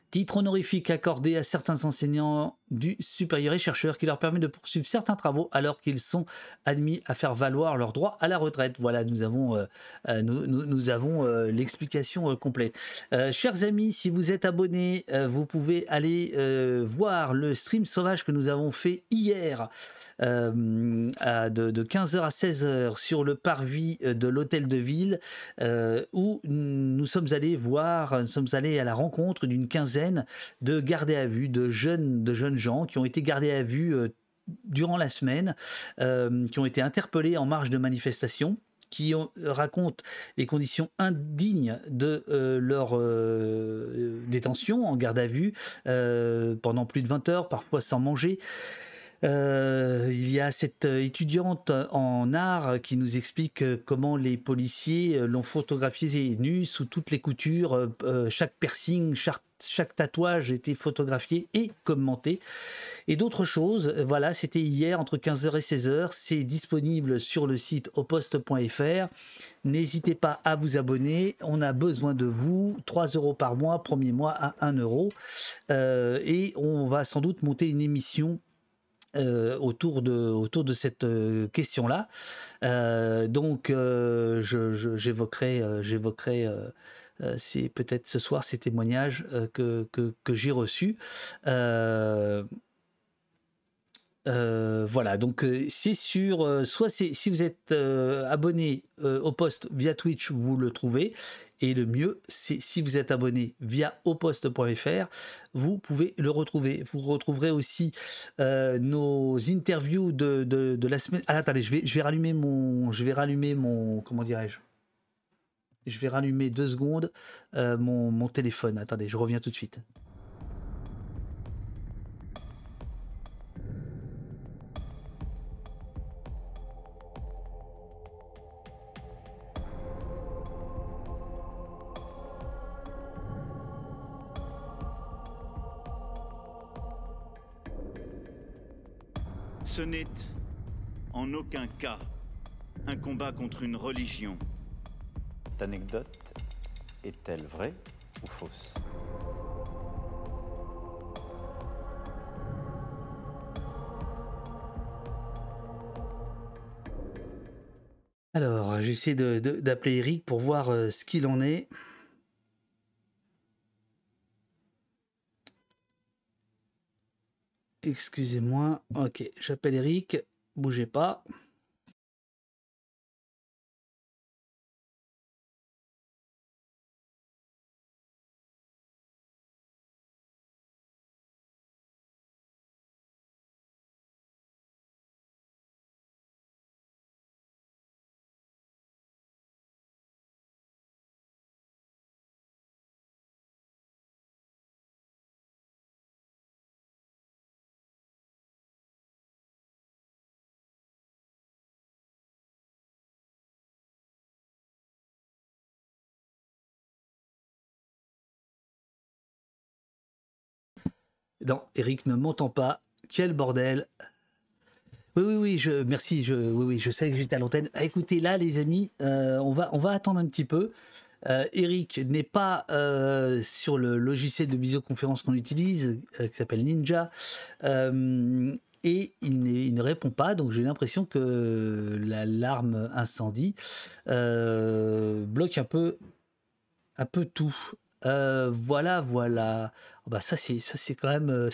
Titre honorifique accordé à certains enseignants du supérieur et chercheurs qui leur permet de poursuivre certains travaux alors qu'ils sont admis à faire valoir leur droit à la retraite. Voilà, nous avons, euh, euh, l'explication complète. Chers amis, si vous êtes abonnés, vous pouvez aller voir le stream sauvage que nous avons fait hier. Euh, de, de 15h à 16h sur le parvis euh, de l'hôtel de ville euh, où nous sommes allés voir, nous sommes allés à la rencontre d'une quinzaine de gardés à vue, de jeunes, de jeunes gens qui ont été gardés à vue durant la semaine, qui ont été interpellés en marge de manifestation qui ont- racontent les conditions indignes de leur détention en garde à vue pendant plus de 20 heures, parfois sans manger. Euh, il y a cette euh, étudiante en art qui nous explique euh, comment les policiers l'ont photographiée nue sous toutes les coutures, chaque piercing, chaque, chaque tatouage était photographié et commenté. Et d'autres choses, voilà, c'était hier entre 15h et 16h, c'est disponible sur le site oposte.fr. N'hésitez pas à vous abonner, on a besoin de vous, 3 euros par mois, premier mois à 1 euro. Et on va sans doute monter une émission euh, autour, de, autour de cette euh, question-là. Euh, donc, euh, je- j'évoquerai, j'évoquerai peut-être ce soir ces témoignages que, que, que j'ai reçus. Voilà, donc c'est sur, soit si vous êtes abonné au poste via Twitch, vous le trouvez, et le mieux, c'est si vous êtes abonné via oposte.fr, vous pouvez le retrouver. Vous retrouverez aussi euh, nos interviews de, de, la semaine. Ah, attendez, je vais, je vais rallumer mon, je vais rallumer mon, comment dirais-je? Je vais rallumer deux secondes euh, mon, mon téléphone. Attendez, je reviens tout de suite. Ce n'est en aucun cas un combat contre une religion. Cette anecdote est-elle vraie ou fausse? Alors, j'essaie de- de- d'appeler Eric pour voir euh, ce qu'il en est. Excusez-moi. Ok, j'appelle Eric. Bougez pas. Non, Eric ne m'entend pas. Quel bordel. Oui, oui, oui, je, merci. Je, oui, je sais que j'étais à l'antenne. Ah, Écoutez, là, les amis, euh, on, va, attendre un petit peu. Euh, Eric n'est pas euh, sur le logiciel de visioconférence qu'on utilise, qui s'appelle Ninja. Et il, ne répond pas, donc j'ai l'impression que l'alarme incendie bloque un peu, un peu tout. Euh, voilà, voilà. Oh, bah ça c'est, quand même, euh,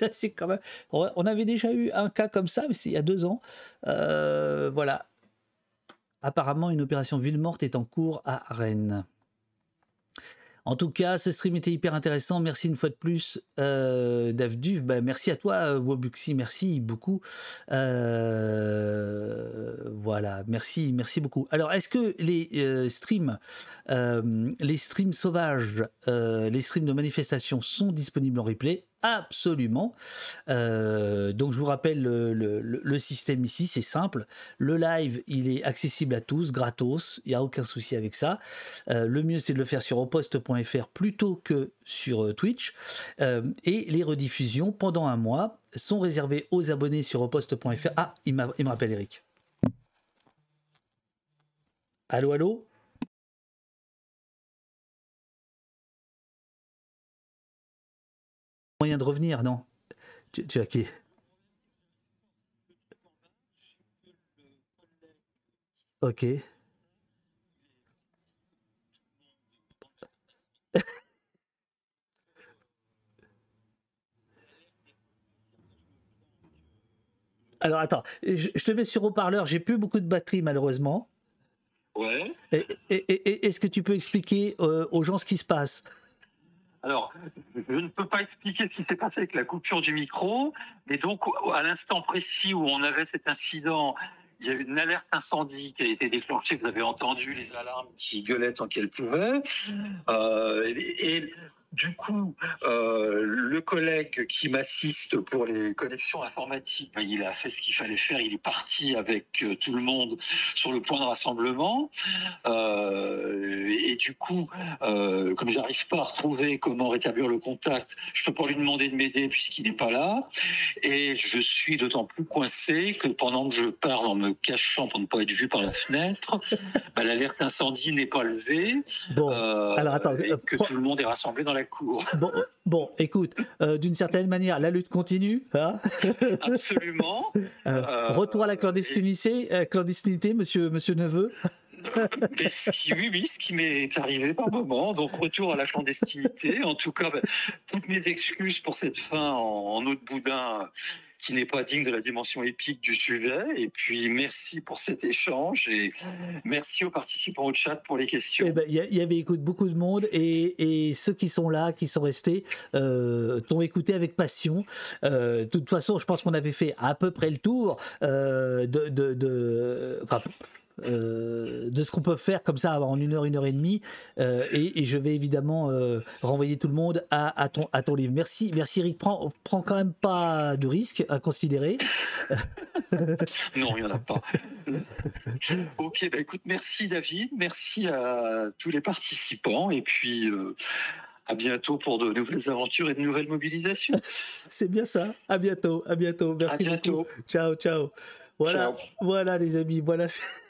on avait déjà eu un cas comme ça, mais c'est il y a deux ans. Euh, voilà. Apparemment, une opération ville morte est en cours à Rennes. En tout cas, ce stream était hyper intéressant. Merci une fois de plus, euh, Davduv. Bah, merci à toi, euh, Wobuxi. Merci beaucoup. Euh, voilà, merci, merci beaucoup. Alors, est-ce que les euh, streams, les streams sauvages, les streams de manifestation sont disponibles en replay? Absolument. Euh, donc je vous rappelle le, système ici, c'est simple. Le live, il est accessible à tous, gratos. Il n'y a aucun souci avec ça. Euh, le mieux, c'est de le faire sur oposte.fr plutôt que sur euh, Twitch. Et les rediffusions pendant un mois sont réservées aux abonnés sur oposte.fr. Ah, il me rappelle Eric. Allô, allô? Moyen de revenir, non? Tu, tu as qui? Ok. Alors attends, je, je te mets sur haut-parleur, j'ai plus beaucoup de batterie malheureusement. Ouais. Et- et- et- et- Est-ce que tu peux expliquer euh, aux gens ce qui se passe? Alors, je ne peux pas expliquer ce qui s'est passé avec la coupure du micro, mais donc à l'instant précis où on avait cet incident, il y a eu une alerte incendie qui a été déclenchée. Vous avez entendu les alarmes qui gueulaient tant qu'elles pouvaient. Euh, et, du coup, euh, le collègue qui m'assiste pour les connexions informatiques, ben, il a fait ce qu'il fallait faire. Il est parti avec euh, tout le monde sur le point de rassemblement. Euh, et du coup, euh, comme j'arrive pas à retrouver comment rétablir le contact, je peux pas lui demander de m'aider puisqu'il n'est pas là. Et je suis d'autant plus coincé que pendant que je parle en me cachant pour ne pas être vu par la fenêtre, bah, l'alerte incendie n'est pas levée. Bon, alors attends, et que tout le monde est rassemblé dans la cour. Bon, bon écoute, euh, d'une certaine manière, la lutte continue. hein Absolument. Euh, retour à la clandestinité, euh, clandestinité monsieur, monsieur Neveu. Qui- oui, oui, ce qui m'est arrivé par moment. Donc, retour à la clandestinité. En tout cas, ben, toutes mes excuses pour cette fin en, en eau de boudin qui n'est pas digne de la dimension épique du sujet. Et puis, merci pour cet échange et merci aux participants au chat pour les questions. Eh ben, Il y, y avait écoute, beaucoup de monde et, et ceux qui sont là, qui sont restés, euh, t'ont écouté avec passion. Euh, de toute façon, je pense qu'on avait fait à peu près le tour euh, de, euh, de ce qu'on peut faire comme ça en une heure, une heure et demie. Euh, et, et je vais évidemment euh, renvoyer tout le monde à, à ton, à ton livre. Merci, merci Eric. Prends, prends quand même pas de risques à considérer. Non, il n'y en a pas. ok, bah écoute, merci David, merci à tous les participants et puis à bientôt pour de nouvelles aventures et de nouvelles mobilisations. C'est bien ça. À bientôt, à bientôt. Merci À bientôt. beaucoup. Ciao, ciao. Voilà, Ciao. voilà les amis, voilà.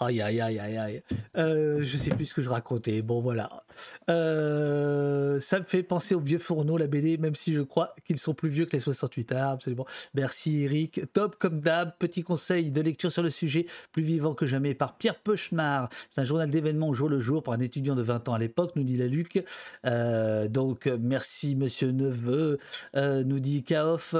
Aïe, aïe, aïe, aïe, aïe. Euh, je sais plus ce que je racontais. Bon, voilà. Euh, ça me fait penser aux vieux fourneaux, la BD, même si je crois qu'ils sont plus vieux que les 68 heures. Absolument. Merci, Eric. Top comme d'hab. Petit conseil de lecture sur le sujet, plus vivant que jamais, par Pierre Peuchmar. C'est un journal d'événements au jour le jour pour un étudiant de 20 ans à l'époque, nous dit la Luc. Euh, donc, merci, monsieur Neveu. Euh, nous dit Kaof.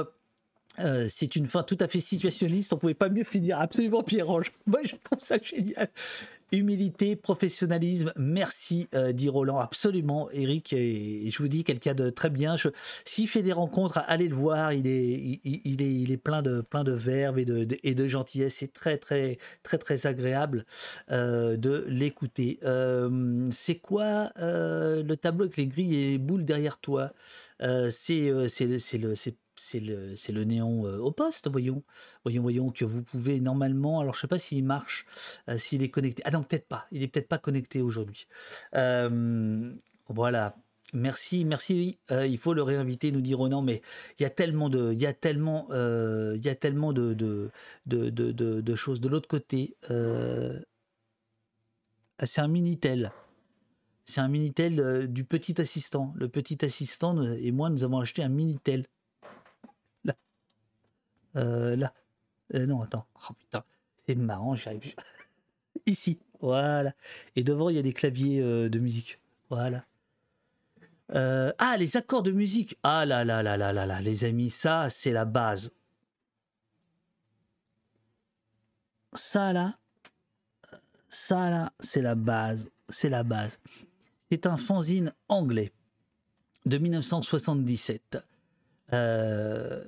Euh, c'est une fin tout à fait situationniste, on pouvait pas mieux finir, absolument Pierre-Ange. Moi je trouve ça génial. Humilité, professionnalisme, merci, euh, dit Roland, absolument, Eric, et, je vous dis quelqu'un de très bien. S'il fait des rencontres, allez le voir, il est, il, est, il est plein de, plein de et de, et de gentillesse, c'est très, très, très, très agréable euh, de l'écouter. C'est quoi le tableau avec les grilles et les boules derrière toi? C'est le, c'est le, néon euh, au poste, voyons. Voyons, voyons, que vous pouvez normalement. Alors, je sais pas s'il marche, euh, s'il est connecté. Ah non, peut-être pas. Il est peut-être pas connecté aujourd'hui. Euh, voilà. Merci, merci. il faut le réinviter, nous dit Ronan. Mais il y a tellement de, il y a tellement, de, choses de l'autre côté. Ah, c'est un minitel. C'est un minitel du petit assistant. Le petit assistant et moi, nous avons acheté un minitel. Là. Euh, là. Euh, non, attends. Oh putain. C'est marrant, j'arrive. Ici. Voilà. Et devant, il y a des claviers euh, de musique. Voilà. Ah, les accords de musique. Ah là là là là là là, les amis, ça, c'est la base. Ça là, ça là, c'est la base. C'est la base. C'est un fanzine anglais de 1977. Euh,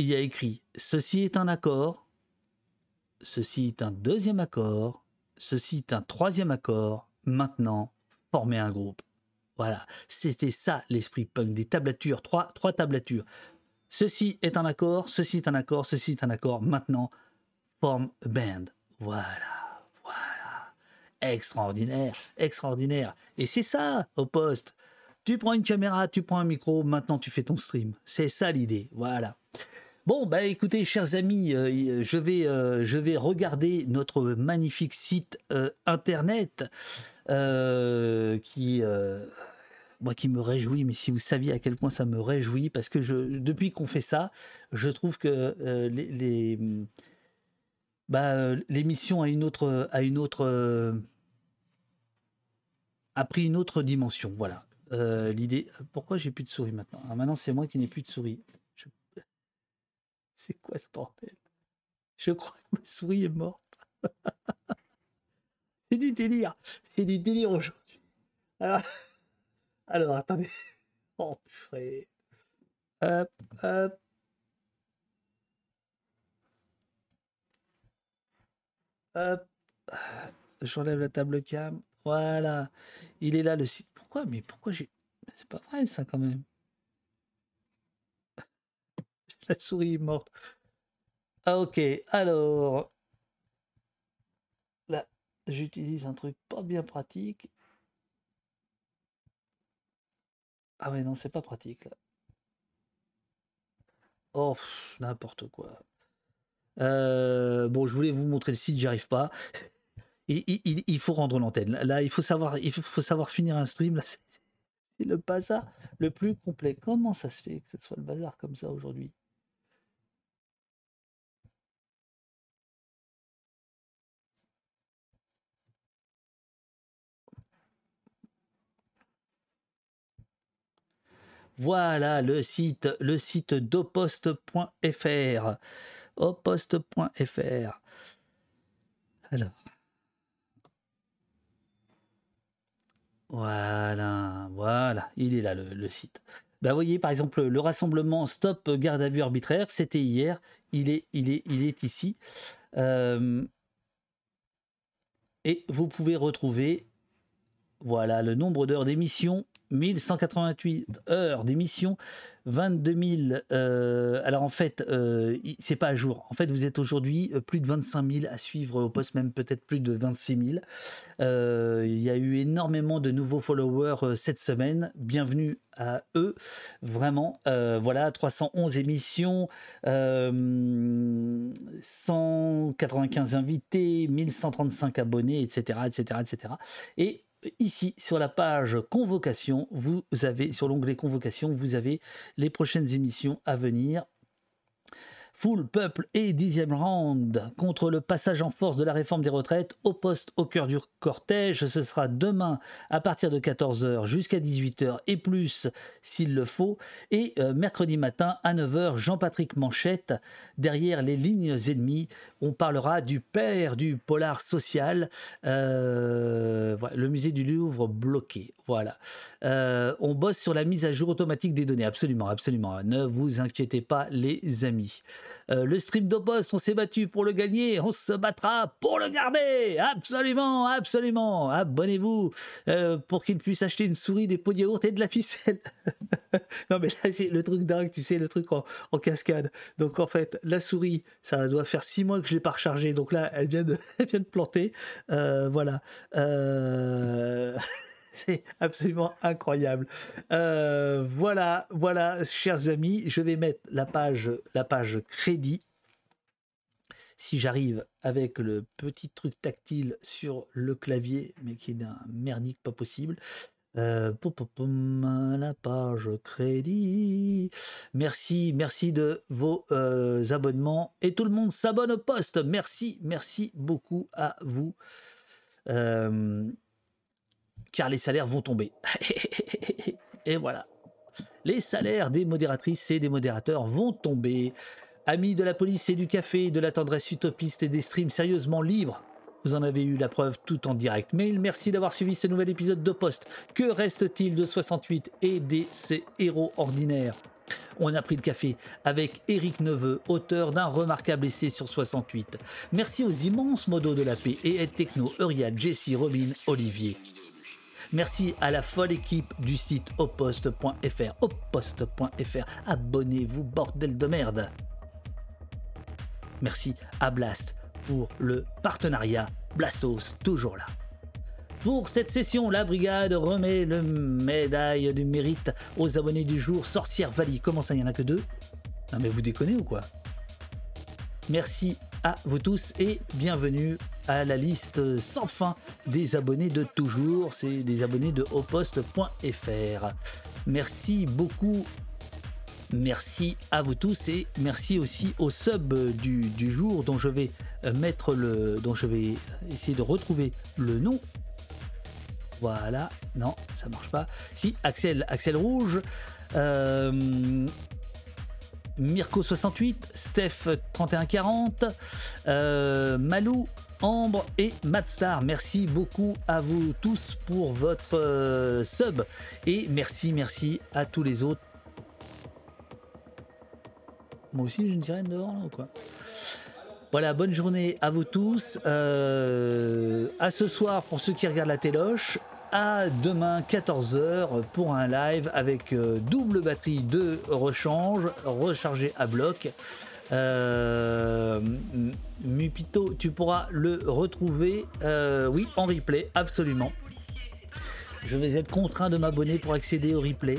il y a écrit Ceci est un accord, ceci est un deuxième accord, ceci est un troisième accord, maintenant, formez un groupe. Voilà, c'était ça l'esprit punk, des tablatures, trois, trois tablatures. Ceci est un accord, ceci est un accord, ceci est un accord, maintenant, forme a band. Voilà, voilà. Extraordinaire, extraordinaire. Et c'est ça, au poste. Tu prends une caméra, tu prends un micro, maintenant tu fais ton stream. C'est ça l'idée, voilà. Bon, bah écoutez, chers amis, euh, je, vais, euh, je vais regarder notre magnifique site euh, internet euh, qui, euh, moi, qui me réjouit, mais si vous saviez à quel point ça me réjouit, parce que depuis qu'on fait ça, je trouve que euh, bah, euh, l'émission a une autre, a une autre, euh, a pris une autre dimension. Voilà. Euh, L'idée. Pourquoi j'ai plus de souris maintenant? Ah, Maintenant, c'est moi qui n'ai plus de souris. C'est quoi ce bordel? Je crois que ma souris est morte. c'est du délire. C'est du délire aujourd'hui. Alors, alors attendez. Oh, purée. Hop, hop. Hop. J'enlève la table cam. Voilà. Il est là le site. Pourquoi? Mais pourquoi j'ai. C'est pas vrai ça quand même. La souris est morte. Ah ok. Alors. Là, j'utilise un truc pas bien pratique. Ah ouais, non, c'est pas pratique là. Oh, n'importe quoi. Euh, bon, je voulais vous montrer le site, j'y arrive pas. Il, faut rendre l'antenne. Là, il faut savoir, il faut, savoir finir un stream. Là, c'est le bazar le plus complet. Comment ça se fait que ce soit le bazar comme ça aujourd'hui? Voilà le site, le site doposte.fr. Oposte.fr. Alors. Voilà, voilà, il est là le, site. Vous voyez, par exemple, le rassemblement Stop Garde à vue arbitraire, c'était hier, il est ici. Euh, Et vous pouvez retrouver voilà le nombre d'heures d'émission 1188 heures d'émission, 22 000. euh, alors en fait, euh, c'est pas à jour. En fait, vous êtes aujourd'hui euh, plus de 25 000 à suivre au poste, même peut-être plus de 26 000. Euh, il y a eu énormément de nouveaux followers cette semaine. Bienvenue à eux. Vraiment, voilà, 311 émissions, euh, 195 invités, 1135 abonnés, etc., etc., etc. Et ici, sur la page convocation, vous avez, sur l'onglet convocation, vous avez les prochaines émissions à venir. Full Peuple et dixième round contre le passage en force de la réforme des retraites au poste au cœur du cortège. Ce sera demain à partir de 14h jusqu'à 18h et plus s'il le faut. Et euh, mercredi matin à 9h, Jean-Patrick Manchette, derrière les lignes ennemies. On parlera du père du polar social, euh, le musée du Louvre bloqué. Voilà. Euh, on bosse sur la mise à jour automatique des données. Absolument, absolument. Ne vous inquiétez pas, les amis. Euh, le stream de poste, on s'est battu pour le gagner, on se battra pour le garder. Absolument, absolument. Abonnez-vous euh, pour qu'il puisse acheter une souris, des pots de yaourt et de la ficelle. non, mais là, j'ai le truc dingue, tu sais, le truc en, en cascade. Donc, en fait, la souris, ça doit faire six mois que je l'ai pas rechargée. Donc là, elle vient de, elle vient de planter. Euh, voilà. C'est absolument incroyable. Euh, voilà, voilà, chers amis, je vais mettre la page, la page crédit. Si j'arrive avec le petit truc tactile sur le clavier, mais qui est d'un merdique pas possible. Euh, la page crédit. Merci, merci de vos euh, abonnements. Et tout le monde s'abonne au poste. Merci, merci beaucoup à vous. Car les salaires vont tomber. et voilà. Les salaires des modératrices et des modérateurs vont tomber. Amis de la police et du café, de la tendresse utopiste et des streams sérieusement libres. Vous en avez eu la preuve tout en direct. Mail, merci d'avoir suivi ce nouvel épisode de Poste. Que reste-t-il de 68 et de ces héros ordinaires? On a pris le café avec Éric Neveu, auteur d'un remarquable essai sur 68. Merci aux immenses modos de la paix et Ed Techno, Uriel, Jessie, Robin, Olivier. Merci à la folle équipe du site oposte.fr. Oposte.fr. Abonnez-vous, bordel de merde. Merci à Blast pour le partenariat. Blastos, toujours là. Pour cette session, la brigade remet le médaille du mérite aux abonnés du jour. Sorcière Vali, comment ça, il n'y en a que deux? Non mais vous déconnez ou quoi? Merci à vous tous et bienvenue à la liste sans fin des abonnés de toujours. C'est des abonnés de oposte.fr. Merci beaucoup. Merci à vous tous et merci aussi au sub du, du jour dont je vais mettre le. dont je vais essayer de retrouver le nom. Voilà, non, ça marche pas. Si, Axel, Axel Rouge. Euh, Mirko68, Steph3140, euh, Malou, Ambre et Matstar. Merci beaucoup à vous tous pour votre euh, sub. Et merci, merci à tous les autres. Moi aussi, je ne dirais dehors là ou quoi? Voilà, bonne journée à vous tous. Euh, à ce soir pour ceux qui regardent la téloche. À demain 14h pour un live avec euh, double batterie de rechange, rechargé à bloc. Euh, Mupito, tu pourras le retrouver, euh, oui, en replay, absolument. Je vais être contraint de m'abonner pour accéder au replay.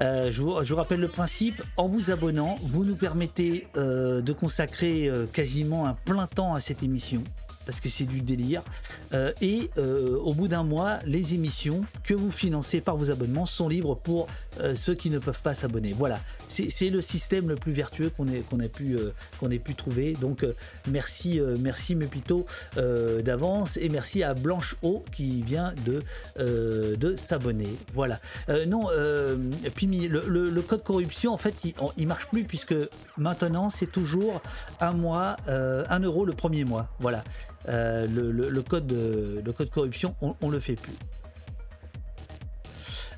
Je, vous, rappelle le principe, en vous abonnant, vous nous permettez de consacrer quasiment un plein temps à cette émission, parce que c'est du délire. Euh, et au bout d'un mois, les émissions que vous financez par vos abonnements sont libres pour euh, ceux qui ne peuvent pas s'abonner. Voilà, c'est le système le plus vertueux qu'on ait, pu, trouver. Donc merci, merci Mepito d'avance et merci à Blanche O qui vient de, s'abonner. Voilà. non, le, code corruption, en fait, il, il marche plus puisque maintenant, c'est toujours un mois, euh, un euro le premier mois. Voilà. Euh, le, code, corruption, on, on le fait plus.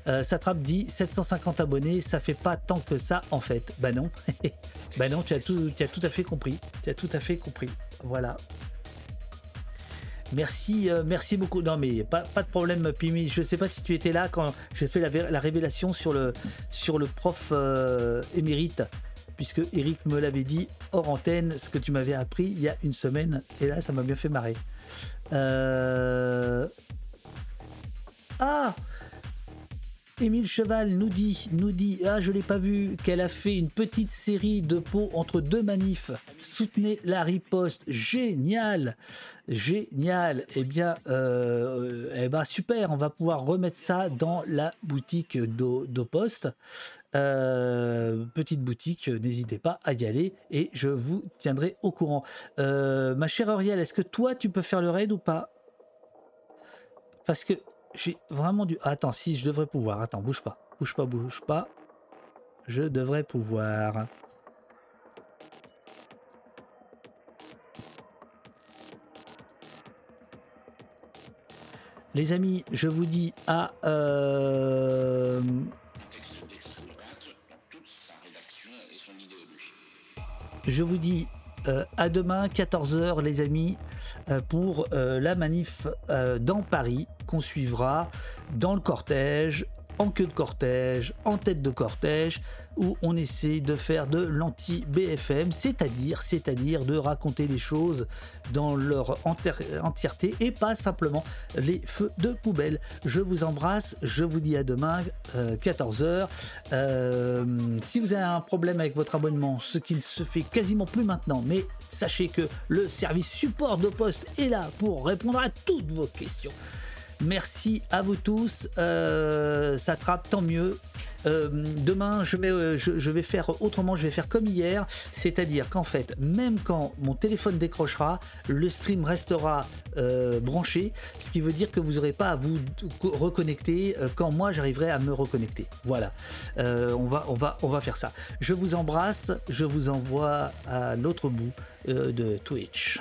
Euh, Satrap dit 750 abonnés, ça fait pas tant que ça en fait. Bah non, bah non, tu as, tout, tu as tout à fait compris. Tu as tout à fait compris. Voilà. Merci, euh, merci beaucoup. Non, mais pas, de problème, Pimi. Je sais pas si tu étais là quand j'ai fait la révélation sur le, sur le prof euh, émérite, puisque Eric me l'avait dit hors antenne, ce que tu m'avais appris il y a une semaine. Et là, ça m'a bien fait marrer. Euh, Ah Émile Cheval nous dit, nous dit, ah je l'ai pas vu, qu'elle a fait une petite série de pots entre deux manifs. Soutenez la riposte, génial, génial. Eh bien, euh, eh ben super, on va pouvoir remettre ça dans la boutique d'O- d'Opost. Euh, petite boutique, n'hésitez pas à y aller et je vous tiendrai au courant. Euh, ma chère Auriel, est-ce que toi tu peux faire le raid ou pas? Parce que j'ai vraiment du. Attends, si je devrais pouvoir. Attends, bouge pas. Bouge pas, bouge pas. Je devrais pouvoir. Les amis, je vous dis à. euh, Je vous dis euh, à demain, 14h, les amis, euh, pour euh, la manif dans Paris qu'on suivra dans le cortège, en queue de cortège, en tête de cortège, où on essaie de faire de l'anti-BFM, c'est-à-dire, c'est-à-dire de raconter les choses dans leur entièreté et pas simplement les feux de poubelle. Je vous embrasse, je vous dis à demain, 14h. si vous avez un problème avec votre abonnement, ce qui ne se fait quasiment plus maintenant, mais sachez que le service support de poste est là pour répondre à toutes vos questions. Merci à vous tous. Euh, ça trappe, tant mieux. Euh, demain, je vais, euh, je, vais faire autrement. Je vais faire comme hier, c'est-à-dire qu'en fait, même quand mon téléphone décrochera, le stream restera branché, ce qui veut dire que vous n'aurez pas à vous reconnecter quand moi j'arriverai à me reconnecter. Voilà, on va, on va, faire ça. Je vous embrasse. Je vous envoie à l'autre bout de Twitch.